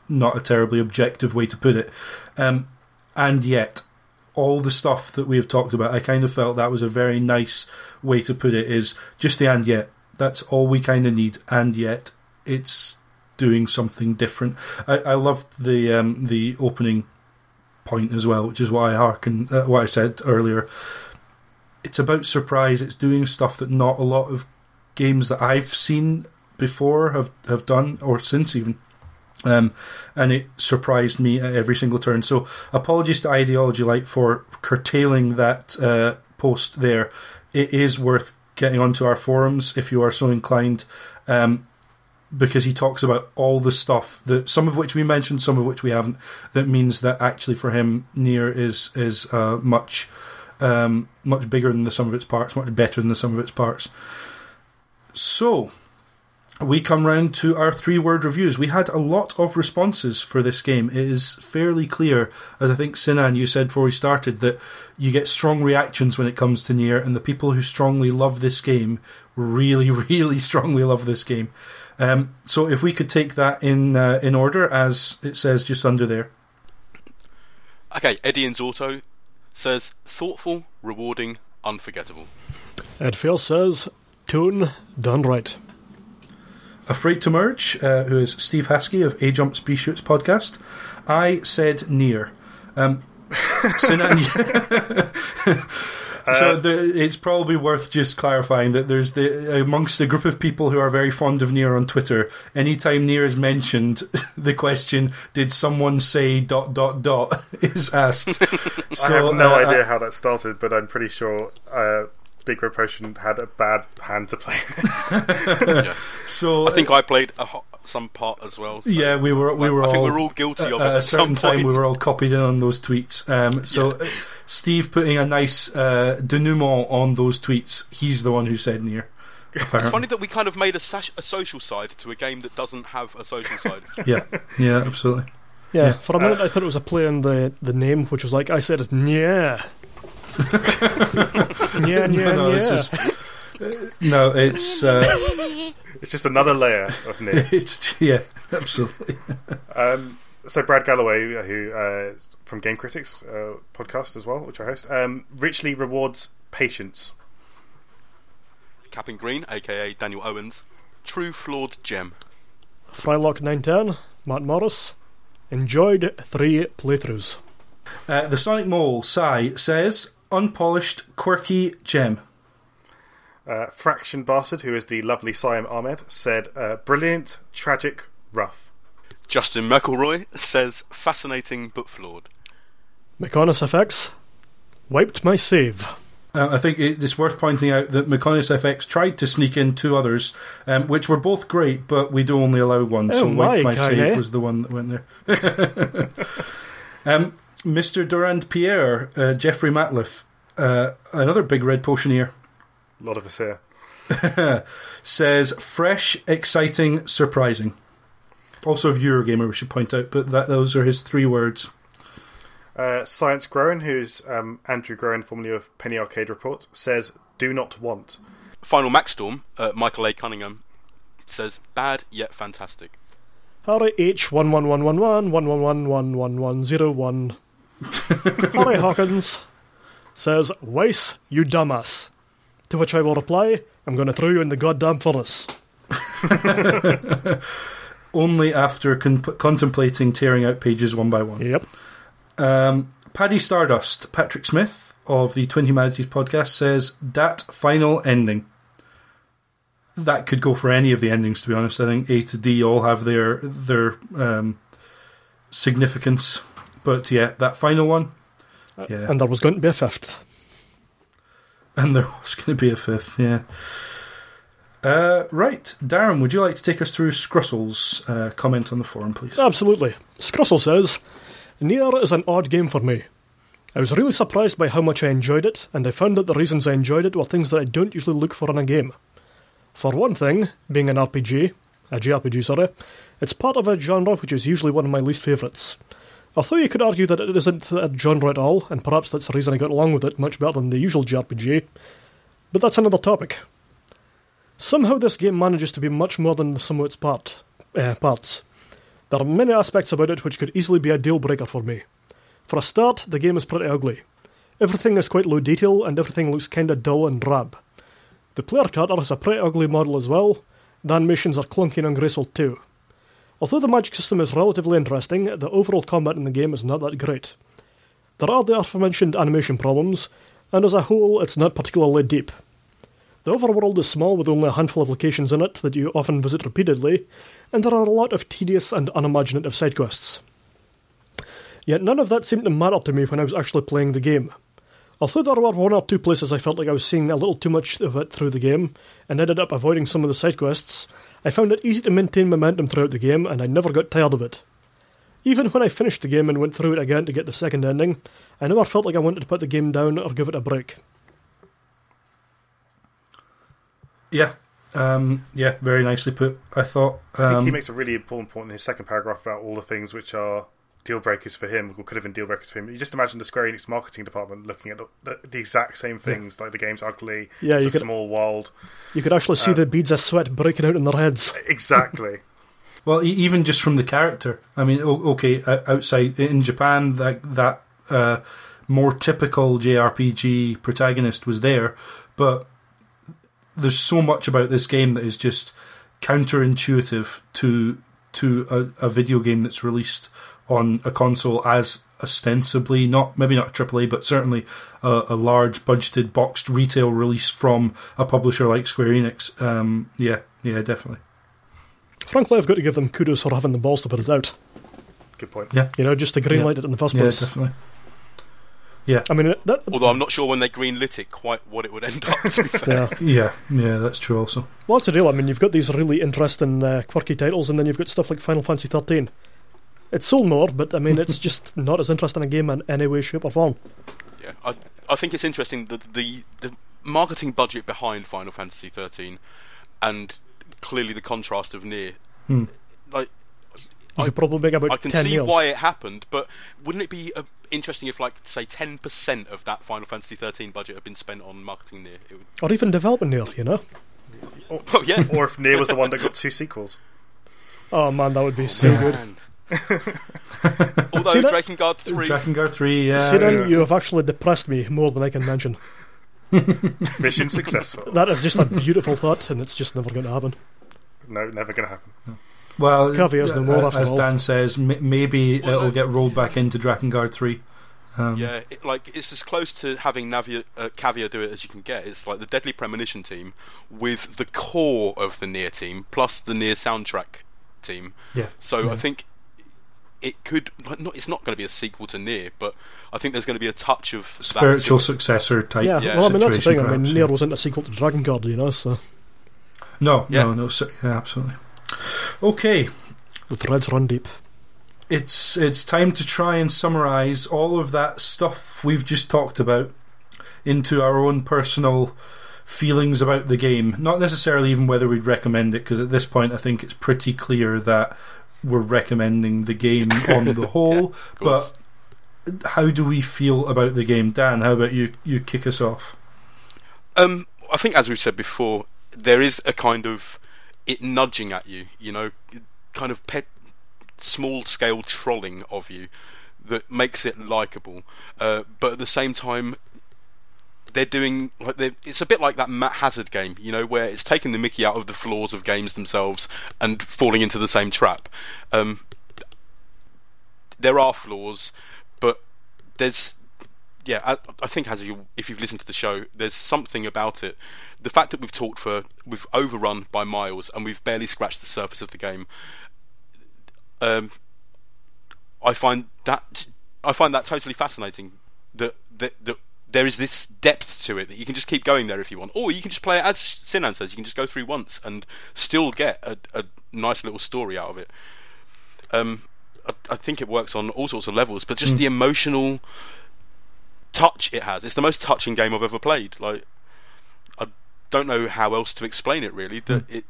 not a terribly objective way to put it. Um, and yet, all the stuff that we have talked about, I kind of felt that was a very nice way to put it. Is just the and yet. That's all we kind of need, and yet it's doing something different. I, I loved the um, the opening point as well, which is why I hearken uh, what I said earlier. It's about surprise. It's doing stuff that not a lot of games that I've seen before have have done, or since even. Um, and it surprised me at every single turn. So, apologies to Ideology Light for curtailing that uh, post there. It is worth getting onto our forums if you are so inclined. Um, because he talks about all the stuff that some of which we mentioned, some of which we haven't. That means that actually for him, Nier is is uh, much um, much bigger than the sum of its parts, much better than the sum of its parts. So we come round to our three word reviews. We had a lot of responses for this game. It is fairly clear, as I think Sinan you said before we started, that you get strong reactions when it comes to Nier, and the people who strongly love this game really, really strongly love this game. Um, so if we could take that in uh, in order as it says just under there. Okay, Eddie and Auto says thoughtful, rewarding, unforgettable. Ed Fail says, tune done right. Afraid to Merge, uh, who is Steve Haskey of A Jumps B Shoots podcast. I said Nier. Um, Sinan, so the, it's probably worth just clarifying that there's the amongst a group of people who are very fond of Nier on Twitter. Anytime Nier is mentioned, the question "Did someone say dot dot dot?" is asked. I have no uh, idea how that started, but I'm pretty sure uh, Big Red Potion had a bad hand to play. Yeah. So I think I played a ho- some part as well. so- Yeah, we were we were I all think we're all guilty at, of it at a certain some time. point. We were all copied in on those tweets. Um, so uh, Steve putting a nice uh, denouement on those tweets. He's the one who said Nier. It's funny that we kind of made a, sash- a social side to a game that doesn't have a social side. Yeah, yeah, absolutely. Yeah, Yeah. for a minute I thought it was a play on the, the name, which was like, I said, yeah. yeah, yeah, no, yeah. it's just, uh, no, it's uh, it's just another layer of Nier. it's yeah, absolutely. Um, so Brad Galloway, uh, who uh, from Game Critics uh, podcast as well, which I host, um, richly rewards patience. Capping Green, aka Daniel Owens, true flawed gem. Frylock910, Matt Morris, enjoyed three playthroughs. Uh, the Sonic Mall Sai, says unpolished, quirky gem. Uh, Fraction Bastard, who is the lovely Siam Ahmed, said uh, brilliant, tragic, rough. Justin McElroy says fascinating but flawed. McConus FX, wiped my save. Uh, I think it's worth pointing out that Meconis FX tried to sneak in two others, um, which were both great, but we do only allow one. Oh so my, Wipe My Kai, Save eh? was the one that went there. um, Mr. Durand Pierre, uh, Jeffrey Matulef, uh, another big red potioneer. A lot of us here. says fresh, exciting, surprising. Also of Eurogamer, we should point out, but that those are his three words. Uh, Science Groen, who's um, Andrew Groen, formerly of Penny Arcade Report, says do not want. Final Max Storm, uh, Michael A. Cunningham, says bad yet fantastic. Howdy, H one one one one one one one one one zero one. Holly Hawkins says, Weiss, you dumbass. To which I will reply, I'm going to throw you in the goddamn furnace. Only after con- contemplating tearing out pages one by one. Yep. Um, Paddy Stardust, Patrick Smith of the Twin Humanities podcast says, Dat final ending. That could go for any of the endings, to be honest. I think A to D all have their their um, significance but yeah, that final one, yeah, And there was going to be a fifth. and there was going to be a fifth, yeah. Uh, right, Darren, would you like to take us through Scrussell's uh, comment on the forum, please? Absolutely. Scrussel says, Nier is an odd game for me. I was really surprised by how much I enjoyed it, and I found that the reasons I enjoyed it were things that I don't usually look for in a game. For one thing, being an RPG, a JRPG, sorry, it's part of a genre which is usually one of my least favourites. Although you could argue that it isn't a genre at all, and perhaps that's the reason I got along with it much better than the usual JRPG, but that's another topic. Somehow this game manages to be much more than the sum of its part, uh, parts. There are many aspects about it which could easily be a deal breaker for me. For a start, the game is pretty ugly. Everything is quite low detail and everything looks kinda dull and drab. The player character is a pretty ugly model as well. The animations are clunky and ungraceful too. Although the magic system is relatively interesting, the overall combat in the game is not that great. There are the aforementioned animation problems, and as a whole, it's not particularly deep. The overworld is small with only a handful of locations in it that you often visit repeatedly, and there are a lot of tedious and unimaginative side quests. Yet none of that seemed to matter to me when I was actually playing the game. Although there were one or two places I felt like I was seeing a little too much of it through the game, and ended up avoiding some of the side quests, I found it easy to maintain momentum throughout the game, and I never got tired of it. Even when I finished the game and went through it again to get the second ending, I never felt like I wanted to put the game down or give it a break. Yeah, um, yeah, very nicely put. I thought. I think he Um, makes a really important point in his second paragraph about all the things which are deal breakers for him, or could have been deal breakers for him. You just imagine the Square Enix marketing department looking at the, the exact same things, like the game's ugly, Yeah, it's you a could- small world. You could actually see the beads of sweat breaking out in their heads. Exactly. Well, e- even just from the character. I mean, okay, outside in Japan, that that uh, more typical JRPG protagonist was there, but there's so much about this game that is just counterintuitive to to a, a video game that's released on a console as ostensibly not maybe not a AAA, but certainly a, a large budgeted boxed retail release from a publisher like Square Enix. Um, yeah, yeah, definitely. Frankly, I've got to give them kudos for having the balls to put it out. Good point. Yeah. You know, just to greenlight it in the first Yeah, place. definitely. Yeah, I mean, that, Although I'm not sure when they greenlit it quite what it would end up. To be fair. yeah. yeah, yeah. That's true. Also, Well, that's the deal. I mean, you've got these really interesting, uh, quirky titles, and then you've got stuff like Final Fantasy XIII. It's sold more, but I mean, it's just not as interesting a game in any way, shape, or form. Yeah, I, I think it's interesting that the the marketing budget behind Final Fantasy 13 and clearly the contrast of Nier. Hmm. Like, You I- could probably make about I can 10 see meals. why it happened, but wouldn't it be uh, interesting if, like, say, 10% of that Final Fantasy 13 budget had been spent on marketing Nier? It would, Or even developing there, you know? oh yeah, Or if Nier was the one that got two sequels. Oh man, that would be so good. Man. Although See that? Drakengard 3. Drakengard 3, yeah. See, then yeah. you have actually depressed me more than I can mention. Mission successful. That is just a beautiful thought, and it's just never going to happen. No, never going to happen. Well, Cavia's no more, uh, after as all. Dan says, m- maybe Well, it'll uh, get rolled back into Drakengard 3. Um, Yeah, it, like it's as close to having Navia, uh, Cavia do it as you can get. It's like the Deadly Premonition team with the core of the Nier team plus the Nier soundtrack team. Yeah. So Yeah. I think it could. Not, it's not going to be a sequel to Nier, but I think there's going to be a touch of Spiritual to successor type Yeah, Yeah. well, I mean, that's the situation, thing. I mean, perhaps, Nier yeah. wasn't a sequel to Drakengard, you know, so No, Yeah. no, no. So, yeah, absolutely. Okay, the threads run deep. it's it's time to try and summarize all of that stuff we've just talked about into our own personal feelings about the game. Not necessarily even whether we'd recommend it, because at this point I think it's pretty clear that we're recommending the game on the whole. course. but how do we feel about the game, Dan? How about you? You kick us off. Um, I think, as we've said before, there is a kind of it nudging at you, you know, kind of pet, small scale trolling of you that makes it likable. Uh, but at the same time, they're doing like they're, it's a bit like that Matt Hazard game, you know, where it's taking the Mickey out of the flaws of games themselves and falling into the same trap. Um, there are flaws, but there's yeah, I, I think as you, if you've listened to the show, there's something about it. The fact that we've talked for, we've overrun by miles, and we've barely scratched the surface of the game. Um, I find that I find that totally fascinating. That that, that there is this depth to it that you can just keep going there if you want, or you can just play it as Sinan says. You can just go through once and still get a, a nice little story out of it. Um, I, I think it works on all sorts of levels, but just the emotional touch it has. It's the most touching game I've ever played. Like I don't know how else to explain it really. That it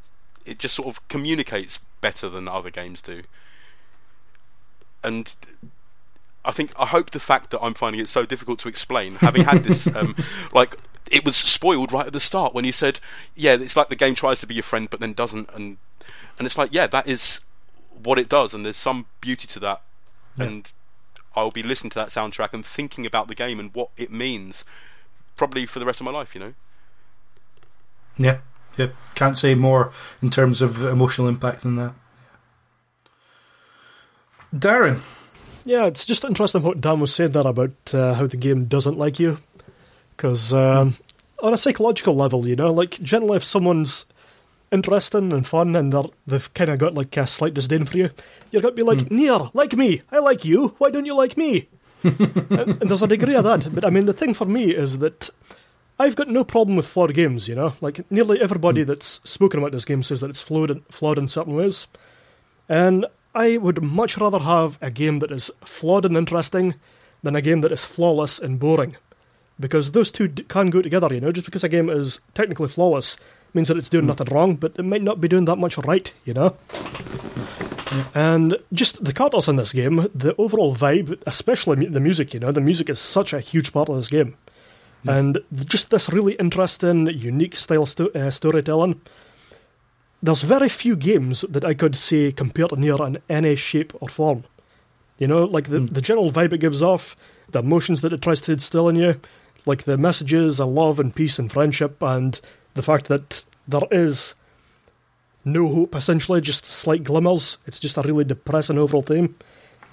it just sort of communicates better than other games do. And I think I hope the fact that I'm finding it so difficult to explain, having had this um, like it was spoiled right at the start when you said, yeah, it's like the game tries to be your friend but then doesn't and and it's like, yeah, that is what it does and there's some beauty to that. Yeah. And I'll be listening to that soundtrack and thinking about the game and what it means, probably for the rest of my life. You know. Yeah, yeah. Can't say more in terms of emotional impact than that. Darren, Yeah, it's just interesting what Dan was saying there about uh, how the game doesn't like you. Because um, on a psychological level, you know, like generally if someone's interesting and fun and they're, they've kind of got like a slight disdain for you, you're going to be like, Nier, like me, I like you, why don't you like me? and, and there's a degree of that. But I mean, the thing for me is that I've got no problem with flawed games, you know? Like nearly everybody that's spoken about this game says that it's flawed, in- flawed in certain ways. And I would much rather have a game that is flawed and interesting than a game that is flawless and boring. Because those two d- can go together, you know. Just because a game is technically flawless means that it's doing nothing wrong, but it might not be doing that much right, you know. And just the characters in this game, the overall vibe, especially the music, you know, the music is such a huge part of this game. And th- just this really interesting, unique style sto- uh, storytelling. There's very few games that I could say compare to Nier in any shape or form. You know, like the, hmm. the general vibe it gives off, the emotions that it tries to instill in you, like the messages of love and peace and friendship, and the fact that there is no hope, essentially, just slight glimmers. It's just a really depressing overall theme.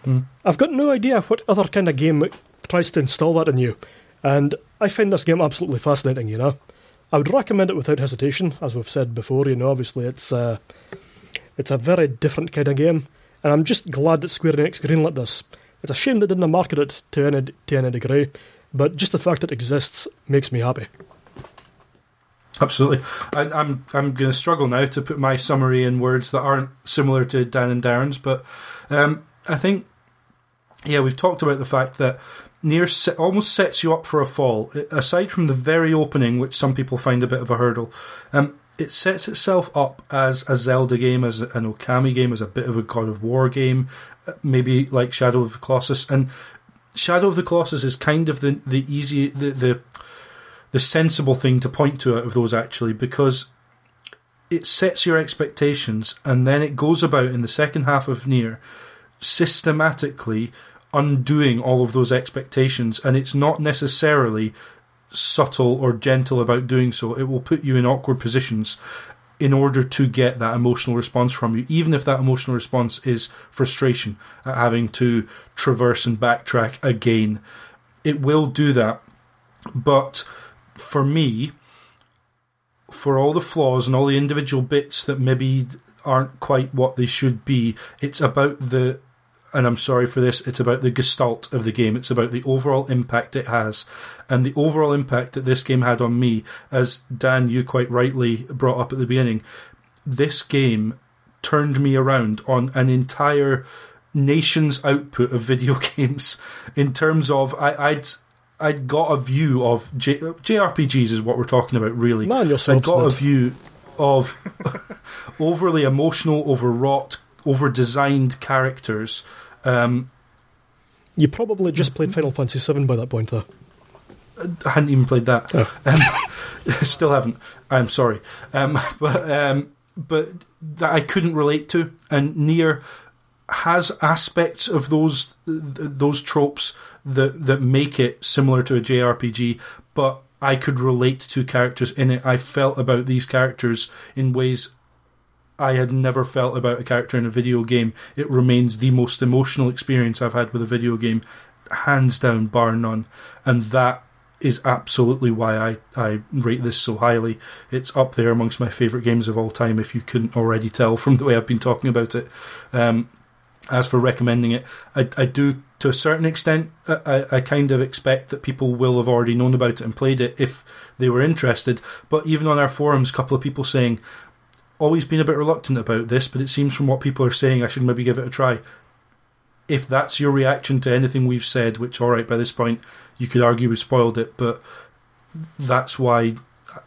Hmm. I've got no idea what other kind of game tries to install that in you, and I find this game absolutely fascinating, you know. I would recommend it without hesitation, as we've said before, you know, obviously it's, uh, it's a very different kind of game, and I'm just glad that Square Enix greenlit this. It's a shame they didn't market it to any, to any degree, but just the fact that it exists makes me happy. absolutely. I, I'm I'm going to struggle now to put my summary in words that aren't similar to Dan and Darren's, but um, I think yeah, we've talked about the fact that Se- almost sets you up for a fall. Aside from the very opening, which some people find a bit of a hurdle, um, it sets itself up as a Zelda game, as an Okami game, as a bit of a God of War game, uh, maybe like Shadow of the Colossus. And Shadow of the Colossus is kind of the the easy the the the sensible thing to point to out of those actually because it sets your expectations and then it goes about in the second half of Nier systematically undoing all of those expectations, and it's not necessarily subtle or gentle about doing so. It will put you in awkward positions in order to get that emotional response from you, even if that emotional response is frustration at having to traverse and backtrack again. It will do that. But for me, for all the flaws and all the individual bits that maybe aren't quite what they should be, it's about the and I'm sorry for this, it's about the gestalt of the game. It's about the overall impact it has. And the overall impact that this game had on me, as Dan, you quite rightly brought up at the beginning, this game turned me around on an entire nation's output of video games in terms of I, would I'd got a view of J, JRPGs is what we're talking about really. Man, you're so I'd got a view of overly emotional, overwrought, over designed characters. Um, you probably just played Final Fantasy VII by that point, though. I hadn't even played that. Oh. Um, still haven't. I'm sorry, um, but um, but that I couldn't relate to, and Nier has aspects of those those tropes that that make it similar to a JRPG, but I could relate to characters in it. I felt about these characters in ways I had never felt about a character in a video game. It remains the most emotional experience I've had with a video game, hands down, bar none. And that is absolutely why I, I rate this so highly. It's up there amongst my favourite games of all time, if you couldn't already tell from the way I've been talking about it. Um, as for recommending it, I, I do, to a certain extent, I, I kind of expect that people will have already known about it and played it if they were interested. But even on our forums, a couple of people saying, always been a bit reluctant about this, but it seems from what people are saying, I should maybe give it a try. If that's your reaction to anything we've said, which, all right, by this point, you could argue we spoiled it, but that's why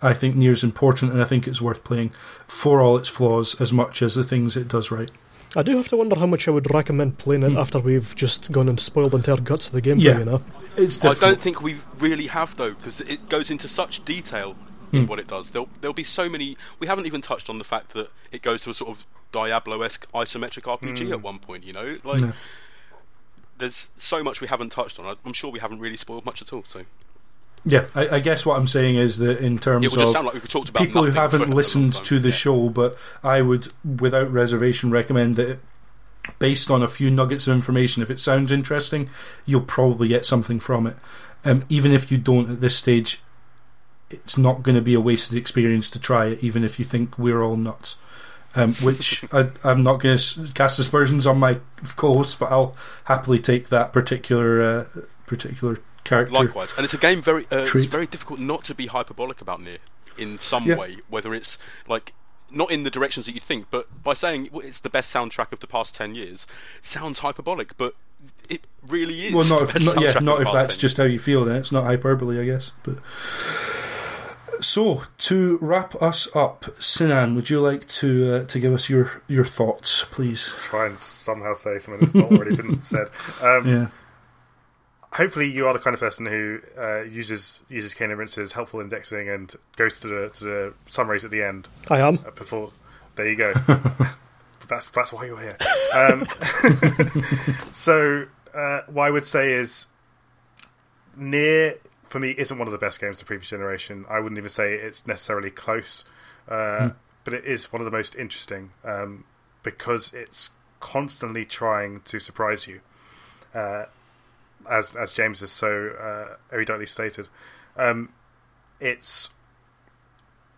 I think Nier is important and I think it's worth playing for all its flaws as much as the things it does right. I do have to wonder how much I would recommend playing it mm. after we've just gone and spoiled the entire guts of the game. Yeah, you know, it's I don't think we really have though, because it goes into such detail in mm. what it does. There'll there'll be so many. We haven't even touched on the fact that it goes to a sort of Diablo-esque isometric RPG mm. at one point. You know, like no. there's so much we haven't touched on. I'm sure we haven't really spoiled much at all. So. Yeah, I, I guess what I'm saying is that in terms of like people who haven't listened to the yeah. show, but I would, without reservation, recommend that based on a few nuggets of information. If it sounds interesting, you'll probably get something from it. Um, even if you don't at this stage, it's not going to be a wasted experience to try it, even if you think we're all nuts. Um, which I, am not going to cast aspersions on my co-hosts, but I'll happily take that particular uh, particular character. Likewise, and it's a game very uh, it's very difficult not to be hyperbolic about NieR in some yeah. way, whether it's like not in the directions that you'd think, but by saying it's the best soundtrack of the past ten years, sounds hyperbolic, but it really is. Well, not if, not, yeah, not if that's just how you feel. Then it's not hyperbole, I guess. But so to wrap us up, Sinan, would you like to uh, to give us your your thoughts, please? Try and somehow say something that's not already been said. Um, yeah. Hopefully, you are the kind of person who uh, uses uses Cane and Rinse's helpful indexing and goes to the to the summaries at the end. I am. Uh, before there you go. that's that's why you're here. Um, so, uh, what I would say is, NieR for me isn't one of the best games of the previous generation. I wouldn't even say it's necessarily close, uh, mm. but it is one of the most interesting um, because it's constantly trying to surprise you, uh, as as James has so uh, eruditely stated. Um, it's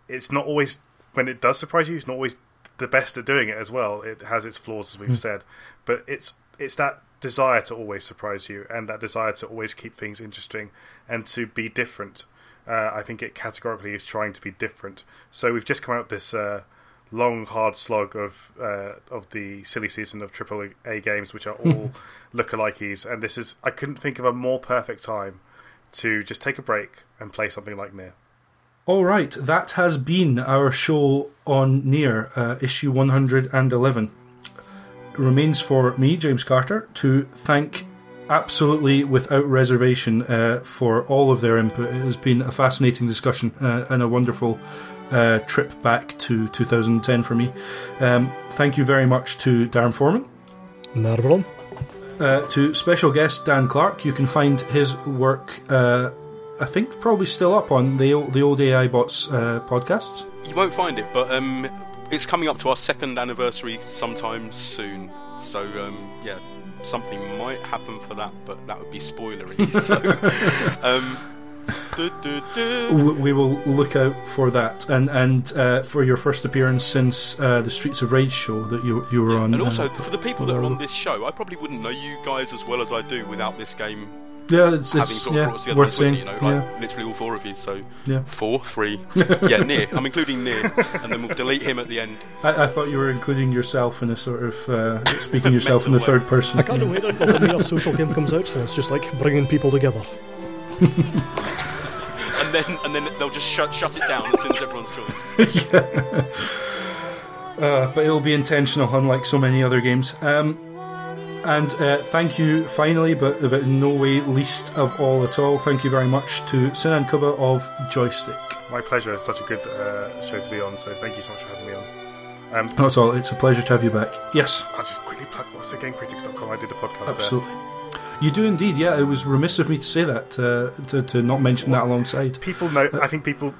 it's not always when it does surprise you. It's not always the best at doing it as well. It has its flaws, as we've mm. said, but it's it's that desire to always surprise you and that desire to always keep things interesting and to be different. Uh, I think it categorically is trying to be different. So we've just come out this uh, long, hard slog of uh, of the silly season of triple A games, which are all lookalikes, and this is I couldn't think of a more perfect time to just take a break and play something like NieR. All right, that has been our show on Nier uh, issue 111 remains for me, James Carter, to thank absolutely without reservation uh, for all of their input. It has been a fascinating discussion uh, and a wonderful uh, trip back to 2010 for me. Um, thank you very much to Darren Forman. Not a problem. uh, to special guest Dan Clark. You can find his work, uh, I think, probably still up on the old, the old AI Bots uh, podcasts. You won't find it, but um, it's coming up to our second anniversary sometime soon. So um, yeah, something might happen for that, but that would be spoilery. so, um. We will look out for that, and and uh, for your first appearance since uh, the Streets of Rage show that you you were on. And also, uh, for the people that are on this show, I probably wouldn't know you guys as well as I do without this game yeah, it's, having it's sort of yeah, brought us together worth Twitter, saying. you know, like yeah, literally all four of you. So yeah. four, three, yeah, Nier. I'm including Nier, and then we'll delete him at the end. I, I thought you were including yourself in a sort of uh, speaking yourself in the Mental third person. I can't yeah. wait until the Nier social game comes out, and it's just like bringing people together. And then and then they'll just shut shut it down as soon as everyone's joined. Uh, but it'll be intentional, unlike so many other games. Um, and uh, thank you, finally, but, but in no way least of all at all, thank you very much to Sinan Kubba of Joystiq. My pleasure. It's such a good uh, show to be on. So thank you so much for having me on. Um, That's all. It's a pleasure to have you back. Yes, I'll just quickly plug also GameCritics.com. I did the podcast there. absolutely. You do indeed, yeah. It was remiss of me to say that, uh, to, to not mention that alongside. People know. I think people.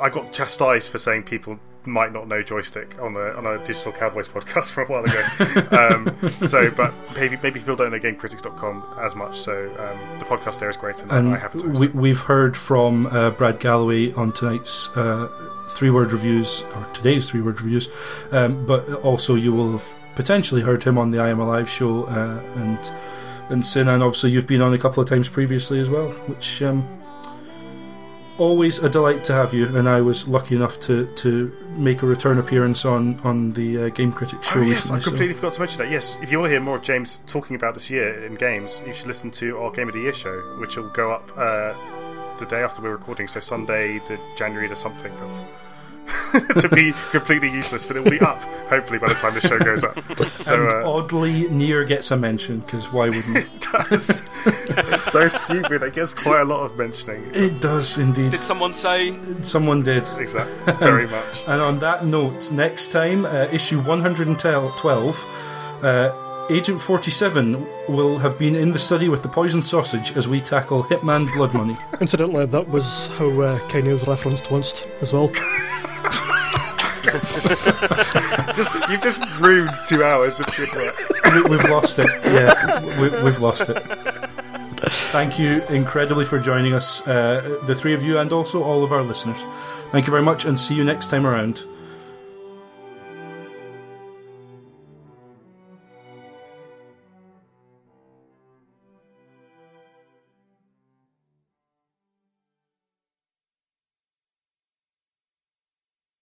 I got chastised for saying people might not know Joystiq on a on a Digital Cowboys podcast from a while ago. um, so, but maybe maybe people don't know GameCritics.com as much. So um, the podcast there is great, and, And I have to. we, we've heard from uh, Brad Galloway on tonight's uh, three word reviews, or today's three word reviews, um, but also you will have potentially heard him on the I Am Alive show, uh, and and Sinan, obviously, you've been on a couple of times previously as well, which. Um, Always a delight to have you, and I was lucky enough to, to make a return appearance on, on the uh, Game Critics show Oh, yes. I so- completely forgot to mention that. Yes, if you want to hear more of James talking about this year in games, you should listen to our Game of the Year show, which will go up uh, the day after we're recording, so Sunday, the January the something of. to be completely useless, but it will be up hopefully by the time the show goes up. So and uh, oddly, Nier gets a mention because why wouldn't it? it does. it's so stupid. It gets quite a lot of mentioning. It does indeed. Did someone say? Someone did. Exactly. Very much. And on that note, next time, uh, issue 112, uh, Agent 47 will have been in the study with the poison sausage as we tackle Hitman Blood Money. Incidentally, that was how uh, Kenny was referenced once as well. Just, you've just ruined two hours of good work. we, we've lost it. Yeah, we, we've lost it. Thank you incredibly for joining us, uh, the three of you, and also all of our listeners. Thank you very much, and see you next time around.